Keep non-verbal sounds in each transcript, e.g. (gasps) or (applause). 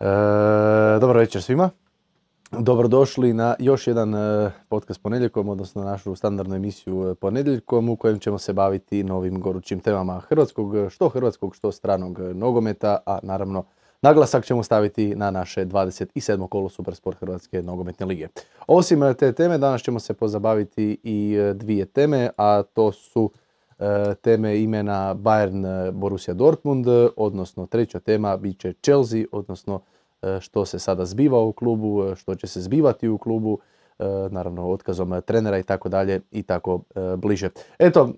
E, dobro večer svima. Dobrodošli na još jedan e, podcast ponedjeljkom, odnosno našu standardnu emisiju e, ponedjeljkom u kojem ćemo se baviti novim gorućim temama hrvatskog, što hrvatskog, što stranog nogometa, a naravno naglasak ćemo staviti na naše 27. kolo Supersport Hrvatske nogometne lige. Osim te teme, danas ćemo se pozabaviti i dvije teme, a to su teme imena Bayern Borussia Dortmund, odnosno treća tema bit će Chelsea, odnosno što se sada zbiva u klubu, što će se zbivati u klubu, naravno otkazom trenera i tako dalje i tako bliže. Eto,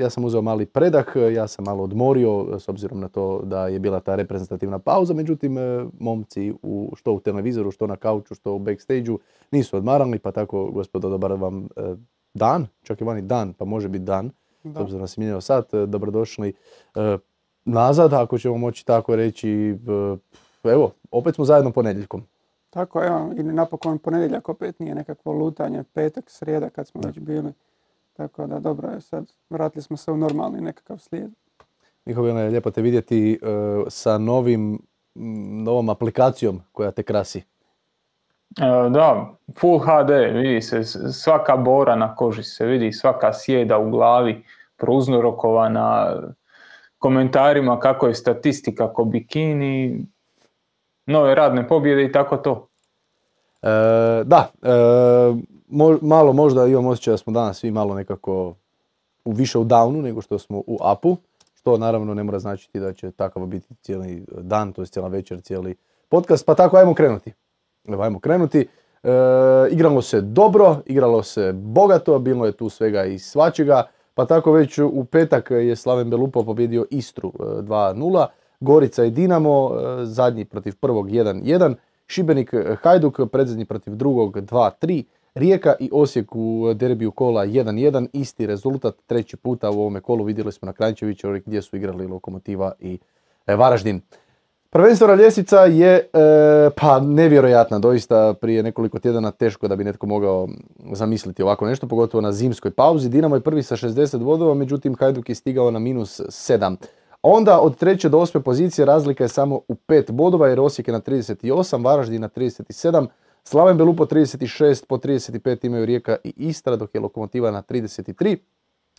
ja sam uzeo mali predah, ja sam malo odmorio s obzirom na to da je bila ta reprezentativna pauza, međutim momci u, što u televizoru, što na kauču, što u backstage nisu odmarali, pa tako gospodo dobar vam dan, čak i vani dan, pa može biti dan, s obzirom da mijenjao sat, dobrodošli nazad, ako ćemo moći tako reći, evo, opet smo zajedno ponedjeljkom. Tako, evo, i napokon ponedjeljak opet nije nekakvo lutanje, petak, srijeda kad smo već bili. Tako da dobro je sad, vratili smo se u normalni nekakav slijed. Njihovo je lijepo te vidjeti e, sa novim, novom aplikacijom koja te krasi. E, da, Full HD, vidi se svaka bora na koži se vidi, svaka sjeda u glavi, prouzrokovana komentarima kako je statistika ko bikini, nove radne pobjede i tako to. E, da, e, malo možda imam osjećaj da smo danas svi malo nekako u, više u downu nego što smo u upu, što naravno ne mora značiti da će takav biti cijeli dan, to je cijela večer, cijeli podcast, pa tako ajmo krenuti. Ajmo krenuti. E, igralo se dobro, igralo se bogato, bilo je tu svega i svačega, pa tako već u petak je Slaven Belupo pobjedio Istru 2-0. Gorica i Dinamo, e, zadnji protiv prvog 1-1, Šibenik e, Hajduk, predzadnji protiv drugog 2-3, Rijeka i Osijek u derbiju kola 1-1, isti rezultat, treći puta u ovome kolu vidjeli smo na Kranjčeviću gdje su igrali Lokomotiva i e, Varaždin. Prvenstvena ljestvica je pa nevjerojatna, doista prije nekoliko tjedana teško da bi netko mogao zamisliti ovako nešto, pogotovo na zimskoj pauzi. Dinamo je prvi sa 60 bodova, međutim Hajduk je stigao na minus 7. Onda od treće do osme pozicije razlika je samo u pet bodova jer Osijek je na 38, Varaždin na 37, Slaven Belupo 36, po 35 imaju Rijeka i Istra dok je Lokomotiva na 33,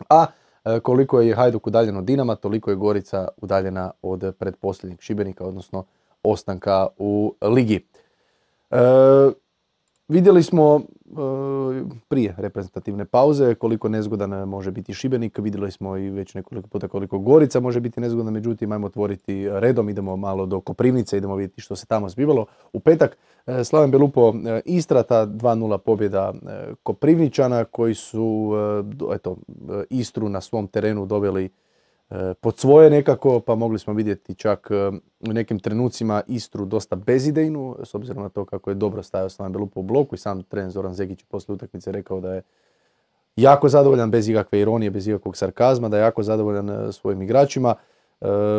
a e, koliko je Hajduk udaljen od Dinama, toliko je Gorica udaljena od predposljednjeg Šibenika, odnosno ostanka u ligi. E, vidjeli smo E, prije reprezentativne pauze, koliko nezgodan može biti Šibenik, vidjeli smo i već nekoliko puta koliko Gorica može biti nezgodna, međutim ajmo otvoriti redom, idemo malo do Koprivnice, idemo vidjeti što se tamo zbivalo. U petak e, Slaven Belupo e, Istra, ta 2-0 pobjeda Koprivničana koji su eto, Istru na svom terenu doveli E, pod svoje nekako, pa mogli smo vidjeti čak e, u nekim trenucima Istru dosta bezidejnu, s obzirom na to kako je dobro stajao Slaven Belupo u bloku i sam trener Zoran Zegić poslije utakmice rekao da je jako zadovoljan bez ikakve ironije, bez ikakvog sarkazma, da je jako zadovoljan e, svojim igračima.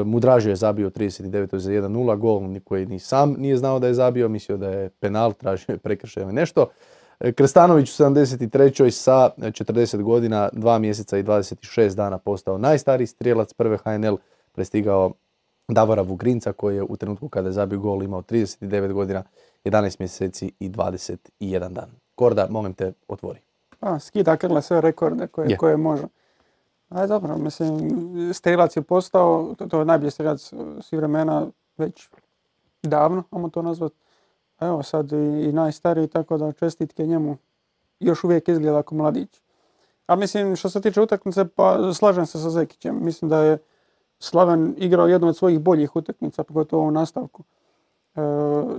Mudražio je zabio 39. za 1-0, gol koji ni sam nije znao da je zabio, mislio da je penal, tražio je prekršaj ili nešto. E, Krestanović u 73. sa 40 godina, 2 mjeseca i 26 dana postao najstariji strijelac prve HNL, prestigao Davora Vugrinca koji je u trenutku kada je zabio gol imao 39 godina, 11 mjeseci i 21 dan. Korda, molim te, otvori. A, skida krle sve rekorde koje, koje može. Aj dobro, mislim, strelac je postao, to, to je najbolji strelac svih vremena već davno, ajmo to nazvati evo sad i, najstariji, tako da čestitke njemu još uvijek izgleda ako mladić. A mislim, što se tiče utakmice, pa slažem se sa Zekićem. Mislim da je Slaven igrao jednu od svojih boljih utakmica, pogotovo u nastavku. E,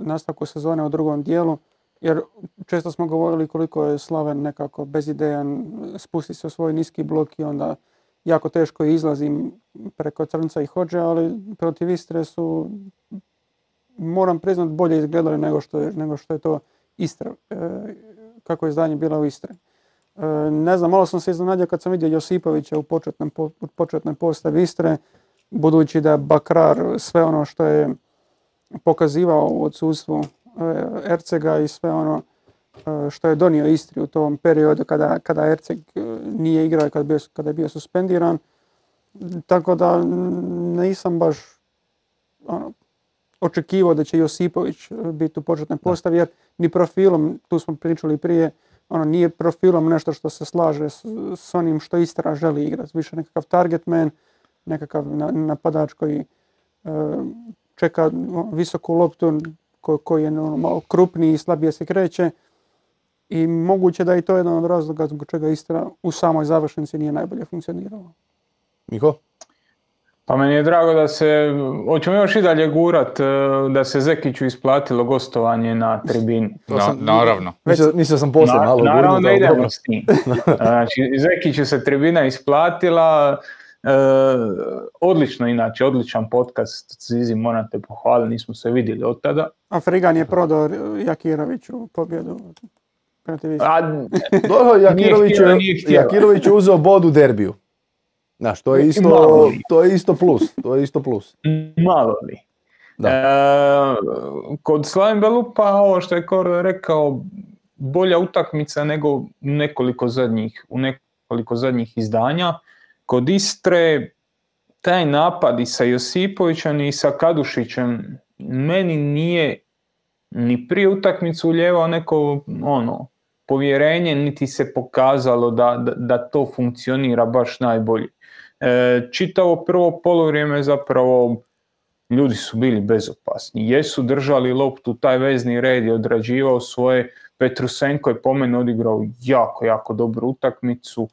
nastavku sezone u drugom dijelu. Jer često smo govorili koliko je Slaven nekako bezidejan, spusti se u svoj niski blok i onda jako teško izlazim preko Crnca i Hođe, ali protiv Istre su moram priznat bolje izgledali nego što je, nego što je to Istra, e, kako je zdanje bila u Istri. E, ne znam, malo sam se iznenadio kad sam vidio Josipovića u početnom, u početnoj postavi Istre, budući da Bakrar sve ono što je pokazivao u odsustvu e, Ercega i sve ono što je donio Istri u tom periodu kada, kada Erceg nije igrao kada, bio, kada je bio suspendiran. Tako da nisam baš ono, očekivao da će Josipović biti u početnoj postavi, jer ni profilom, tu smo pričali prije, ono nije profilom nešto što se slaže s, onim što Istra želi igrati. Više nekakav target man, nekakav napadač koji čeka visoku loptu, koji je ono, malo krupniji i slabije se kreće. I moguće da je to jedan od razloga zbog čega Istra u samoj završnici nije najbolje funkcionirala. Miko? Pa meni je drago da se, hoćemo još i dalje gurat, e, da se Zekiću isplatilo gostovanje na tribini. naravno. Mislio, sam poslije malo Naravno da idemo s tim. Znači, Zekiću se tribina isplatila, e, odlično inače, odličan podcast, Zizi morate pohvaliti, nismo se vidjeli od tada. A Frigan je prodao Jakiroviću pobjedu. A, Jakirović je uzeo bod u derbiju. Znaš, to je isto, to je isto plus, to je isto plus. Malo li. Da. E, kod Slaven Belupa, ovo što je Kor rekao, bolja utakmica nego nekoliko zadnjih, u nekoliko zadnjih izdanja. Kod Istre, taj napad i sa Josipovićem i sa Kadušićem meni nije ni prije utakmicu uljevao neko ono, povjerenje, niti se pokazalo da, da, da to funkcionira baš najbolje. E, čitavo prvo polovrijeme zapravo ljudi su bili bezopasni. Jesu držali loptu, taj vezni red je odrađivao svoje. Petrusenko je po meni odigrao jako, jako dobru utakmicu.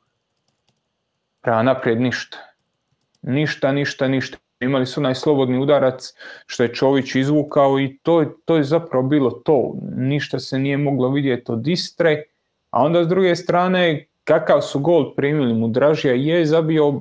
Prema naprijed ništa. Ništa, ništa, ništa. Imali su onaj slobodni udarac što je Čović izvukao i to, to je zapravo bilo to. Ništa se nije moglo vidjeti od Istre. A onda s druge strane, kakav su gol primili mu Dražija je zabio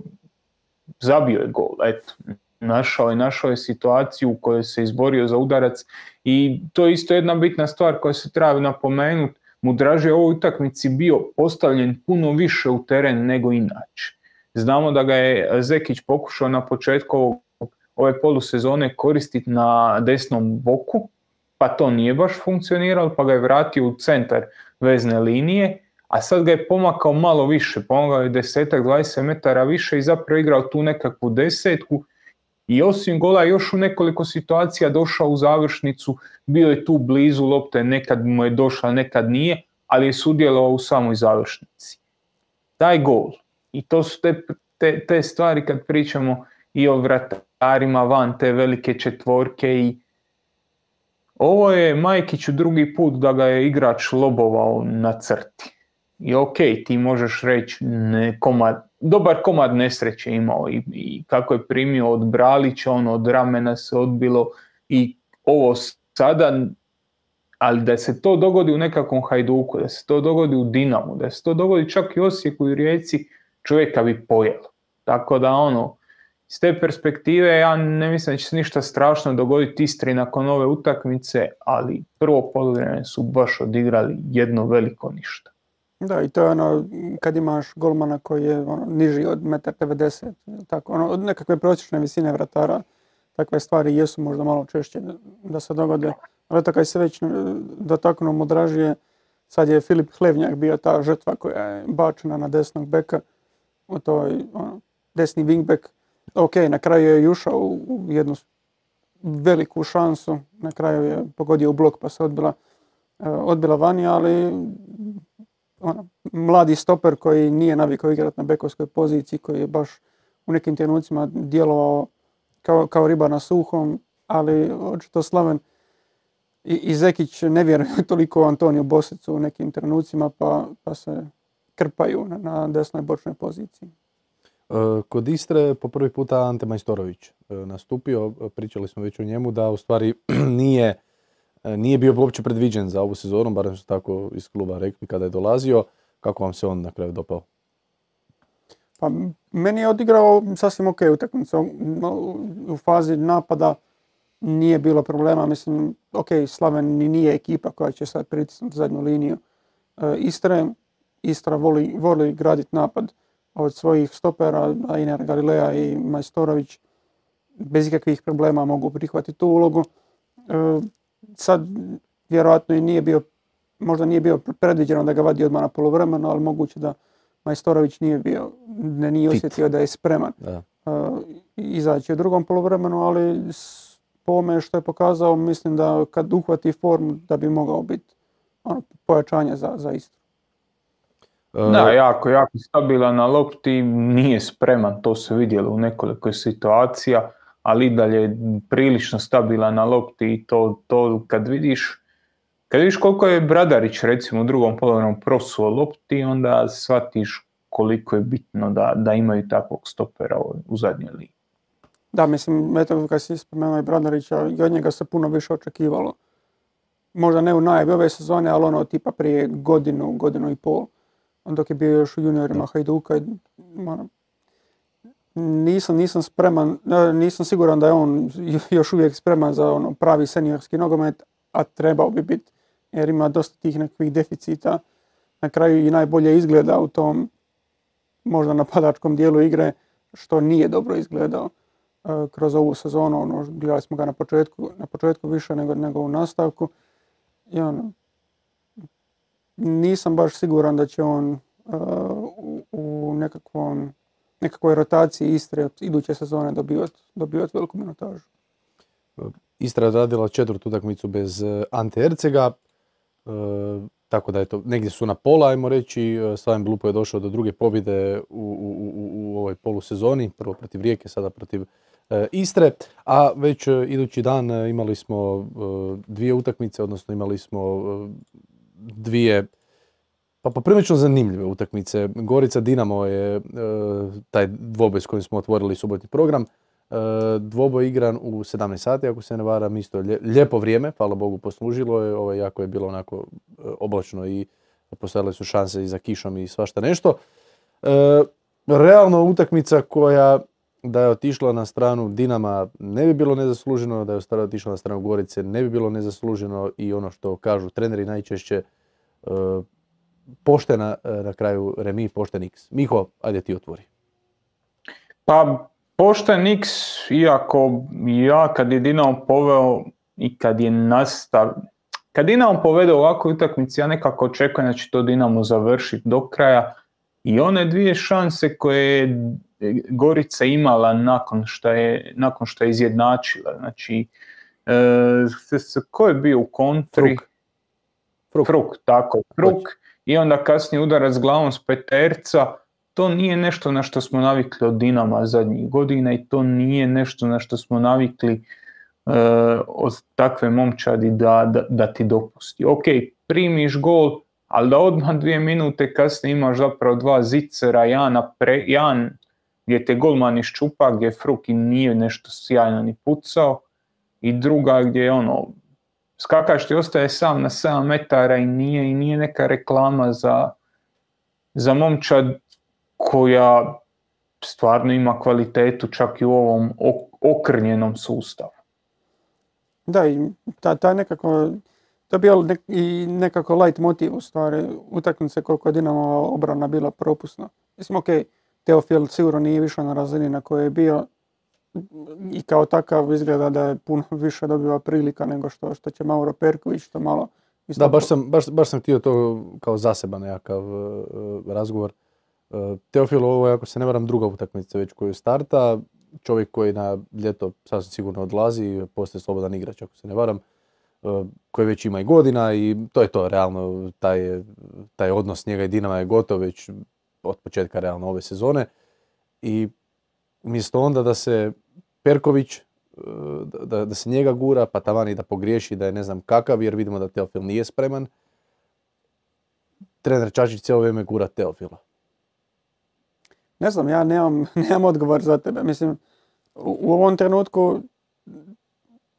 zabio je gol, eto, našao je, našao je situaciju u kojoj se izborio za udarac i to je isto jedna bitna stvar koja se treba napomenuti. Mudraž je u ovoj utakmici bio postavljen puno više u teren nego inače. Znamo da ga je Zekić pokušao na početku ove polusezone koristiti na desnom boku, pa to nije baš funkcioniralo, pa ga je vratio u centar vezne linije a sad ga je pomakao malo više, pomagao je desetak, 20 metara više i zapravo igrao tu nekakvu desetku. I osim gola još u nekoliko situacija došao u završnicu, bio je tu blizu lopte, nekad mu je došla, nekad nije, ali je sudjelovao u samoj završnici. Taj gol. I to su te, te, te stvari kad pričamo i o vratarima van te velike četvorke i ovo je Majkiću drugi put da ga je igrač lobovao na crti i ok, ti možeš reći ne, komad, dobar komad nesreće imao i, i kako je primio od Bralića, ono od ramena se odbilo i ovo sada, ali da se to dogodi u nekakvom Hajduku, da se to dogodi u Dinamu, da se to dogodi čak i Osijeku i Rijeci, čovjeka bi pojelo. Tako da ono, s te perspektive ja ne mislim da će se ništa strašno dogoditi Istri nakon ove utakmice, ali prvo polovreme su baš odigrali jedno veliko ništa. Da, i to je ono, kad imaš golmana koji je ono, niži od 1,90 m, tako, ono, od nekakve prosječne visine vratara, takve stvari jesu možda malo češće da se dogode. Ali kad se već dotaknuo dražije, sad je Filip Hlevnjak bio ta žrtva koja je bačena na desnog beka, u toj ono, desni wingback. Ok, na kraju je ušao u jednu veliku šansu, na kraju je pogodio u blok pa se odbila, e, odbila vani, ali ono, mladi stoper koji nije navikao igrati na bekovskoj poziciji, koji je baš u nekim trenucima djelovao kao, kao riba na suhom, ali očito Slaven i, i Zekić ne vjeruju (laughs) toliko Antoniju Bosicu u nekim trenucima, pa, pa se krpaju na, na desnoj bočnoj poziciji. E, kod Istre po prvi puta Ante Majstorović e, nastupio, pričali smo već o njemu da u stvari (clears throat) nije nije bio uopće predviđen za ovu sezonu, barem su tako iz kluba rekli kada je dolazio. Kako vam se on na kraju dopao? Pa meni je odigrao sasvim ok utakmicu. U fazi napada nije bilo problema. Mislim, ok, Slaven nije ekipa koja će sad pritisnuti zadnju liniju. E, Istre, Istra voli, voli graditi napad od svojih stopera, Ainer Galilea i Majstorović bez ikakvih problema mogu prihvatiti tu ulogu. E, sad vjerojatno i nije bio, možda nije bio predviđeno da ga vadi odmah na polovremeno, ali moguće da Majstorović nije bio, ne nije osjetio da je spreman uh, izaći u drugom polovremenu, ali po ovome što je pokazao, mislim da kad uhvati formu da bi mogao biti ono, pojačanje za, za Istru. Da, jako, jako stabilan na lopti, nije spreman, to se vidjelo u nekoliko situacija, ali i dalje prilično stabilan na lopti i to, to kad vidiš kad vidiš koliko je Bradarić recimo u drugom polovnom prosuo lopti, onda shvatiš koliko je bitno da, da imaju takvog stopera u zadnjoj ligi. Da, mislim, eto kad si spomenuo i Bradarića, i od njega se puno više očekivalo. Možda ne u najavi ove sezone, ali ono tipa prije godinu, godinu i pol. Dok je bio još u juniorima Hajduka. Nisam, nisam spreman, nisam siguran da je on (laughs) još uvijek spreman za ono pravi seniorski nogomet, a trebao bi biti jer ima dosta tih nekakvih deficita. Na kraju i najbolje izgleda u tom možda napadačkom dijelu igre, što nije dobro izgledao e, kroz ovu sezonu. Ono, gledali smo ga na početku, na početku više nego, nego u nastavku. I ono, nisam baš siguran da će on e, u, u nekakvom, nekakvoj rotaciji Istre iduće sezone dobivati dobivat veliku minutažu. Istra je odradila četvrtu utakmicu bez e, Ante Ercega. E, tako da je to, negdje su na pola, ajmo reći, e, Slaven Blupo je došao do druge pobjede u, u, u, u ovoj polusezoni, prvo protiv Rijeke, sada protiv e, Istre, a već idući dan imali smo dvije utakmice, odnosno imali smo dvije pa poprilično zanimljive utakmice. Gorica Dinamo je taj dvoboj s kojim smo otvorili subotni program. E, dvoboj igran u 17 sati, ako se ne varam, isto lijepo vrijeme, hvala Bogu poslužilo je, ovo jako je bilo onako e, oblačno i postojale su šanse i za kišom i svašta nešto. E, realno utakmica koja da je otišla na stranu Dinama ne bi bilo nezasluženo, da je otišla na stranu Gorice ne bi bilo nezasluženo i ono što kažu treneri najčešće poštena na kraju remi, pošten X. Miho, ajde ti otvori. Pa Pošten X, iako ja kad je Dinamo poveo i kad je nastav... Kad Dinamo povede ovakvu utakmicu, ja nekako očekujem da će to Dinamo završiti do kraja. I one dvije šanse koje je Gorica imala nakon što je, nakon što je izjednačila. Znači, e, ko je bio u kontri? Fruk. Fruk. Fruk, tako, Fruk. I onda kasnije udarac glavom s peterca to nije nešto na što smo navikli od Dinama zadnjih godina i to nije nešto na što smo navikli uh, od takve momčadi da, da, da, ti dopusti. Ok, primiš gol, ali da odmah dvije minute kasnije imaš zapravo dva zicera, Jana pre, Jan gdje te golman iščupa, gdje Fruki nije nešto sjajno ni pucao i druga gdje je ono skakaš ti ostaje sam na 7 metara i nije, i nije neka reklama za, za momčad koja stvarno ima kvalitetu čak i u ovom okrnjenom sustavu. Da, i ta, ta nekako, to je bio i nekako light motiv u stvari utakmice koliko je Dinamo obrana bila propusna. Mislim, ok, Teofil sigurno nije više na razini na kojoj je bio i kao takav izgleda da je puno više dobiva prilika nego što, što će Mauro Perković, to malo... Da, baš sam, baš, baš sam htio to kao zaseban nekakav uh, razgovor. Teofilo, ovo je, ako se ne varam, druga utakmica već koju starta. Čovjek koji na ljeto sasvim sigurno odlazi, postaje slobodan igrač, ako se ne varam, e, koji već ima i godina i to je to, realno, taj, taj odnos njega i Dinama je gotov već od početka realno ove sezone. I umjesto onda da se Perković, e, da, da se njega gura, pa tavani da pogriješi, da je ne znam kakav, jer vidimo da Teofil nije spreman, trener Čačić cijelo vrijeme gura Teofila ne znam, ja nemam, (laughs) nemam odgovor za tebe. Mislim, u, ovom trenutku,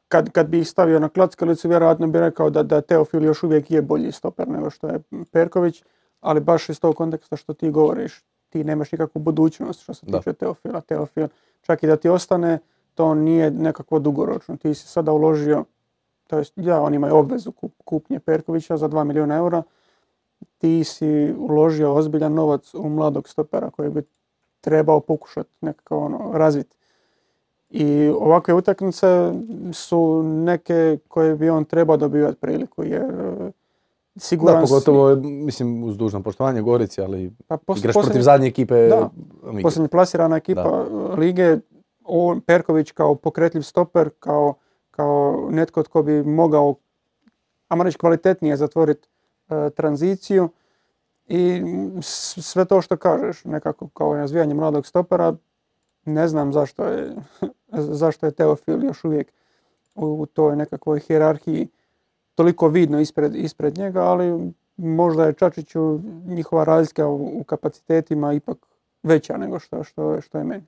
kad, kad bi ih stavio na klockalicu, vjerojatno bi rekao da, da Teofil još uvijek je bolji stoper nego što je Perković, ali baš iz tog konteksta što ti govoriš, ti nemaš nikakvu budućnost što se tiče Teofila. Teofil, čak i da ti ostane, to nije nekako dugoročno. Ti si sada uložio, to jest, ja, on ima obvezu kupnje Perkovića za 2 milijuna eura, ti si uložio ozbiljan novac u mladog stopera koji bi trebao pokušati nekako ono, razviti. I ovakve utakmice su neke koje bi on trebao dobivati priliku, jer e, siguran Da, pogotovo, mislim, uz dužno poštovanje Gorici, ali pa, igraš protiv zadnje ekipe Da, posljednje plasirana ekipa lige, on, Perković kao pokretljiv stoper, kao kao netko tko bi mogao, ajmo reći, kvalitetnije zatvoriti e, tranziciju i sve to što kažeš, nekako kao razvijanje mladog stopera, ne znam zašto je, (laughs) zašto je Teofil još uvijek u, toj nekakvoj hjerarhiji toliko vidno ispred, ispred njega, ali možda je Čačiću njihova razlika u, kapacitetima ipak veća nego što, što, što je meni.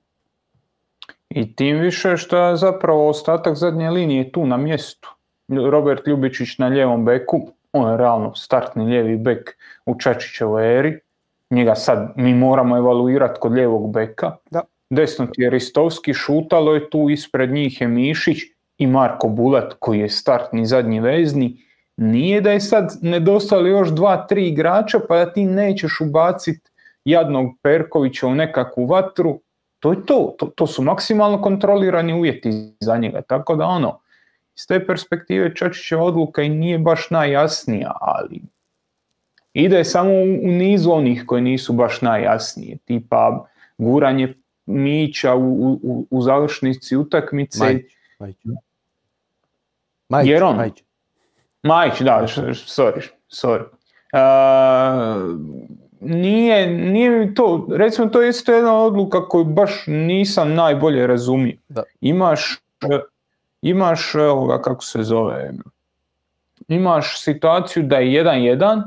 I tim više što je zapravo ostatak zadnje linije tu na mjestu. Robert Ljubičić na lijevom beku, on je realno startni lijevi bek u Čačićevoj eri. Njega sad mi moramo evaluirati kod lijevog beka. Da. Desno ti je Ristovski, šutalo je tu, ispred njih je Mišić i Marko Bulat koji je startni zadnji vezni. Nije da je sad nedostali još dva, tri igrača pa da ti nećeš ubaciti jadnog Perkovića u nekakvu vatru. To je to. to, to su maksimalno kontrolirani uvjeti za njega. Tako da ono, iz te perspektive Čačićeva odluka i nije baš najjasnija, ali ide samo u nizu onih koji nisu baš najjasnije, tipa guranje Mića u, u, u završnici utakmice. Majić, Majić. Jer on, Majić. da, sorry, sorry. Uh, nije, nije to, recimo to je isto jedna odluka koju baš nisam najbolje razumio. Da. Imaš imaš, evo ga kako se zove, imaš situaciju da je 1-1,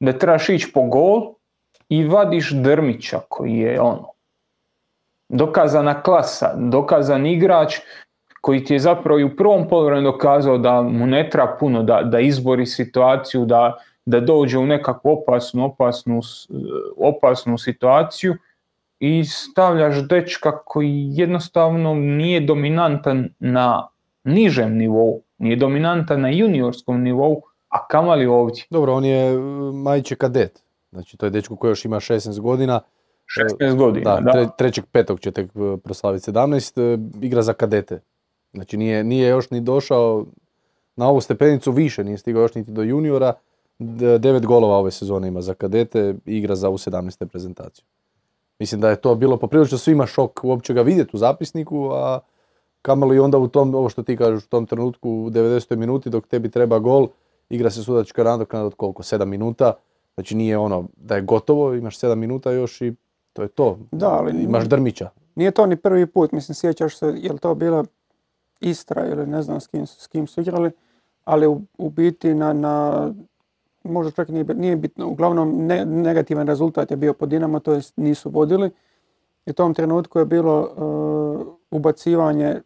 da trebaš ići po gol i vadiš Drmića koji je ono, dokazana klasa, dokazan igrač koji ti je zapravo i u prvom polovremenu dokazao da mu ne treba puno, da, da izbori situaciju, da, da dođe u nekakvu opasnu, opasnu, opasnu situaciju i stavljaš dečka koji jednostavno nije dominantan na nižem nivou, nije dominantan na juniorskom nivou, a kamali ovdje. Dobro, on je majče kadet, znači to je dečko koji još ima 16 godina. 16 godina, da. da. trećeg petog će tek e, proslaviti 17, e, igra za kadete. Znači nije, nije još ni došao na ovu stepenicu više, nije stigao još niti do juniora. Devet golova ove sezone ima za kadete, igra za u 17. reprezentaciju. Mislim da je to bilo poprilično svima šok uopće ga vidjeti u zapisniku, a kamoli onda u tom, ovo što ti kažeš, u tom trenutku u 90. minuti dok tebi treba gol, igra se sudačka nadoknada od koliko, 7 minuta, znači nije ono da je gotovo, imaš 7 minuta još i to je to. Da, ali imaš drmića. Nije to ni prvi put, mislim sjećaš se, je li to bila Istra ili ne znam s kim, s kim su igrali, ali u, u biti na, na možda čak nije, nije bitno, uglavnom negativan rezultat je bio po Dinamo, to jest nisu vodili. I u tom trenutku je bilo uh, ubacivanje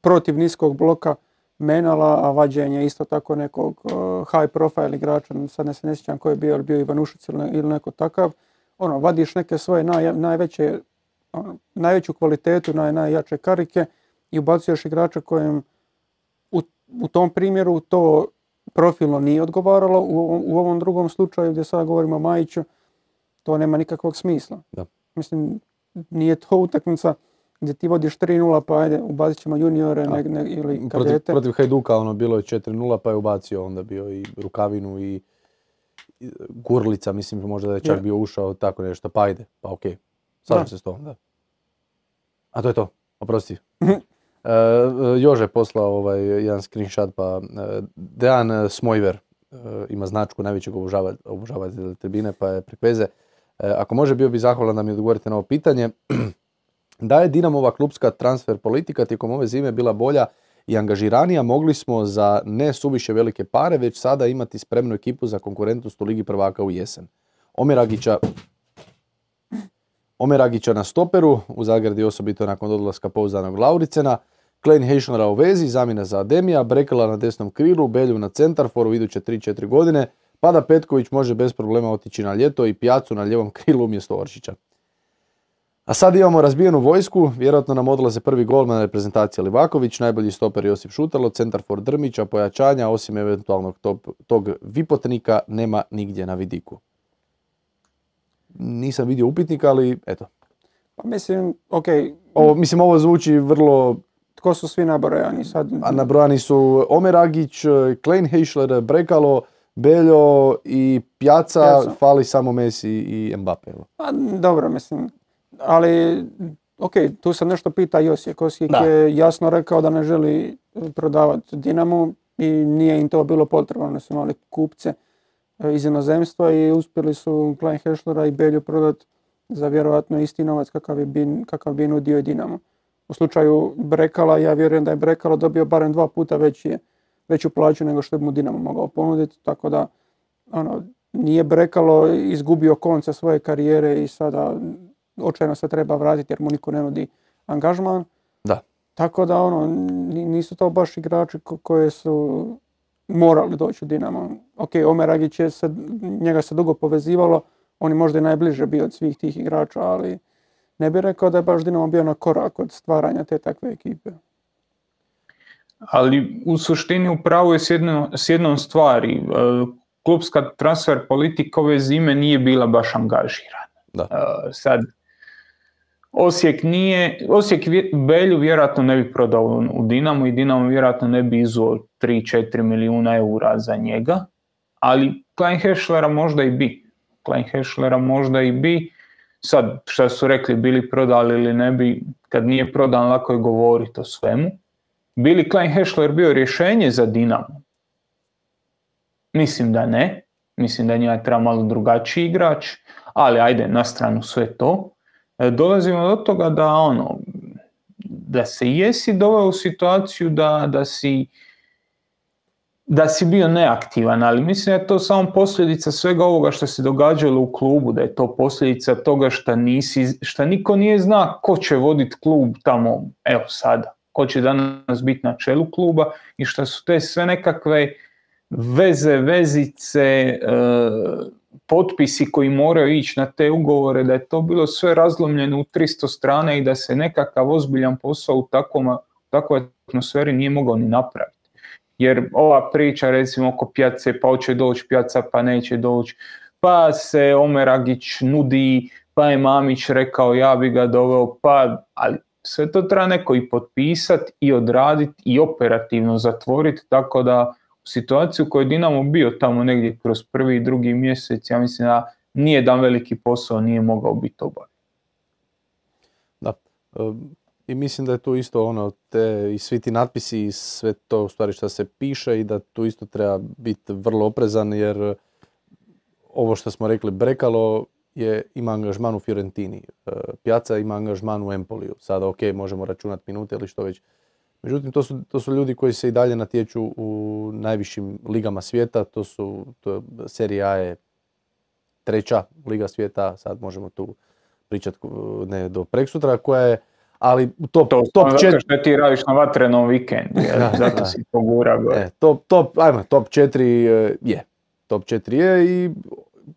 protiv niskog bloka Menala, a vađenje isto tako nekog uh, high profile igrača, sad ne se ne sjećam koji je bio, bio Ivanušić ili, ili neko takav. Ono, vadiš neke svoje naj, najveće, ono, najveću kvalitetu, naj, najjače karike i ubacuješ igrača kojem u, u tom primjeru to profilno nije odgovaralo, u, u ovom drugom slučaju gdje sada govorimo o Majiću, to nema nikakvog smisla. Da. Mislim, nije to utakmica gdje ti vodiš 3-0 pa ajde ubacit ćemo juniore ne, ne, ili kadete. Protiv, protiv Hajduka ono bilo je 4-0 pa je ubacio onda bio i Rukavinu i, Gurlica mislim možda da je čak bio ušao tako nešto pa ajde pa okej. Okay. se s tom da. A to je to, oprosti. (laughs) uh, Jože je poslao ovaj, jedan screenshot pa uh, Dejan Smojver uh, ima značku najvećeg obožavatelja tribine pa je prek ako može bio bi zahvalan da mi odgovorite na ovo pitanje. (clears throat) Da je Dinamova klubska transfer politika tijekom ove zime bila bolja i angažiranija, mogli smo za ne suviše velike pare već sada imati spremnu ekipu za konkurentnost u Ligi prvaka u jesen. Omeragića Omeragića na stoperu, u Zagradi osobito nakon odlaska pouzdanog Lauricena, Klein Heišlera u vezi, zamjena za Ademija, Brekala na desnom krilu, Belju na centar, for u iduće 3-4 godine, pa da Petković može bez problema otići na ljeto i Pjacu na ljevom krilu umjesto Oršića. A sad imamo razbijenu vojsku, vjerojatno nam odlaze prvi golman reprezentacije Livaković, najbolji stoper Josip Šutalo, centar for Drmića, pojačanja, osim eventualnog tog vipotnika, nema nigdje na vidiku. Nisam vidio upitnika, ali eto. Pa mislim, ok. Ovo, mislim, ovo zvuči vrlo... Tko su svi nabrojani sad? A nabrojani su Omer Agić, Klein Heischler, Brekalo, Beljo i Pjaca, fali samo Messi i Mbappe. Pa dobro, mislim, ali ok, tu se nešto pita i Osijek. Osijek je jasno rekao da ne želi prodavati Dinamo i nije im to bilo potrebno. Oni su imali kupce iz inozemstva i uspjeli su Klein Heschlera i Belju prodati za vjerojatno isti novac kakav, je bi, kakav bi nudio Dinamo. U slučaju Brekala, ja vjerujem da je Brekalo dobio barem dva puta veći, veću plaću nego što bi mu Dinamo mogao ponuditi, tako da ono, nije Brekalo izgubio konce svoje karijere i sada očajno se treba vratiti jer mu niko ne nudi angažman. Da. Tako da ono, nisu to baš igrači koje su morali doći u Dinamo. Ok, Omer Agić je se, njega se dugo povezivalo, on je možda i najbliže bio od svih tih igrača, ali ne bih rekao da je baš Dinamo bio na korak od stvaranja te takve ekipe. Ali u suštini upravo je s, jednom stvari. E, klubska transfer politika ove zime nije bila baš angažirana. Da. E, sad, Osijek nije, Osijek Belju vjerojatno ne bi prodao u Dinamo i Dinamo vjerojatno ne bi izuo 3-4 milijuna eura za njega, ali Klein Heschlera možda i bi. Klein Heschlera možda i bi. Sad, što su rekli, bili prodali ili ne bi, kad nije prodan, lako je govoriti o svemu. Bili Klein Heschler bio rješenje za Dinamo? Mislim da ne. Mislim da njega treba malo drugačiji igrač, ali ajde, na stranu sve to. E, dolazimo do toga da ono, da se jesi doveo u situaciju da, da si da si bio neaktivan, ali mislim da je to samo posljedica svega ovoga što se događalo u klubu, da je to posljedica toga što, nisi, što niko nije zna ko će voditi klub tamo, evo sada, ko će danas biti na čelu kluba i što su te sve nekakve veze, vezice, e, potpisi koji moraju ići na te ugovore, da je to bilo sve razlomljeno u 300 strana i da se nekakav ozbiljan posao u takvom, takvoj atmosferi nije mogao ni napraviti. Jer ova priča recimo oko pjace, pa hoće doći pjaca, pa neće doći, pa se Omeragić nudi, pa je Mamić rekao ja bi ga doveo, pa, ali sve to treba neko i potpisati i odraditi i operativno zatvoriti, tako da situaciju u kojoj Dinamo bio tamo negdje kroz prvi i drugi mjesec, ja mislim da nije dan veliki posao, nije mogao biti obavljen. Da, i mislim da je tu isto ono, te, i svi ti natpisi i sve to u stvari što se piše i da tu isto treba biti vrlo oprezan jer ovo što smo rekli, Brekalo je, ima angažman u Fiorentini, e, Pjaca ima angažman u Empoliju. Sada ok, možemo računati minute ili što već. Međutim, to su, to su ljudi koji se i dalje natječu u najvišim ligama svijeta. To su, to serija A je treća liga svijeta, sad možemo tu pričati ne do preksutra, koja je ali top, to, top četiri... Što ti radiš na vatrenom vikendu, zato si pogura E, top, top, ajmo, top četiri e, je. Top četiri je i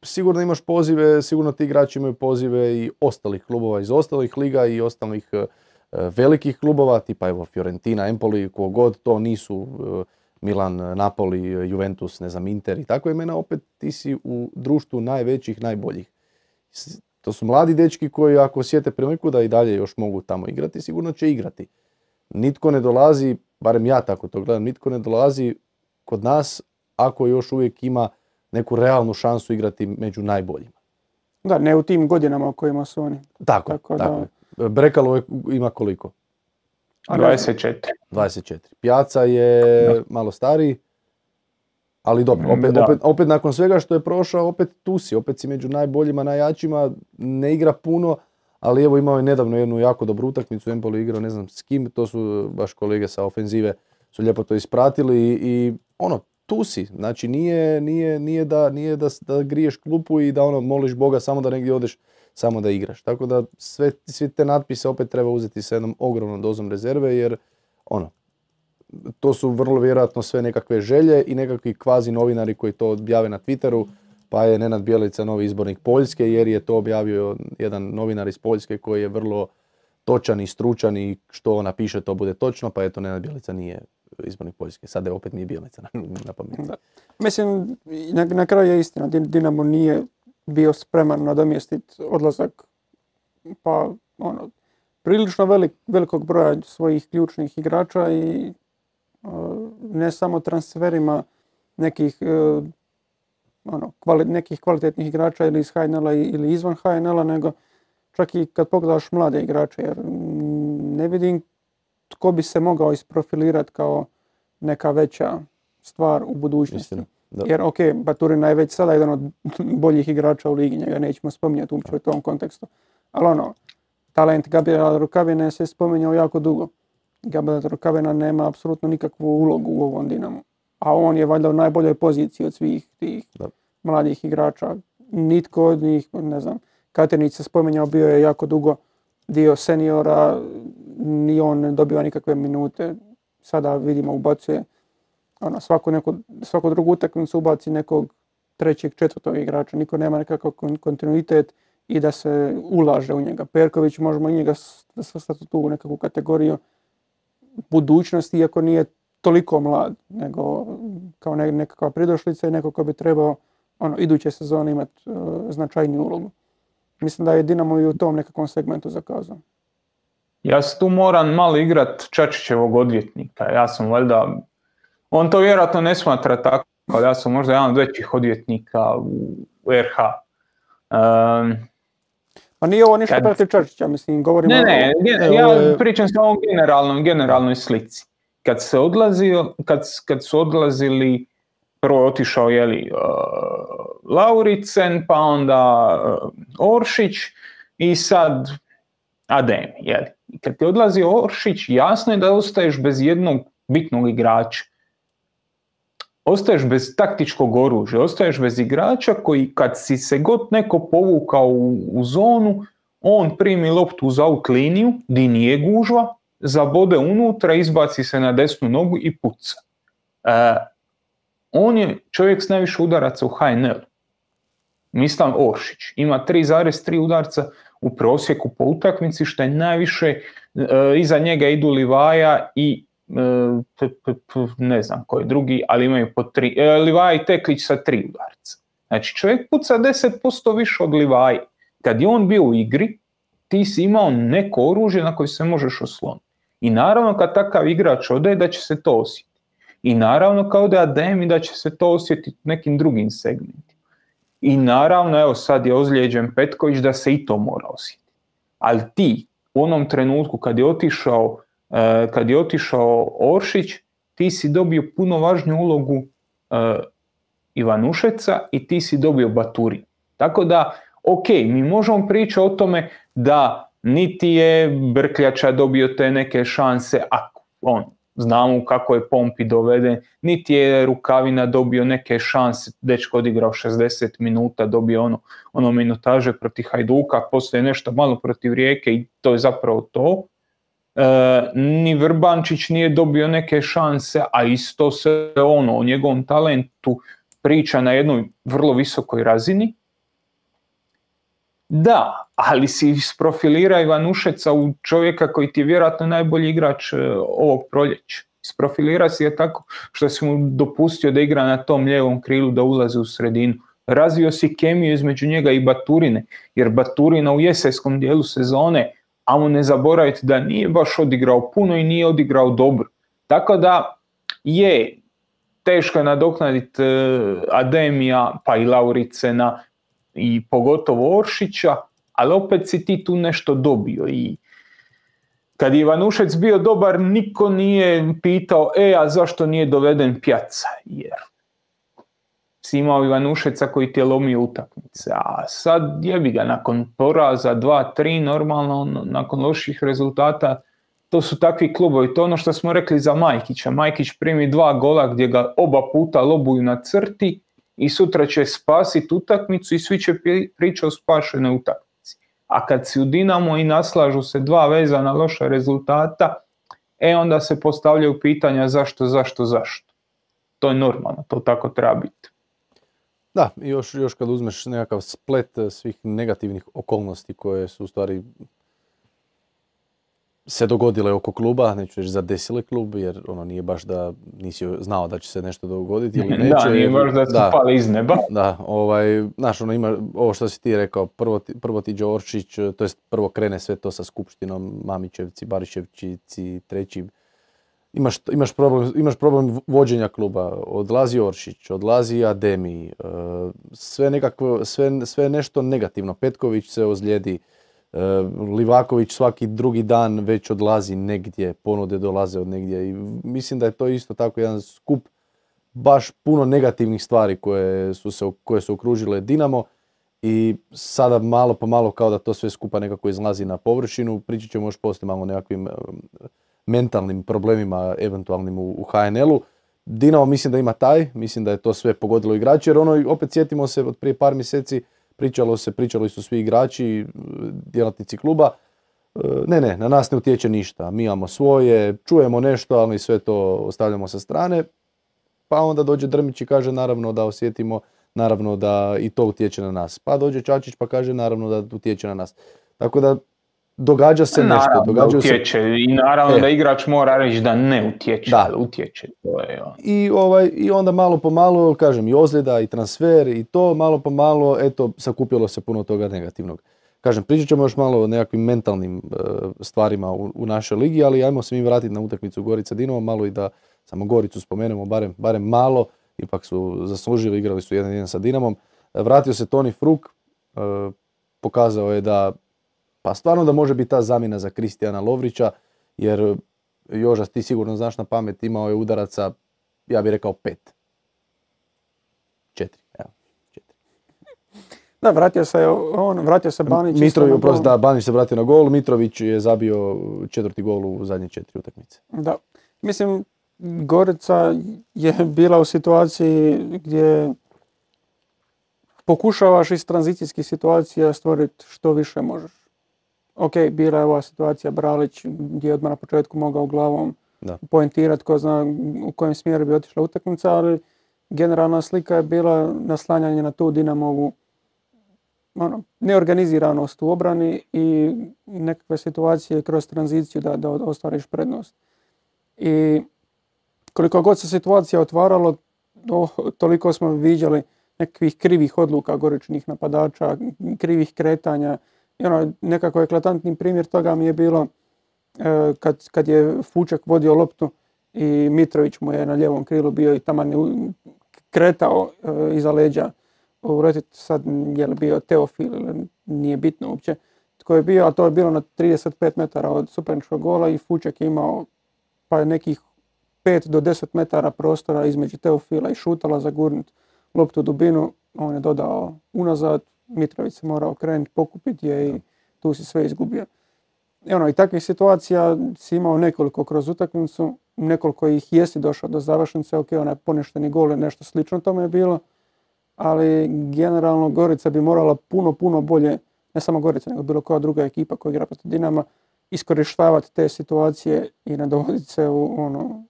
sigurno imaš pozive, sigurno ti igrači imaju pozive i ostalih klubova iz ostalih liga i ostalih e, velikih klubova, tipa evo Fiorentina, Empoli, kogod to nisu e, Milan, Napoli, Juventus, ne znam, Inter i tako imena, opet ti si u društvu najvećih, najboljih. To su mladi dečki koji ako osjete priliku da i dalje još mogu tamo igrati, sigurno će igrati. Nitko ne dolazi, barem ja tako to gledam, nitko ne dolazi kod nas ako još uvijek ima neku realnu šansu igrati među najboljima. Da, ne u tim godinama u kojima su oni. Tako, tako, tako. Brekalo ima koliko? 24. 24. Pjaca je malo stariji, ali dobro, opet, opet, opet, nakon svega što je prošao, opet tu si, opet si među najboljima, najjačima, ne igra puno, ali evo imao je nedavno jednu jako dobru utakmicu, Empoli igrao ne znam s kim, to su baš kolege sa ofenzive, su lijepo to ispratili i, i ono, tu si, znači nije, nije, nije, da, nije da, da griješ klupu i da ono moliš Boga samo da negdje odeš samo da igraš. Tako da sve, svi te natpise opet treba uzeti sa jednom ogromnom dozom rezerve jer ono, to su vrlo vjerojatno sve nekakve želje i nekakvi kvazi novinari koji to objave na Twitteru, pa je Nenad Bjelica novi izbornik Poljske jer je to objavio jedan novinar iz Poljske koji je vrlo točan i stručan i što napiše to bude točno, pa eto Nenad Bjelica nije izbornik Poljske. Sada je opet nije Bjelica na, na Mislim, na, na kraju je istina, Dinamo nije bio spreman nadomjestiti odlazak pa ono, prilično velik, velikog broja svojih ključnih igrača i ne samo transferima nekih uh, ono, nekih kvalitetnih igrača ili iz HNL-a ili izvan HNL-a, nego čak i kad pogledaš mlade igrače, jer ne vidim tko bi se mogao isprofilirati kao neka veća stvar u budućnosti. Jer ok, Baturin je već sada jedan od (laughs) boljih igrača u ligi, njega nećemo spominjati uopće u tom kontekstu. Ali ono, talent Gabriela Rukavine se spominjao jako dugo. Gabriela Rukavina nema apsolutno nikakvu ulogu u ovom Dinamu. A on je valjda u najboljoj poziciji od svih tih mladih igrača. Nitko od njih, ne znam, Katernić se spominjao, bio je jako dugo dio seniora, ni on ne dobiva nikakve minute. Sada vidimo ubacuje ono, svaku, neku, svaku drugu utakmicu ubaci nekog trećeg, četvrtog igrača. Niko nema nekakav kontinuitet i da se ulaže u njega. Perković možemo i njega svrstati u nekakvu kategoriju budućnosti, iako nije toliko mlad, nego kao nekakva pridošlica i neko ko bi trebao ono, iduće sezone imati uh, značajniju ulogu. Mislim da je Dinamo i u tom nekakvom segmentu zakazao. Ja se tu moram malo igrat Čačićevog odvjetnika. Ja sam valjda, on to vjerojatno ne smatra tako, ali ja sam možda jedan od većih odvjetnika u RH. Um, pa nije ovo ništa kad... protiv Čačića, mislim, govorimo... Ne, ne, o... ja pričam samo o generalnom, generalnoj slici. Kad, se odlazio, kad, kad su odlazili, prvo je otišao jeli, uh, Lauricen, pa onda uh, Oršić i sad Adem, jeli. Kad ti odlazi Oršić, jasno je da ostaješ bez jednog bitnog igrača. Ostaješ bez taktičkog oružja, ostaješ bez igrača koji kad si se god neko povukao u, zonu, on primi loptu uz out liniju, di nije gužva, zabode unutra, izbaci se na desnu nogu i puca. E, on je čovjek s najviše udaraca u HNL. Mislim Oršić. Ima 3,3 udarca u prosjeku po utakmici, što je najviše, e, iza njega idu Livaja i e, ne znam koji drugi, ali imaju po tri, e, Livaja i Teklić sa tri udarca. Znači čovjek puca 10% više od Livaja. Kad je on bio u igri, ti si imao neko oružje na koje se možeš osloniti. I naravno kad takav igrač ode da će se to osjetiti. I naravno kao da Ademi da će se to osjetiti nekim drugim segmentima. I naravno, evo sad je ozlijeđen Petković da se i to mora osjetiti. Ali ti, u onom trenutku kad je otišao, kad je otišao Oršić, ti si dobio puno važniju ulogu e, Ivanušeca i ti si dobio Baturi. Tako da, ok, mi možemo pričati o tome da niti je Brkljača dobio te neke šanse, ako on znamo kako je Pompi doveden, niti je Rukavina dobio neke šanse, dečko odigrao 60 minuta, dobio ono, ono minutaže protiv Hajduka, poslije nešto malo protiv Rijeke i to je zapravo to. E, ni Vrbančić nije dobio neke šanse, a isto se ono o njegovom talentu priča na jednoj vrlo visokoj razini. Da, ali si isprofilira Ivanušeca u čovjeka koji ti je vjerojatno najbolji igrač e, ovog proljeća. Isprofilira si je tako što si mu dopustio da igra na tom lijevom krilu, da ulazi u sredinu. Razvio si kemiju između njega i Baturine, jer Baturina u jesenskom dijelu sezone, a mu ne zaboravite da nije baš odigrao puno i nije odigrao dobro. Tako da je teško je nadoknaditi e, Ademija pa i Lauricena i pogotovo Oršića, ali opet si ti tu nešto dobio i kad je Ivanušec bio dobar, niko nije pitao, e, a zašto nije doveden pjaca, jer si imao Ivanušeca koji ti je lomio utakmice, a sad jebi ga, nakon poraza 2-3, normalno, nakon loših rezultata, to su takvi klubovi, to ono što smo rekli za Majkića, Majkić primi dva gola gdje ga oba puta lobuju na crti i sutra će spasiti utakmicu i svi će pričati o spašenoj utakmici. A kad si u Dinamo i naslažu se dva vezana loša rezultata, e onda se postavljaju pitanja zašto, zašto, zašto. To je normalno, to tako treba biti. Da, i još, još kad uzmeš nekakav splet svih negativnih okolnosti koje su u stvari se dogodile oko kluba, neću reći zadesile klub, jer ono nije baš da nisi znao da će se nešto dogoditi ili (laughs) neće. Da, nije baš da su da, pali iz neba. Da, ovaj, znaš, ono ima, ovo što si ti rekao, prvo ti, prvo ti Đorčić, to jest prvo krene sve to sa skupštinom, Mamićevci, Bariševčici, treći, imaš, imaš, problem, imaš problem vođenja kluba, odlazi Oršić, odlazi Ademi, eh, sve nekakvo, sve, sve nešto negativno, Petković se ozlijedi, Livaković svaki drugi dan već odlazi negdje, ponude dolaze od negdje. I mislim da je to isto tako jedan skup baš puno negativnih stvari koje su, se, koje su okružile Dinamo. I sada malo po malo kao da to sve skupa nekako izlazi na površinu. Pričat ćemo još poslije malo nekakvim mentalnim problemima eventualnim u, u HNL-u. Dinamo mislim da ima taj, mislim da je to sve pogodilo igrači jer ono opet sjetimo se od prije par mjeseci pričalo se, pričali su svi igrači, djelatnici kluba. Ne, ne, na nas ne utječe ništa. Mi imamo svoje, čujemo nešto, ali sve to ostavljamo sa strane. Pa onda dođe Drmić i kaže naravno da osjetimo, naravno da i to utječe na nas. Pa dođe Čačić pa kaže naravno da utječe na nas. Tako da događa se nešto. Događa utječe se... i naravno e. da igrač mora reći da ne utječe, da. utječe. To je, ono. I, ovaj, I onda malo po malo, kažem, i ozljeda i transfer i to, malo po malo, eto, sakupilo se puno toga negativnog. Kažem, pričat ćemo još malo o nekakvim mentalnim e, stvarima u, u našoj ligi, ali ajmo se mi vratiti na utakmicu Gorica Dinamo, malo i da samo Goricu spomenemo, barem, barem malo, ipak su zaslužili, igrali su jedan jedan sa Dinamom. Vratio se Toni Fruk, e, pokazao je da pa stvarno da može biti ta zamjena za Kristijana Lovrića, jer Jožas ti sigurno znaš na pamet, imao je udaraca, ja bih rekao pet. Četiri, evo, četiri. Da, vratio se on, vratio se Banić. Mitrović, da, Banić se vratio na gol, Mitrović je zabio četvrti gol u zadnje četiri utakmice. Da, mislim, Gorica je bila u situaciji gdje pokušavaš iz tranzicijskih situacija stvoriti što više možeš ok, bila je ova situacija Bralić gdje je odmah na početku mogao glavom da. poentirati ko zna u kojem smjeru bi otišla utakmica, ali generalna slika je bila naslanjanje na tu Dinamovu ono, neorganiziranost u obrani i nekakve situacije kroz tranziciju da, da ostvariš prednost. I koliko god se situacija otvaralo, toliko smo viđali nekakvih krivih odluka goričnih napadača, krivih kretanja, i ono, nekako eklatantni primjer toga mi je bilo e, kad, kad je Fučak vodio loptu i Mitrović mu je na lijevom krilu bio i tamo kretao e, iza leđa u sad je li bio Teofil nije bitno uopće tko je bio, a to je bilo na 35 metara od supreničkog gola i Fučak je imao pa nekih 5 do 10 metara prostora između Teofila i Šutala za gurnut loptu u dubinu, on je dodao unazad, Mitrović se mora okrenuti, pokupiti je i tu si sve izgubio. I, ono, I takvih situacija si imao nekoliko kroz utakmicu, nekoliko ih jesi došao do završnice, ok, onaj poništeni gol je nešto slično tome je bilo, ali generalno Gorica bi morala puno, puno bolje, ne samo Gorica, nego bilo koja druga ekipa koja igra protiv Dinama, iskorištavati te situacije i ne dovoditi se u, ono,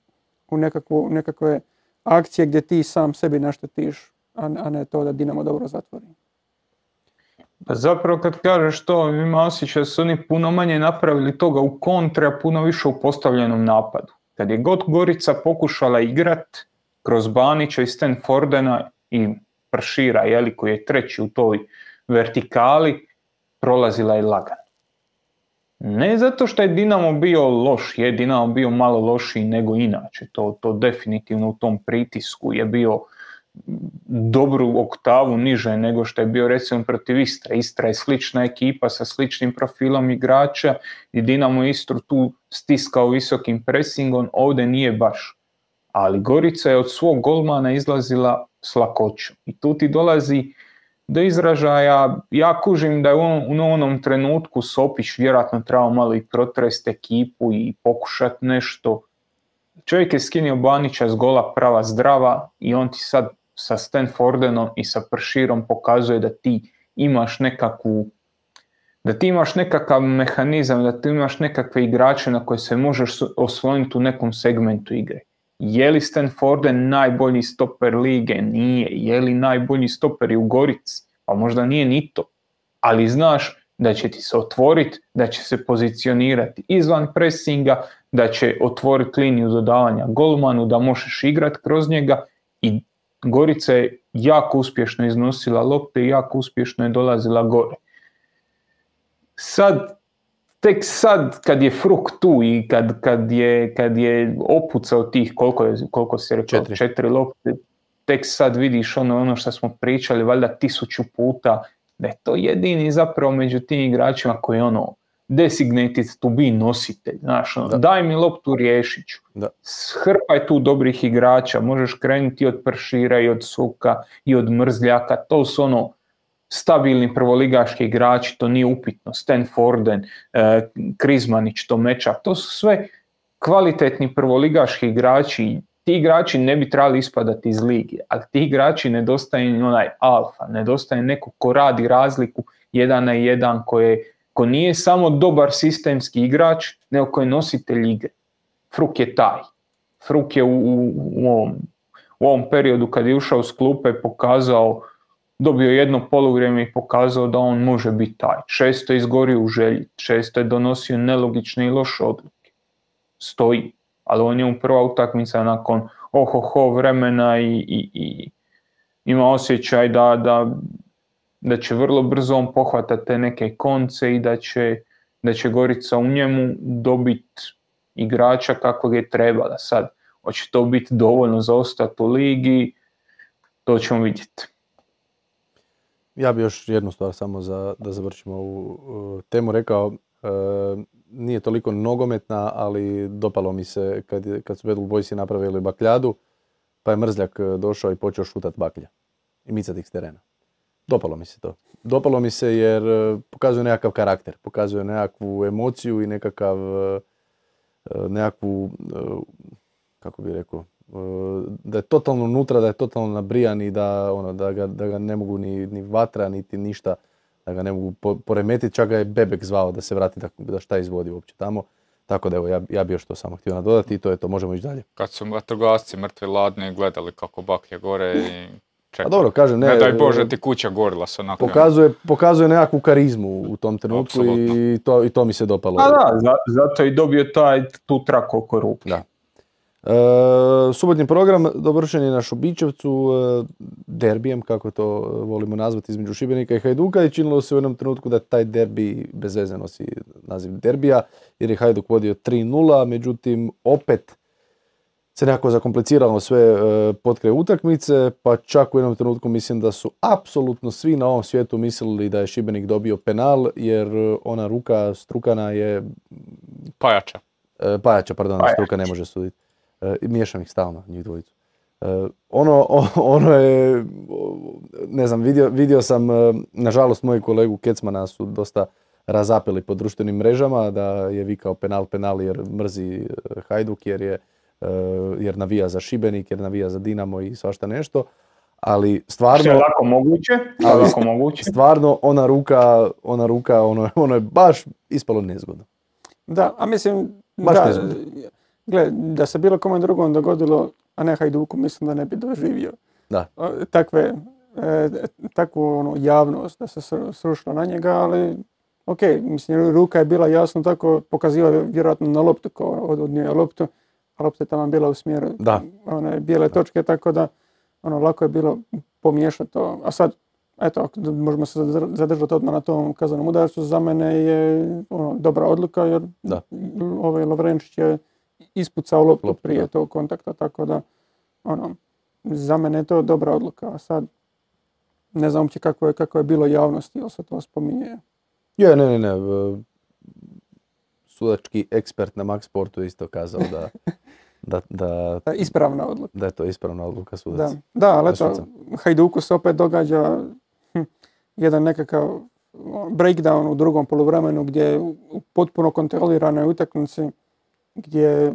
u nekakvu, nekakve akcije gdje ti sam sebi naštetiš, a, a ne to da Dinamo dobro zatvori. Pa zapravo kad kažeš to, ima osjećaj da su oni puno manje napravili toga u kontre, a puno više u postavljenom napadu. Kad je god Gorica pokušala igrat kroz Banića i Stanfordena i Pršira, jeli, koji je treći u toj vertikali, prolazila je lagano. Ne zato što je Dinamo bio loš, je Dinamo bio malo lošiji nego inače, to, to definitivno u tom pritisku je bio dobru oktavu niže nego što je bio recimo protiv Istra. Istra je slična ekipa sa sličnim profilom igrača i Dinamo Istru tu stiskao visokim presingom, ovdje nije baš. Ali Gorica je od svog golmana izlazila s lakoćom. I tu ti dolazi do izražaja, ja kužim da je u onom trenutku Sopić vjerojatno trebao malo i protrest ekipu i pokušati nešto. Čovjek je skinio Banića s gola prava zdrava i on ti sad sa Stanfordenom i sa Prširom pokazuje da ti imaš nekakvu da ti imaš nekakav mehanizam, da ti imaš nekakve igrače na koje se možeš osloniti u nekom segmentu igre. Je li Stanforden najbolji stoper lige? Nije. Je li najbolji stoper u Gorici? Pa možda nije ni to. Ali znaš da će ti se otvoriti, da će se pozicionirati izvan pressinga, da će otvoriti liniju dodavanja golmanu, da možeš igrati kroz njega i Gorica je jako uspješno iznosila lopte i jako uspješno je dolazila gore. Sad, tek sad kad je Fruk tu i kad, kad, je, kad je opucao tih, koliko, je, koliko se rekao, četiri. četiri lopte, tek sad vidiš ono, ono što smo pričali valjda tisuću puta, da je to jedini zapravo među tim igračima koji ono designated to be nositelj, znaš, ono, daj mi loptu riješit ću. Da. Hrpaj tu dobrih igrača, možeš krenuti od Pršira i od Suka i od Mrzljaka, to su ono stabilni prvoligaški igrači, to nije upitno, Stanforden, eh, Krizmanić, Tomečak, to su sve kvalitetni prvoligaški igrači, ti igrači ne bi trebali ispadati iz ligi, ali ti igrači nedostaje onaj alfa, nedostaje neko ko radi razliku jedan na jedan, koje, ko nije samo dobar sistemski igrač, nego ko je nositelj igre. Fruk je taj. Fruk je u, u, u, ovom, u ovom periodu kad je ušao s klupe pokazao, dobio jedno poluvrijeme i pokazao da on može biti taj. Često je izgorio u želji, često je donosio nelogične i loše odluke. Stoji ali on je u prva utakmica nakon ohoho vremena i, i, i ima osjećaj da, da, da će vrlo brzo on pohvatati te neke konce i da će, da će Gorica u njemu dobiti igrača kako je trebala. Sad, hoće to biti dovoljno za ostati u ligi, to ćemo vidjeti. Ja bi još jednu stvar samo za, da završimo ovu temu rekao. E, nije toliko nogometna, ali dopalo mi se kad, kad su Battle Boysi napravili bakljadu, pa je Mrzljak e, došao i počeo šutat baklja i micati ih s terena. Dopalo mi se to. Dopalo mi se jer e, pokazuje nekakav karakter, pokazuje nekakvu emociju i nekakav e, nekakvu, kako bi rekao, da je totalno unutra, da je totalno nabrijan i da, ono, da, ga, da ga ne mogu ni, ni vatra, niti ništa da ga ne mogu poremetiti, čak ga je Bebek zvao da se vrati da, da šta izvodi uopće tamo. Tako da evo, ja, ja bi još to samo htio nadodati i to je to, možemo ići dalje. Kad su vatrogasci mrtvi ladni gledali kako baklje gore i čekali. A dobro, kažem, ne, ne daj Bože ti kuća gorila se onako. Pokazuje, pokazuje nekakvu karizmu u tom trenutku i to, i to mi se dopalo. A da, zato je dobio taj, tu traku oko ruke. Da. E, subotni program dovršen je na Šubićevcu e, derbijem, kako to volimo nazvati, između Šibenika i Hajduka i činilo se u jednom trenutku da taj derbi bez veze nosi naziv derbija, jer je Hajduk vodio 3-0, međutim opet se nekako zakompliciralo sve e, potkraj utakmice, pa čak u jednom trenutku mislim da su apsolutno svi na ovom svijetu mislili da je Šibenik dobio penal, jer ona ruka Strukana je... Pajača. Pajača, pardon, Struka ne može suditi. E, miješam ih stalno, njih dvojicu. E, ono, ono je, ne znam, vidio, vidio sam, e, nažalost moji kolegu Kecmana su dosta razapeli po društvenim mrežama da je vikao penal, penal jer mrzi Hajduk, jer je jer navija za Šibenik, jer navija za Dinamo i svašta nešto. Ali stvarno... Što je lako moguće, ali lako moguće. Stvarno ona ruka, ona ruka, ono, ono je baš ispalo nezgodno. Da, a mislim, baš da, nezgodno. Gle, da se bilo kome drugom dogodilo, a ne Hajduku, mislim da ne bi doživio da. takve, e, takvu ono, javnost da se srušilo na njega, ali ok, mislim, ruka je bila jasno tako, pokaziva vjerojatno na loptu kao od, od nje loptu, lopta je tamo bila u smjeru da. one bijele točke, tako da ono, lako je bilo pomiješati to. A sad, eto, možemo se zadržati odmah na tom kazanom udarcu, za mene je ono, dobra odluka, jer da. ovaj Lovrenčić je ispucao loptu prije tog kontakta, tako da ono, za mene je to dobra odluka. A sad ne znam uopće kako je, kako je bilo javnosti, ili se to spominje. Je, ne, ne, ne. Sudački ekspert na Max Sportu isto kazao da, da, da, (laughs) da ispravna odluka. Da je to ispravna odluka sudaca. Da, da ali eto, Hajduku se opet događa hm, jedan nekakav breakdown u drugom poluvremenu gdje u potpuno kontroliranoj utakmici gdje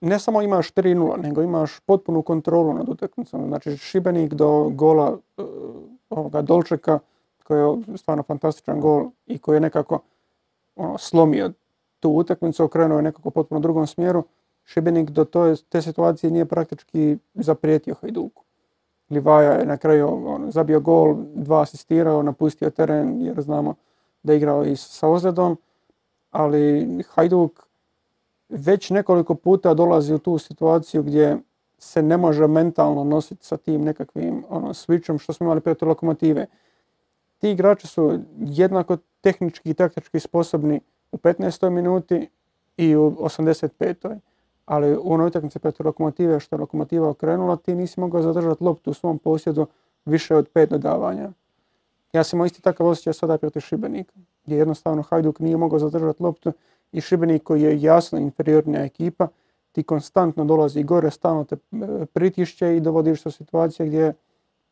ne samo imaš 3-0, nego imaš potpunu kontrolu nad utakmicom. Znači Šibenik do gola e, ovoga Dolčeka, koji je stvarno fantastičan gol i koji je nekako ono, slomio tu utakmicu, okrenuo je nekako potpuno drugom smjeru. Šibenik do to, te situacije nije praktički zaprijetio Hajduku. Livaja je na kraju on, zabio gol, dva asistirao, napustio teren jer znamo da je igrao i sa ozljedom, ali Hajduk već nekoliko puta dolazi u tu situaciju gdje se ne može mentalno nositi sa tim nekakvim ono, switchom što smo imali protiv lokomotive. Ti igrači su jednako tehnički i taktički sposobni u 15. minuti i u 85. Ali u onoj utakmici protiv lokomotive što je lokomotiva okrenula ti nisi mogao zadržati loptu u svom posjedu više od pet dodavanja. Ja sam isti takav osjećaj sada protiv Šibenika, gdje jednostavno Hajduk nije mogao zadržati loptu i Šibenik koji je jasno inferiornija ekipa, ti konstantno dolazi gore, stalno te e, pritišće i dovodiš u situacije gdje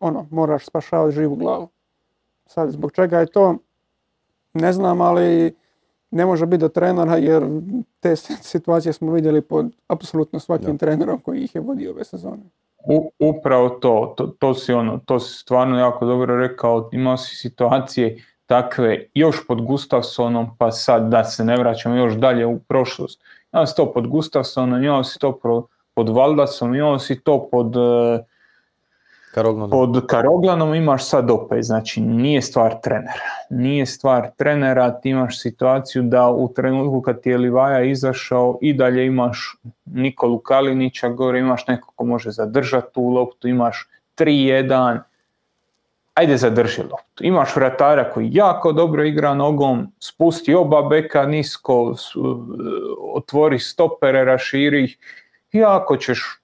ono, moraš spašavati živu glavu. Sad, zbog čega je to, ne znam, ali ne može biti do trenera jer te situacije smo vidjeli pod apsolutno svakim trenerom koji ih je vodio ove sezone. upravo to, to, to, si ono, to si stvarno jako dobro rekao, imao si situacije takve još pod Gustafsonom, pa sad da se ne vraćamo još dalje u prošlost. Imao si to pod Gustafsonom, imao si to pod Valdasom, imao si to pod e, Karoglanom. Pod Karoglanom imaš sad opet, znači nije stvar trenera. Nije stvar trenera, ti imaš situaciju da u trenutku kad ti je Livaja izašao i dalje imaš Nikolu Kalinića gore, imaš neko ko može zadržati tu loptu, imaš 3-1, ajde zadrži loptu. Imaš vratara koji jako dobro igra nogom, spusti oba beka nisko, otvori stopere, raširi ih i ćeš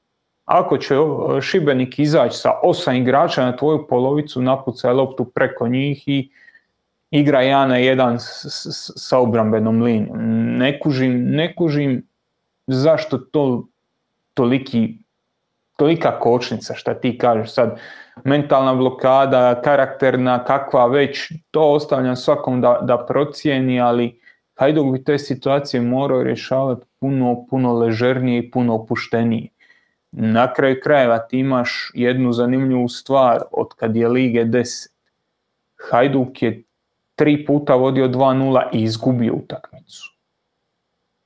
ako će Šibenik izaći sa osam igrača na tvoju polovicu, napucaj loptu preko njih i igra jedan na jedan sa obrambenom linijom. Ne kužim, ne kužim zašto to toliki, tolika kočnica, šta ti kažeš sad, mentalna blokada, karakterna, kakva već, to ostavljam svakom da, da procijeni, ali Hajduk bi te situacije morao rješavati puno, puno ležernije i puno opuštenije. Na kraju krajeva ti imaš jednu zanimljivu stvar od kad je Lige 10. Hajduk je tri puta vodio 2-0 i izgubio utakmicu.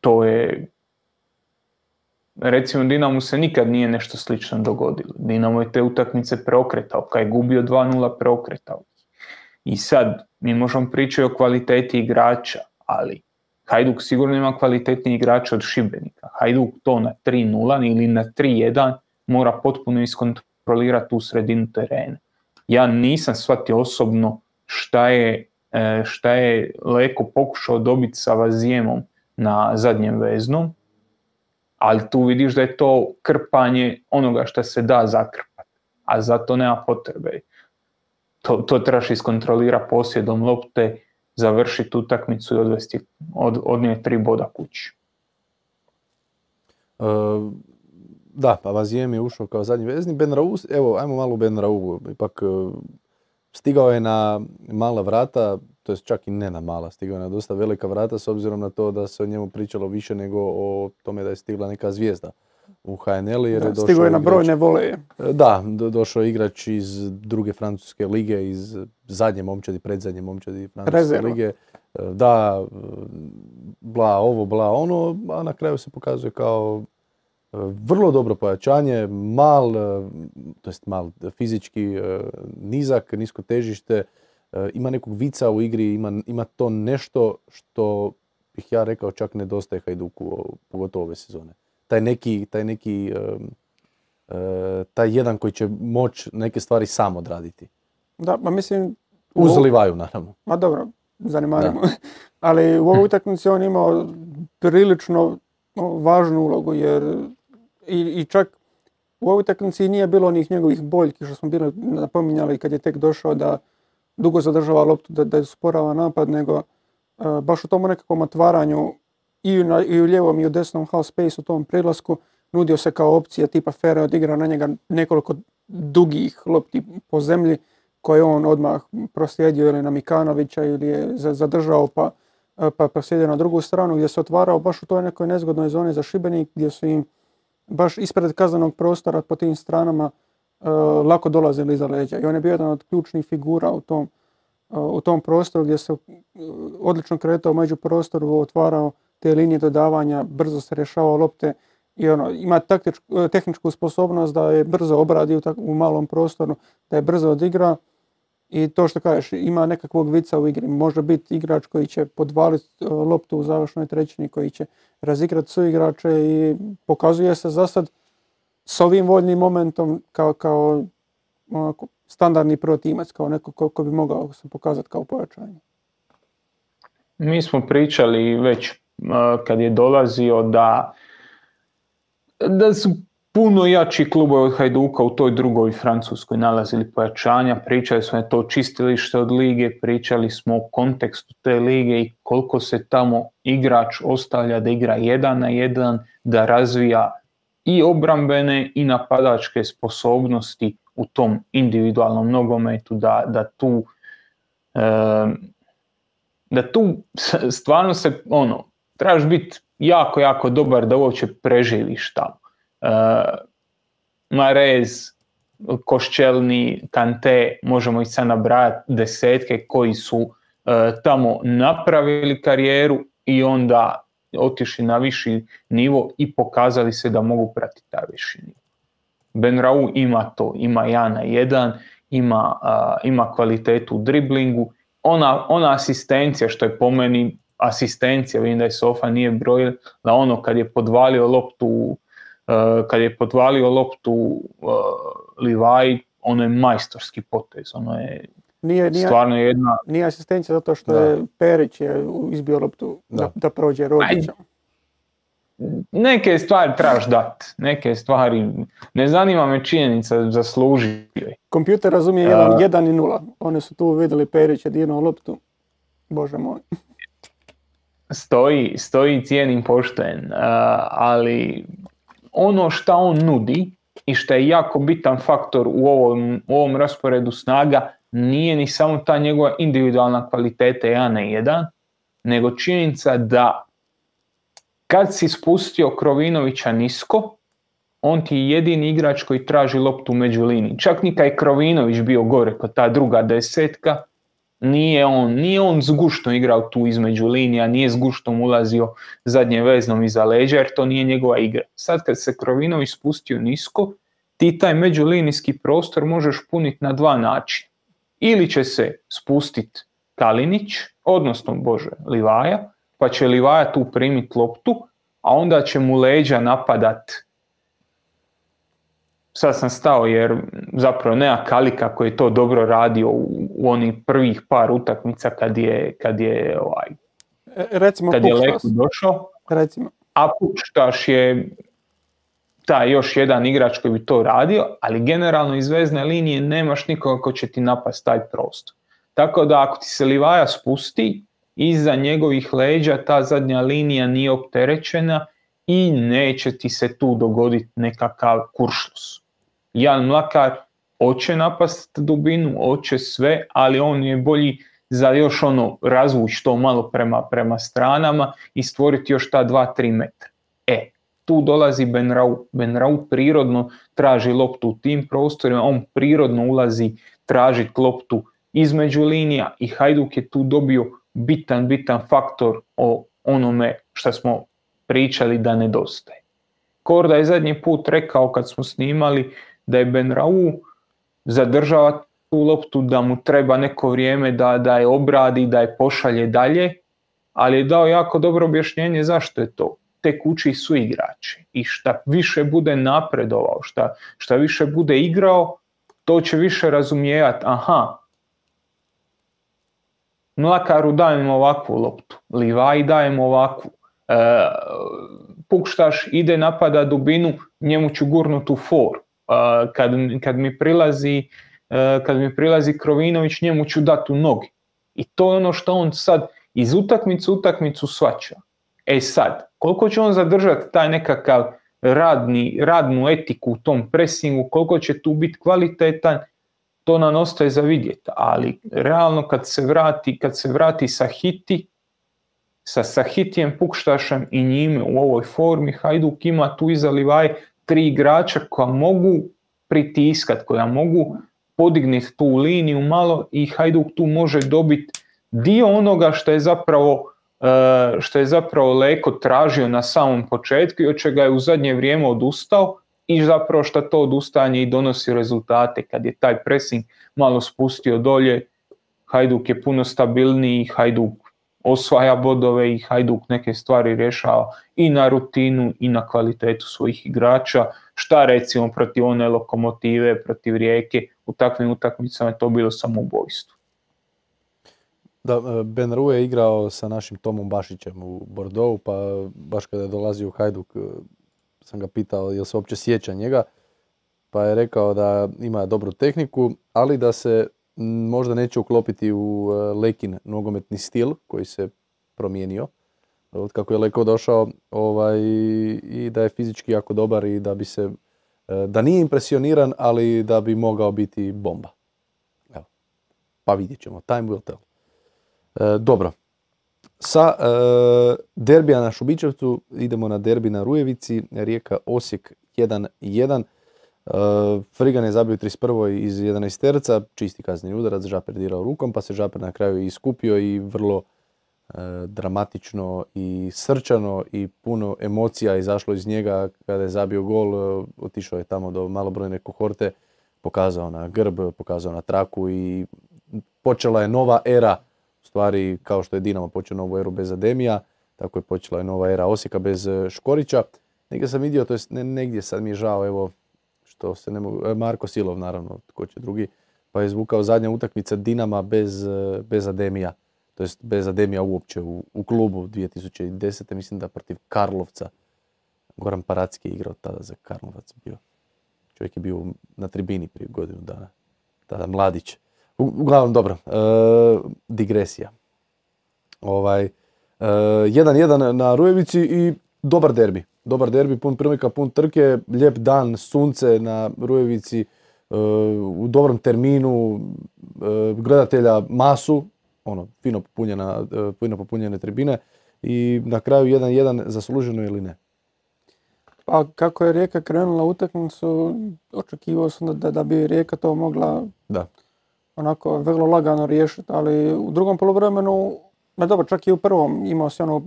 To je recimo Dinamo se nikad nije nešto slično dogodilo. Dinamo je te utakmice preokretao, kad je gubio 2-0 preokretao. I sad mi možemo pričati o kvaliteti igrača, ali Hajduk sigurno ima kvalitetniji igrač od Šibenika. Hajduk to na 3-0 ili na 3-1 mora potpuno iskontrolirati u sredinu terena. Ja nisam shvatio osobno šta je, e, šta je Leko pokušao dobiti sa Vazijemom na zadnjem veznom, ali tu vidiš da je to krpanje onoga što se da zakrpati, a zato nema potrebe. To, to trebaš iskontrolirati posjedom lopte, završiti utakmicu i odvesti, od, odnijeti tri boda kući. Uh, da, pa Vazijem je ušao kao zadnji vezni. Ben Raus, evo, ajmo malo Ben Rau. Ipak e, stigao je na mala vrata, to je čak i ne na mala, stigao je na dosta velika vrata s obzirom na to da se o njemu pričalo više nego o tome da je stigla neka zvijezda u HNL. Jer je stigo je na brojne voleje. Da, do, došao igrač iz druge francuske lige, iz zadnje momčadi, predzadnje momčadi francuske lige. E, da, bla ovo, bla ono, a na kraju se pokazuje kao e, vrlo dobro pojačanje, mal, e, to jest mal fizički nizak, nisko težište, ima nekog vica u igri, ima, ima to nešto što bih ja rekao čak nedostaje Hajduku, pogotovo ove sezone taj neki, taj neki, e, taj jedan koji će moći neke stvari sam odraditi. Da, ma mislim... Uz Livaju, naravno. Ma dobro, zanimarimo. (laughs) Ali u ovoj utakmici on imao prilično važnu ulogu, jer i, i čak u ovoj utakmici nije bilo onih njegovih boljki što smo bili napominjali kad je tek došao da dugo zadržava loptu, da, da je sporava napad, nego e, baš u tom nekakvom otvaranju i, na, i u lijevom i u desnom half space u tom prilasku nudio se kao opcija tipa Fere odigra na njega nekoliko dugih lopti po zemlji koje on odmah proslijedio ili na Mikanovića ili je zadržao pa, pa proslijedio na drugu stranu gdje se otvarao baš u toj nekoj nezgodnoj zoni za Šibenik gdje su im baš ispred kaznenog prostora po tim stranama uh, lako dolazili iza leđa. I on je bio jedan od ključnih figura u tom, u tom prostoru gdje se odlično kretao među prostoru, otvarao te linije dodavanja, brzo se rješava lopte i ono, ima taktičku, tehničku sposobnost da je brzo obradi u, u malom prostoru, da je brzo odigra i to što kažeš, ima nekakvog vica u igri. Može biti igrač koji će podvaliti e, loptu u završnoj trećini, koji će razigrati su igrače i pokazuje se za sad s ovim voljnim momentom kao, kao onako, standardni protimac, kao neko ko, ko bi mogao se pokazati kao pojačanje. Mi smo pričali već kad je dolazio da, da su puno jači klubovi od Hajduka u toj drugoj Francuskoj nalazili pojačanja, pričali smo je to čistilište od lige, pričali smo o kontekstu te lige i koliko se tamo igrač ostavlja da igra jedan na jedan, da razvija i obrambene i napadačke sposobnosti u tom individualnom nogometu, da, da tu da tu stvarno se ono, trebaš biti jako, jako dobar da uopće preživiš tamo. Uh, Marez, Koščelni, Kante, možemo ih sad nabrajati desetke koji su tamo napravili karijeru i onda otišli na viši nivo i pokazali se da mogu pratiti taj viši nivo. Benrau ima to, ima Jana jedan, ima, ima kvalitetu u driblingu, ona, ona asistencija što je po meni asistencija, vidim da je Sofa nije broj, da ono kad je podvalio loptu kad je podvalio loptu Livaj, ono je majstorski potez, ono je nije, nije, stvarno jedna... Nije asistencija zato što je Perić je izbio loptu da, da prođe Robića. Neke stvari trebaš dati, neke stvari, ne zanima me činjenica, zaslužio Kompjuter razumije 1 jedan i nula. Oni su tu vidjeli Perić je dirnuo loptu. Bože moj. Stoji, stoji cijenim pošten, ali ono što on nudi i što je jako bitan faktor u ovom, u ovom rasporedu snaga nije ni samo ta njegova individualna kvaliteta 1 na 1, nego činjenica da kad si spustio Krovinovića nisko, on ti je jedini igrač koji traži loptu među liniji. Čak ni je Krovinović bio gore kod ta druga desetka, nije on, nije on zgušto igrao tu između linija, nije zguštom ulazio zadnje veznom iza leđa jer to nije njegova igra. Sad kad se Krovinović spustio nisko, ti taj međulinijski prostor možeš puniti na dva načina. Ili će se spustiti Kalinić, odnosno Bože, Livaja, pa će Livaja tu primiti loptu, a onda će mu leđa napadat sad sam stao jer zapravo nema Kalika koji je to dobro radio u, u onih prvih par utakmica kad je, kad je, ovaj, e, Recimo kad je došao. Recimo. A Pukštaš je taj još jedan igrač koji bi to radio, ali generalno iz vezne linije nemaš nikoga ko će ti napast taj prostor. Tako da ako ti se Livaja spusti, iza njegovih leđa ta zadnja linija nije opterećena i neće ti se tu dogoditi nekakav kuršlus. Jan Mlakar hoće napast dubinu, hoće sve, ali on je bolji za još ono razvući to malo prema, prema stranama i stvoriti još ta 2-3 metra. E, tu dolazi Benrau. Benrau prirodno traži loptu u tim prostorima, on prirodno ulazi traži loptu između linija i Hajduk je tu dobio bitan, bitan faktor o onome što smo pričali da nedostaje. Korda je zadnji put rekao kad smo snimali da je Benrau zadržava tu loptu, da mu treba neko vrijeme da, da je obradi, da je pošalje dalje, ali je dao jako dobro objašnjenje zašto je to. Te kući su igrači. I šta više bude napredovao, šta, šta više bude igrao, to će više razumijevati, aha, Mlakaru dajemo ovakvu loptu, Livaj dajemo ovakvu, e, Pukštaš ide napada dubinu, njemu ću gurnuti u for kad, kad, mi prilazi, e, kad mi prilazi Krovinović, njemu ću dati u nogi. I to je ono što on sad iz utakmicu utakmicu svača. E sad, koliko će on zadržati taj nekakav radni, radnu etiku u tom presingu, koliko će tu biti kvalitetan, to nam ostaje za vidjeti. Ali realno kad se vrati, kad se vrati sa hiti, sa Sahitijem Pukštašem i njime u ovoj formi, Hajduk ima tu iza Livaj tri igrača koja mogu pritiskat, koja mogu podignuti tu liniju malo i Hajduk tu može dobiti dio onoga što je zapravo e, što je zapravo Leko tražio na samom početku i od čega je u zadnje vrijeme odustao i zapravo što to odustanje i donosi rezultate. Kad je taj pressing malo spustio dolje, Hajduk je puno stabilniji, Hajduk osvaja bodove i Hajduk neke stvari rješava i na rutinu i na kvalitetu svojih igrača. Šta recimo protiv one lokomotive, protiv rijeke, u takvim utakmicama je to bilo samoubojstvo. Da, e, Ben Ru je igrao sa našim Tomom Bašićem u Bordeaux, pa baš kada je dolazio u Hajduk, e, sam ga pitao jel se uopće sjeća njega, pa je rekao da ima dobru tehniku, ali da se možda neće uklopiti u e, Lekin nogometni stil koji se promijenio od kako je Leko došao ovaj, i da je fizički jako dobar i da bi se e, da nije impresioniran, ali da bi mogao biti bomba. Evo. Pa vidjet ćemo. Time will tell. E, dobro. Sa e, derbija na Šubičevcu idemo na derbi na Rujevici. Rijeka Osijek 1-1. E, Frigan je zabio 31. iz 11 terca, čisti kazni udarac, Žaper dirao rukom, pa se Žaper na kraju iskupio i vrlo e, dramatično i srčano i puno emocija izašlo iz njega kada je zabio gol, e, otišao je tamo do malobrojne kohorte, pokazao na grb, pokazao na traku i počela je nova era, u stvari kao što je Dinamo počeo novu eru bez Ademija, tako je počela je nova era Osijeka bez Škorića. Negdje sam vidio, to jest ne negdje, sad mi je žao, evo što se ne mogu, e, Marko Silov naravno, tko će drugi, pa je zvukao zadnja utakmica Dinama bez, e, bez Ademija, to jest bez Ademija uopće u, u klubu 2010. mislim da protiv Karlovca. Goran Paracki je igrao tada za Karlovac bio. Čovjek je bio na tribini prije godinu dana. Tada mladić. Uglavnom, dobro. E, digresija. Ovaj, 1-1 na Rujevici i dobar derbi dobar derbi, pun prilika, pun trke, lijep dan, sunce na Rujevici, e, u dobrom terminu, e, gledatelja masu, ono, fino, popunjena, e, fino popunjene tribine i na kraju 1-1 zasluženo ili ne? Pa kako je Rijeka krenula utakmicu, očekivao sam da, da bi Rijeka to mogla da. onako vrlo lagano riješiti, ali u drugom poluvremenu Ma dobro, čak i u prvom imao se onu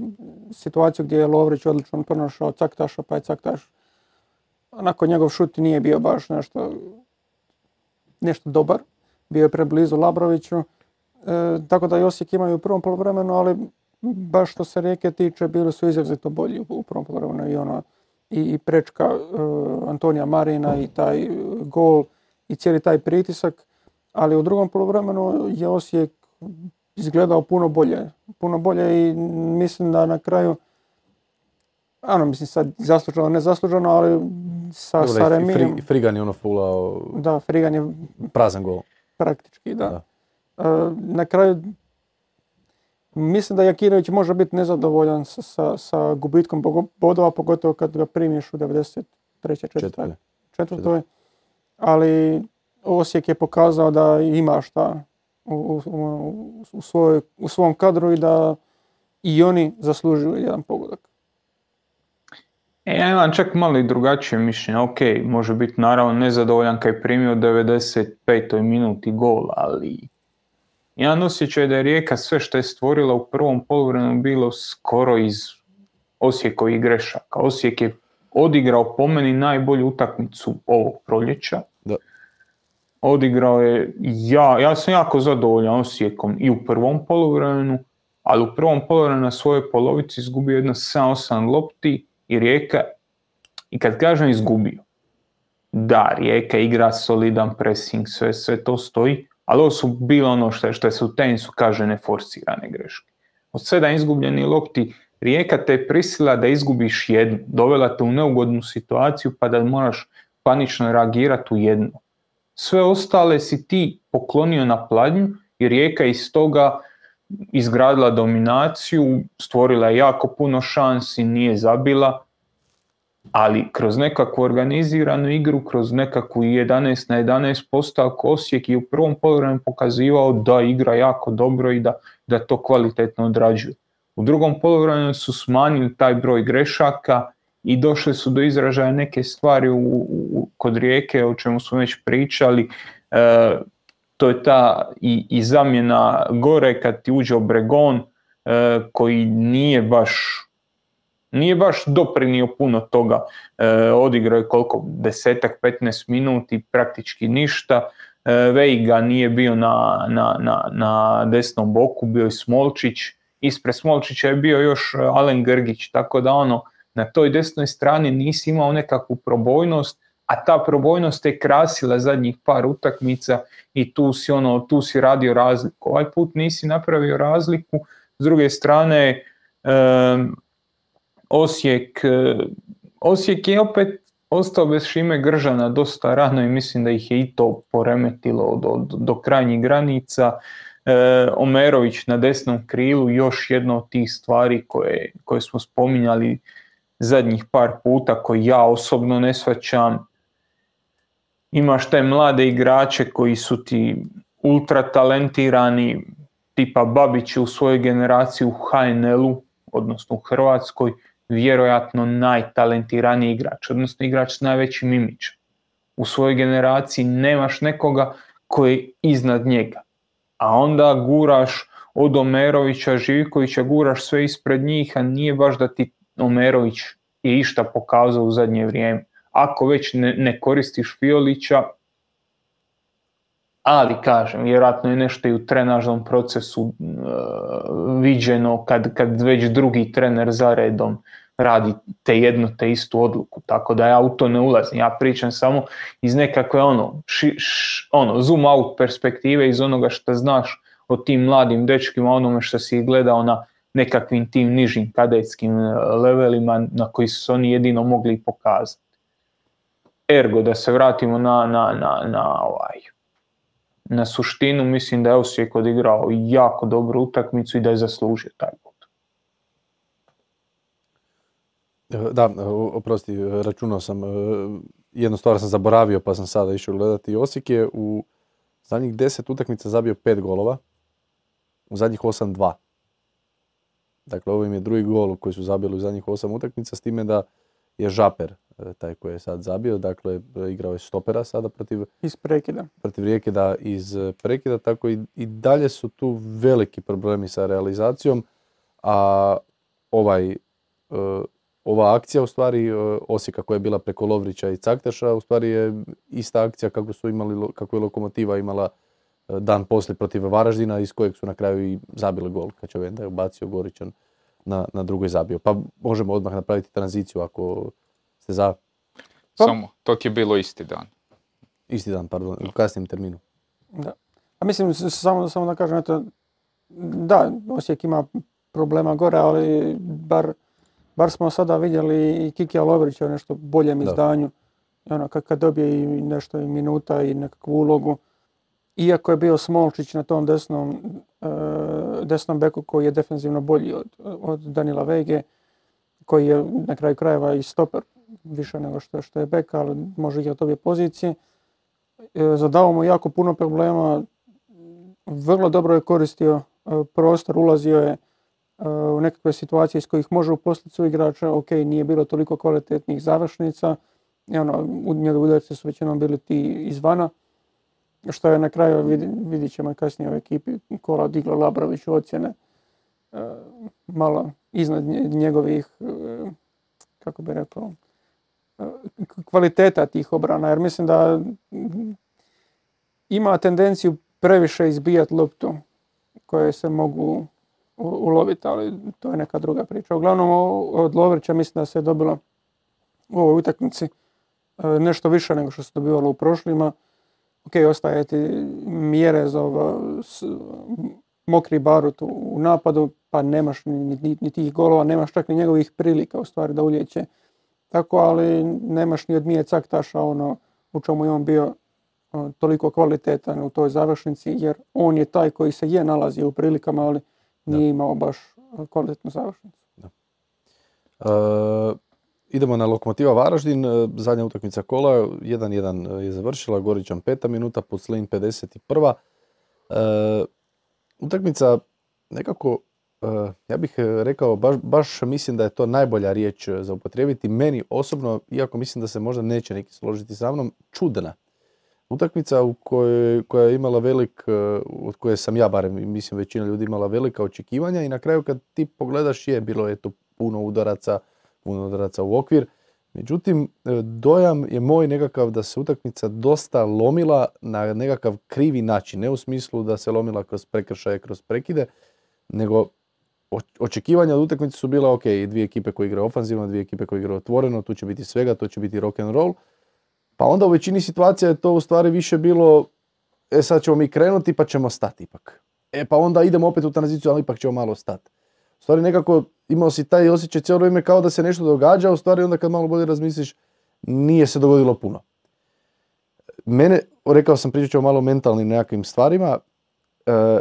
situaciju gdje je Lovrić odlično pronašao caktaša, pa je caktaš. Onako njegov šut nije bio baš nešto, nešto dobar. Bio je preblizu Labroviću. E, tako da i Osijek imaju u prvom polovremenu, ali baš što se rijeke tiče, bili su izrazito bolji u prvom polovremenu i ono i, prečka e, Antonija Marina i taj gol i cijeli taj pritisak. Ali u drugom polovremenu je Osijek izgledao puno bolje. Puno bolje i mislim da na kraju ano, mislim sad zasluženo, ne zasluženo, ali sa, sa Fri, Frigan je ono fulao... Da, Frigan je... Prazan gol. Praktički, da. E, na kraju mislim da Jakinović može biti nezadovoljan sa, sa, sa gubitkom bodova, pogotovo kad ga primiš u 93. četvrtoj. četvrtoj. Ali Osijek je pokazao da ima šta u, u, svoj, u svom kadru i da i oni zaslužuju jedan pogodak. E, ja imam čak malo i drugačije mišljenje. Ok, može biti naravno nezadovoljan kad je primio 95. minuti gol, ali jedan osjećaj da je Rijeka sve što je stvorila u prvom poluvremenu bilo skoro iz Osijekovih grešaka. Osijek je odigrao po meni najbolju utakmicu ovog proljeća odigrao je, ja, ja sam jako zadovoljan Osijekom i u prvom poluvremenu, ali u prvom poluvremenu na svojoj polovici izgubio jedno 7-8 lopti i Rijeka, i kad kažem izgubio, da, Rijeka igra solidan pressing, sve, sve to stoji, ali ovo su bilo ono što, što se u tenisu kaže neforsirane greške. Od sedam izgubljenih lopti Rijeka te je prisila da izgubiš jednu, dovela te u neugodnu situaciju pa da moraš panično reagirati u jednu sve ostale si ti poklonio na pladnju i Rijeka iz toga izgradila dominaciju, stvorila jako puno šansi, nije zabila, ali kroz nekakvu organiziranu igru, kroz nekakvu 11 na 11 postavku Osijek je u prvom poluvremenu pokazivao da igra jako dobro i da, da to kvalitetno odrađuje. U drugom poluvremenu su smanjili taj broj grešaka, i došle su do izražaja neke stvari u, u, kod rijeke o čemu smo već pričali. E, to je ta i, i zamjena gore kad ti uđe Obregon e, koji nije baš nije baš doprinio puno toga. E, odigrao je koliko? Desetak, 15 minuti, praktički ništa. E, Veiga nije bio na, na, na, na desnom boku, bio je Smolčić. Ispred Smolčića je bio još Alen Grgić, tako da ono, na toj desnoj strani nisi imao nekakvu probojnost, a ta probojnost je krasila zadnjih par utakmica i tu si, ono, tu si radio razliku. Ovaj put nisi napravio razliku, s druge strane Osijek, Osijek je opet ostao bez Šime Gržana dosta rano i mislim da ih je i to poremetilo do, do krajnjih granica. E, Omerović na desnom krilu, još jedna od tih stvari koje, koje smo spominjali zadnjih par puta, koji ja osobno ne svaćam. Imaš te mlade igrače koji su ti ultra talentirani, tipa Babić u svojoj generaciji u HNL-u, odnosno u Hrvatskoj, vjerojatno najtalentiraniji igrač, odnosno igrač s najvećim imićem. U svojoj generaciji nemaš nekoga koji je iznad njega. A onda guraš od Omerovića, Živkovića, guraš sve ispred njih, a nije baš da ti Omerović je išta pokazao u zadnje vrijeme. Ako već ne, ne koristiš Fiolića, ali kažem, vjerojatno je nešto i u trenažnom procesu uh, viđeno kad, kad već drugi trener za redom radi te jednu te istu odluku, tako da ja u to ne ulazim, ja pričam samo iz nekakve ono, ši, š, ono zoom out perspektive iz onoga što znaš o tim mladim dečkima, onome što si gledao na nekakvim tim nižim kadetskim e, levelima na koji su oni jedino mogli pokazati. Ergo, da se vratimo na, na, na, na ovaj, na suštinu mislim da je Osijek odigrao jako dobru utakmicu i da je zaslužio taj put. E, da, e, oprosti, računao sam, jednu stvar sam zaboravio pa sam sada išao gledati. Osijek je u zadnjih deset utakmica zabio pet golova, u zadnjih osam dva. Dakle, ovo im je drugi gol koji su zabili u zadnjih osam utakmica, s time da je Žaper E, taj koji je sad zabio, dakle igrao je stopera sada protiv iz prekida. Protiv Rijekida iz e, prekida, tako i, i dalje su tu veliki problemi sa realizacijom, a ovaj e, ova akcija u stvari Osijeka koja je bila preko Lovrića i Cakteša u stvari je ista akcija kako su imali kako je Lokomotiva imala dan poslije protiv Varaždina iz kojeg su na kraju i zabili gol kad će je ubacio Goričan na, na drugoj zabio. Pa možemo odmah napraviti tranziciju ako ste za? Samo, to ti je bilo isti dan. Isti dan, pardon, u kasnijem terminu. Da. A mislim, samo, samo da kažem, eto, da, Osijek ima problema gore, ali bar, bar smo sada vidjeli i Kikija Lovrića u nešto boljem izdanju. Ono, kad, kad dobije i nešto i minuta i nekakvu ulogu. Iako je bio Smolčić na tom desnom, e, desnom beku koji je defensivno bolji od, od Danila Vege, koji je na kraju krajeva i stoper više nego što, što je bek, ali može igrati obje pozicije. E, zadao mu jako puno problema, vrlo dobro je koristio e, prostor, ulazio je u nekakve situacije iz kojih može uposliti su igrača, ok, nije bilo toliko kvalitetnih završnica, i ono, njegovi su većinom bili ti izvana, što je na kraju, vidit ćemo kasnije u ekipi, kola digla Labrović ocjene, malo iznad njegovih, kako bi rekao, kvaliteta tih obrana, jer mislim da ima tendenciju previše izbijati loptu koje se mogu uloviti, ali to je neka druga priča. Uglavnom od Lovrića mislim da se je dobilo u ovoj utakmici e, nešto više nego što se dobivalo u prošlima. Ok, ostaje ti mjere za mokri barut u napadu, pa nemaš ni, ni, ni, tih golova, nemaš čak ni njegovih prilika u stvari da uljeće tako, ali nemaš ni od Mije Caktaša ono u čemu je on bio toliko kvalitetan u toj završnici, jer on je taj koji se je nalazio u prilikama, ali nije imao baš kvalitetnu završnicu. Da. E, idemo na Lokomotiva Varaždin, e, zadnja utakmica kola, 1-1 je završila, Goričan peta minuta, Puclin 51. E, utakmica nekako ja bih rekao, baš, baš mislim da je to najbolja riječ za upotrijebiti. Meni osobno, iako mislim da se možda neće neki složiti sa mnom, čudna. Utakmica u kojoj, koja je imala velik, od koje sam ja barem, mislim većina ljudi imala velika očekivanja i na kraju kad ti pogledaš je, bilo je to puno udaraca, puno udaraca u okvir. Međutim, dojam je moj nekakav da se utakmica dosta lomila na nekakav krivi način. Ne u smislu da se lomila kroz prekršaje, kroz prekide, nego očekivanja od utakmice su bila ok, dvije ekipe koje igraju ofanzivno, dvije ekipe koje igraju otvoreno, tu će biti svega, to će biti rock and roll. Pa onda u većini situacija je to u stvari više bilo, e sad ćemo mi krenuti pa ćemo stati ipak. E pa onda idemo opet u tranziciju, ali ipak ćemo malo stati. Stvari nekako imao si taj osjećaj cijelo vrijeme kao da se nešto događa, u stvari onda kad malo bolje razmisliš nije se dogodilo puno. Mene, rekao sam pričat ću o malo mentalnim nekakvim stvarima, e,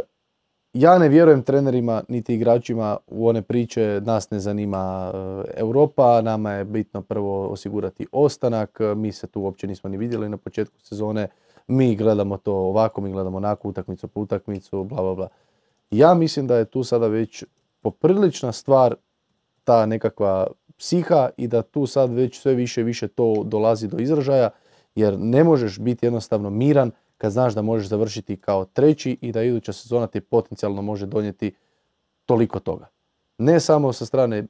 ja ne vjerujem trenerima niti igračima u one priče, nas ne zanima e, Europa, nama je bitno prvo osigurati ostanak, mi se tu uopće nismo ni vidjeli na početku sezone, mi gledamo to ovako, mi gledamo onako utakmicu po utakmicu, bla bla bla. Ja mislim da je tu sada već poprilična stvar ta nekakva psiha i da tu sad već sve više i više to dolazi do izražaja jer ne možeš biti jednostavno miran kad znaš da možeš završiti kao treći i da iduća sezona ti potencijalno može donijeti toliko toga. Ne samo sa strane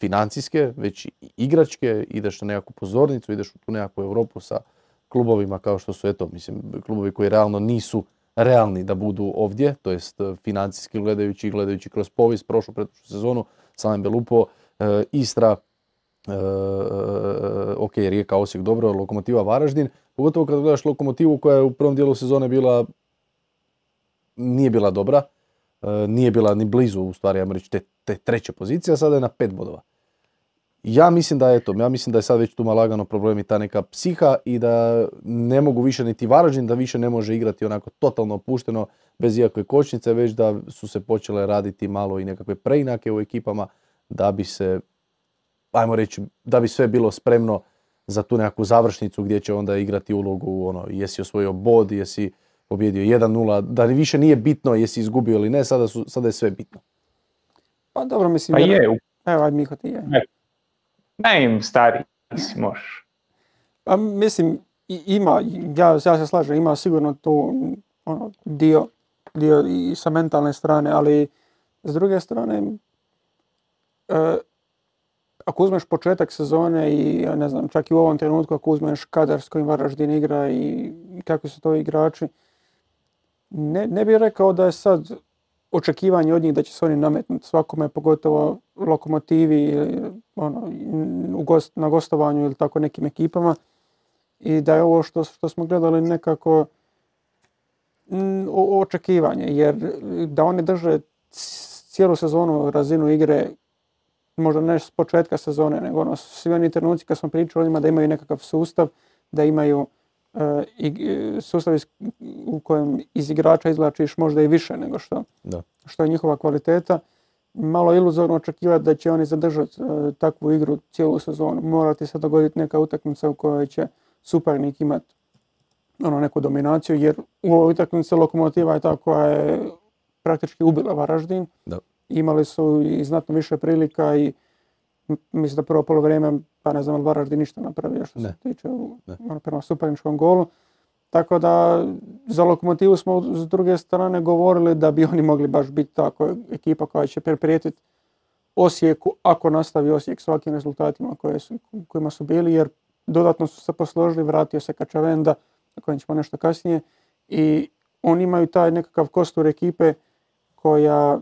financijske, već i igračke, ideš na nekakvu pozornicu, ideš u tu nekakvu Europu sa klubovima kao što su, eto, mislim, klubovi koji realno nisu realni da budu ovdje, to jest financijski gledajući, gledajući kroz povijest, prošlu pretprošlu sezonu, Samen Belupo, e, Istra, e, ok, Rijeka, Osijek, dobro, Lokomotiva Varaždin, pogotovo kad gledaš Lokomotivu koja je u prvom dijelu sezone bila, nije bila dobra, e, nije bila ni blizu, u stvari, ja reći, te, te treće pozicije, a sada je na pet bodova. Ja mislim da je to, ja mislim da je sad već tu malagano problem i ta neka psiha i da ne mogu više niti Varaždin, da više ne može igrati onako totalno opušteno bez ikakve kočnice, već da su se počele raditi malo i nekakve preinake u ekipama da bi se, ajmo reći, da bi sve bilo spremno za tu nekakvu završnicu gdje će onda igrati ulogu, ono, jesi osvojio bod, jesi pobjedio 1-0, da više nije bitno jesi izgubio ili ne, sada, su, sada je sve bitno. Pa dobro, mislim... Pa je. Evo, ajde Miho ti je. Ne im stari, možeš. Pa mislim, ima, ja, ja se slažem, ima sigurno tu ono, dio, dio i sa mentalne strane, ali s druge strane, e, ako uzmeš početak sezone i ne znam, čak i u ovom trenutku ako uzmeš kadar s kojim Varaždin igra i kakvi su to igrači, ne, ne bih rekao da je sad očekivanje od njih da će se oni nametnuti svakome, pogotovo lokomotivi ono, na gostovanju ili tako nekim ekipama. I da je ovo što, što smo gledali nekako očekivanje, jer da oni drže cijelu sezonu razinu igre, možda ne s početka sezone, nego ono, svi oni trenuci kad smo pričali o njima da imaju nekakav sustav, da imaju i sustav u kojem iz igrača izvlačiš možda i više nego što, da. što je njihova kvaliteta. Malo iluzorno očekivati da će oni zadržati e, takvu igru cijelu sezonu. Mora ti se dogoditi neka utakmica u kojoj će suparnik imati ono, neku dominaciju, jer u ovoj utakmici Lokomotiva je ta koja je praktički ubila Varaždin. Da. Imali su i znatno više prilika i mislim da prvo polovreme, pa ne znam, Varaždin ništa napravio što se tiče ono, prema suparničkom golu. Tako da za Lokomotivu smo s druge strane govorili da bi oni mogli baš biti tako ekipa koja će prijetiti Osijeku ako nastavi Osijek s ovakvim rezultatima koje su, kojima su bili jer dodatno su se posložili, vratio se Kačavenda na kojem ćemo nešto kasnije i oni imaju taj nekakav kostur ekipe koja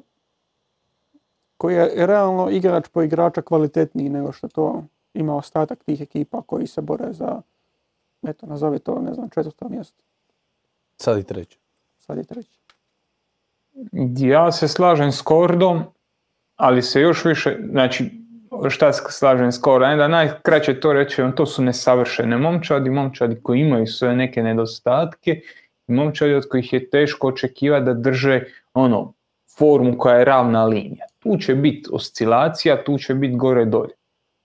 koji je realno igrač po igrača kvalitetniji nego što to ima ostatak tih ekipa koji se bore za, eto, nazovi to, ne znam, četvrto mjesto. Sad i treće. Sad i treće. Ja se slažem s Kordom, ali se još više, znači, šta se slažem s Kordom, da najkraće to reći, on to su nesavršene momčadi, momčadi koji imaju sve neke nedostatke, momčadi od kojih je teško očekivati da drže ono, formu koja je ravna linija. Tu će biti oscilacija, tu će biti gore dolje.